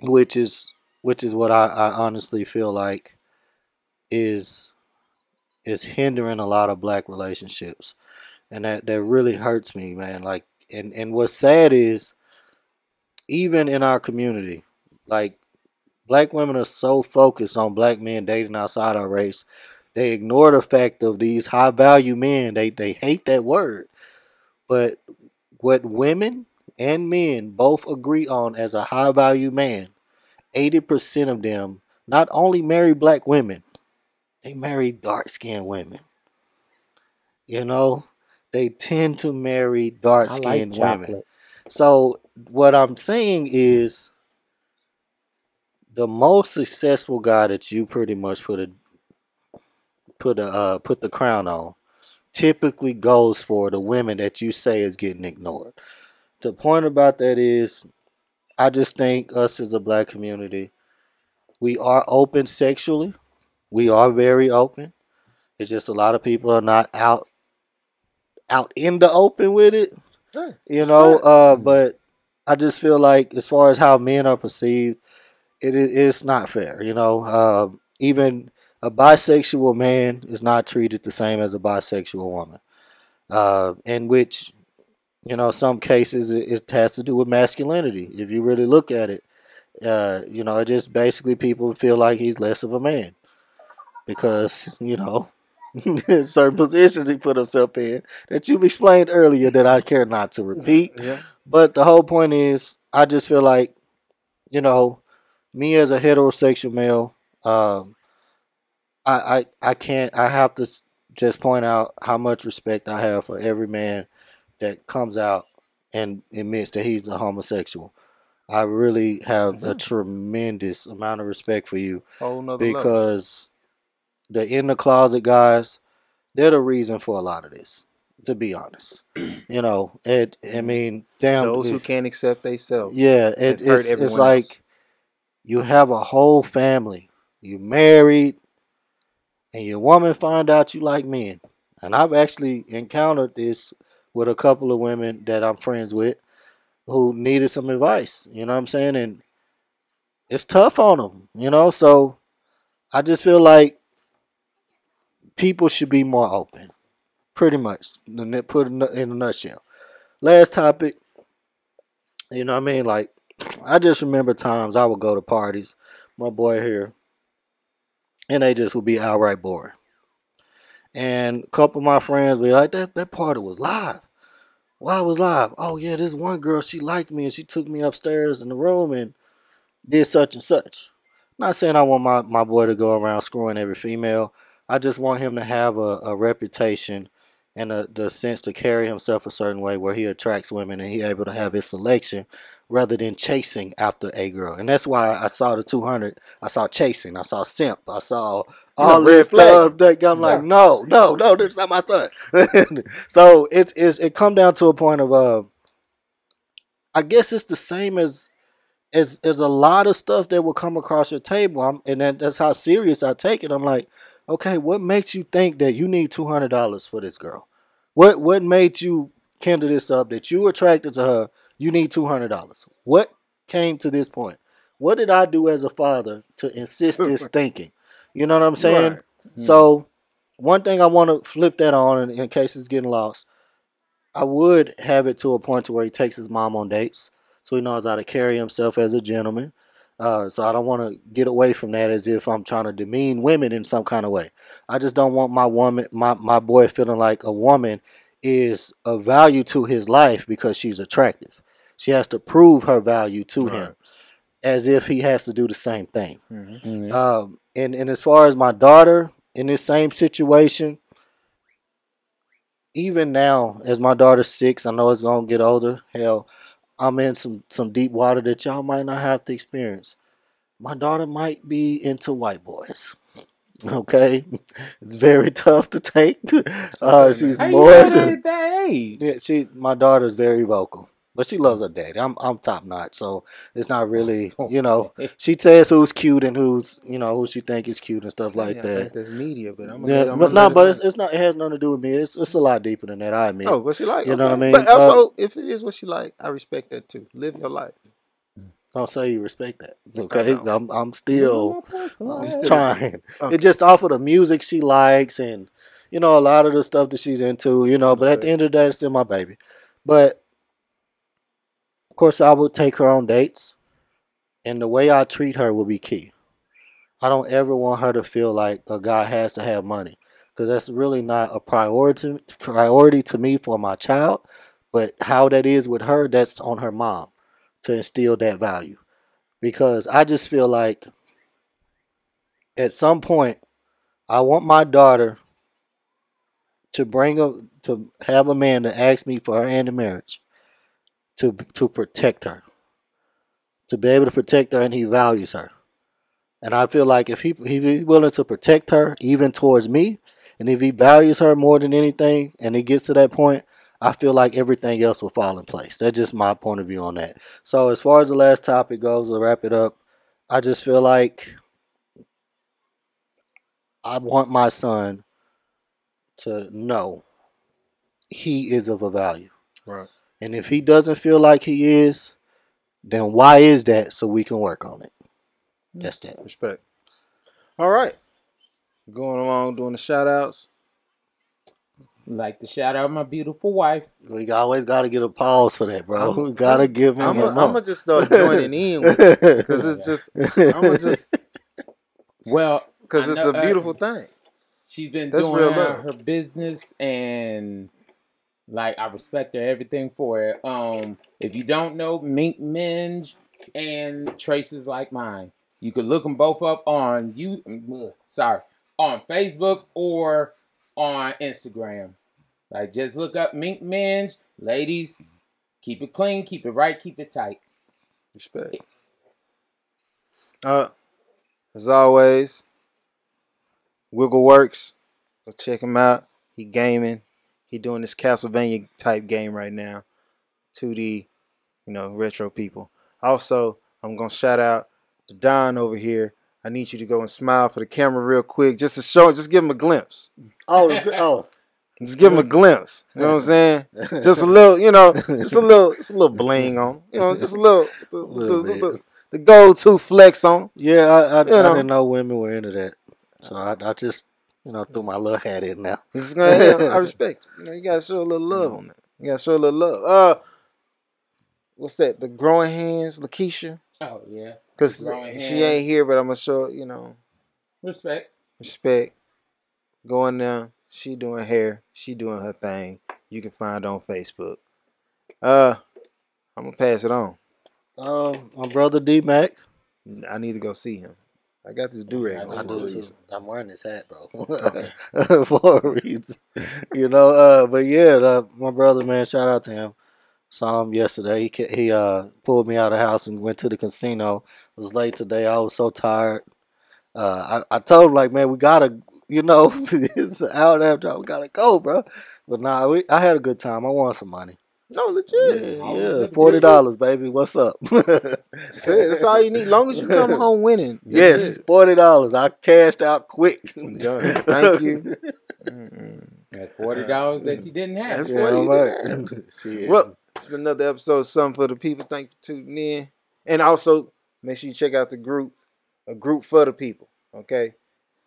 which is which is what I, I honestly feel like is is hindering a lot of black relationships, and that that really hurts me, man. Like, and and what's sad is even in our community, like black women are so focused on black men dating outside our race, they ignore the fact of these high value men. They they hate that word, but what women and men both agree on as a high value man, eighty percent of them not only marry black women, they marry dark skinned women. You know, they tend to marry dark I like skinned women. So what I'm saying is the most successful guy that you pretty much put a put a uh, put the crown on typically goes for the women that you say is getting ignored. The point about that is I just think us as a black community, we are open sexually. We are very open. It's just a lot of people are not out out in the open with it Yeah, you know uh Mm. but i just feel like as far as how men are perceived it is it's not fair you know um even a bisexual man is not treated the same as a bisexual woman uh in which you know some cases it, it has to do with masculinity if you really look at it uh you know it just basically people feel like he's less of a man because you know certain positions he put himself in that you've explained earlier that I care not to repeat. Yeah. But the whole point is, I just feel like, you know, me as a heterosexual male, um, I, I I can't. I have to just point out how much respect I have for every man that comes out and admits that he's a homosexual. I really have Yeah. a tremendous amount of respect for you Whole nother level. because the in the closet guys, they're the reason for a lot of this. To be honest, you know, it. I mean, damn. Those who can't accept themselves. yeah, it, it's it's like else. you have a whole family, you married, and your woman find out you like men. And I've actually encountered this with a couple of women that I'm friends with who needed some advice. You know what I'm saying? And it's tough on them, you know. So I just feel like people should be more open. Pretty much, put in a nutshell. Last topic, you know what I mean? Like, I just remember times I would go to parties, my boy here, and they just would be outright boring. And a couple of my friends would be like, that, that party was live. Why it was live? Oh, yeah, this one girl, she liked me and she took me upstairs in the room and did such and such. Not saying I want my, my boy to go around screwing every female. I just want him to have a, a reputation and the, the sense to carry himself a certain way where he attracts women and he able to have his selection rather than chasing after a girl. And that's why I saw the 200. I saw chasing. I saw simp. I saw all red this stuff. That I'm like, no, no, no, this is not my son. so it's, it's it come down to a point of uh, I guess it's the same as as as a lot of stuff that will come across your table. I'm, and that, that's how serious I take it. I'm like, okay, what makes you think that you need two hundred dollars for this girl? What what made you kindle this up that you attracted to her? You need two hundred dollars. What came to this point? What did I do as a father to insist this thinking? You know what I'm saying? Right. Hmm. So one thing I want to flip that on in, in case it's getting lost. I would have it to a point to where he takes his mom on dates, so he knows how to carry himself as a gentleman. Uh, so I don't want to get away from that as if I'm trying to demean women in some kind of way. I just don't want my woman, my my boy, feeling like a woman is of value to his life because she's attractive. She has to prove her value to him, as if he has to do the same thing. Mhm. Mhm. Um, and and as far as my daughter in this same situation, even now, as my daughter's six, I know it's gonna get older. Hell, I'm in some some deep water that y'all might not have to experience. My daughter might be into white boys. Okay, it's very tough to take. Uh, she's How more. know than- at that age? yeah, she my daughter's very vocal, but she loves her daddy. I'm I'm top notch, so it's not really you know. She says who's cute and who's you know who she think is cute and stuff like Yeah, that. There's media, but I'm Yeah, I'm but no, but it's, it's not. It has nothing to do with me. It's it's a lot deeper than that. I admit. oh, what she like. You know what I mean? But Uh, also, if it is what she like, I respect that too. Live your life. Don't say you respect that. Okay. I'm I'm still trying. Okay. It just off of the music she likes and you know a lot of the stuff that she's into. You know, but at the end of the day, it's still my baby. But of course, I will take her on dates, and the way I treat her will be key. I don't ever want her to feel like a guy has to have money because that's really not a priority priority to me for my child. But how that is with her, that's on her mom to instill that value. Because I just feel like at some point, I want my daughter to bring a to have a man to ask me for her hand in marriage to to protect her, to be able to protect her, and he values her. And I feel like if he he's willing to protect her, even towards me, and if he values her more than anything, and he gets to that point, I feel like everything else will fall in place. That's just my point of view on that. So as far as the last topic goes, to wrap it up, I just feel like I want my son to know he is of a value. Right. And if he doesn't feel like he is, then why is that so we can work on it? Mm. That's that. Respect. All right. Going along doing the shout outs. Like to shout out my beautiful wife. We always got to get a pause for that, bro. I'm- we got to give him I'm gonna just start joining in because it's just I'ma just- Well, because it's know- a uh, beautiful thing. she's been That's doing real her business and like I respect her everything for it. Um, if you don't know Mink Minge and Traces Like Mine, you could look them both up on you. Sorry, on Facebook or on Instagram. Like just look up Mink Minge, ladies. Keep it clean, keep it right, keep it tight. Respect. Uh, as always, Wiggle Works. Go check him out. He gaming. He doing this Castlevania type game right now. 2D, you know, retro people. Also, I'm gonna shout out to Don over here. I need you to go and smile for the camera real quick, just to show, just give him a glimpse. oh, oh. Just give him a glimpse. You know what I'm saying? Just a little, you know, just a little, just a little bling on. You know, just a little, the, the, Little the, the, the go-to flex on. Yeah, I, I, I know. didn't know women were into that, so I, I just you know threw my little hat in now. This is gonna, yeah, I respect. You. you know, you gotta show a little love on that. You gotta show a little love. Uh, what's that? The growing hands, Lakeisha, Oh yeah, because she Hands. ain't here, but I'm gonna show you know respect. respect. Going there, she doing hair, she doing her thing. You can find on Facebook. Uh, I'm gonna pass it on. Um, my brother D Mac. I need to go see him. I got this do rag. I I do do too. too. I'm wearing this hat though for a reason, you know. Uh, but yeah, the, my brother, man, shout out to him. Saw him yesterday. He he uh pulled me out of the house and went to the casino. It was late today. I was so tired. Uh, I I told him like, man, we gotta, you know, it's an hour and a half drive. We gotta go, bro. But nah, we, I had a good time. I won some money. No, legit. Oh, yeah, forty dollars, baby. What's up? That's it. That's all you need. Long as you come home winning. Yes, it. forty dollars. I cashed out quick. Done. Thank you. Mm-mm. That's forty dollars that you didn't have. That's Yeah, what I'm he right. did. Well, it's been another episode of Something for the People. Thank you for tuning in. And also, make sure you check out the group, a group for the people. Okay?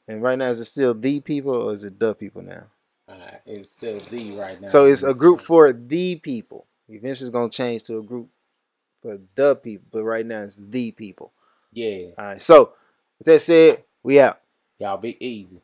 And right now, is it still the people or is it the people now? Uh, it's still the right now. So it's a group for the people. Eventually, it's going to change to a group for the people. But right now, it's the people. Yeah, All right. So, with that said, we out. y'all be easy.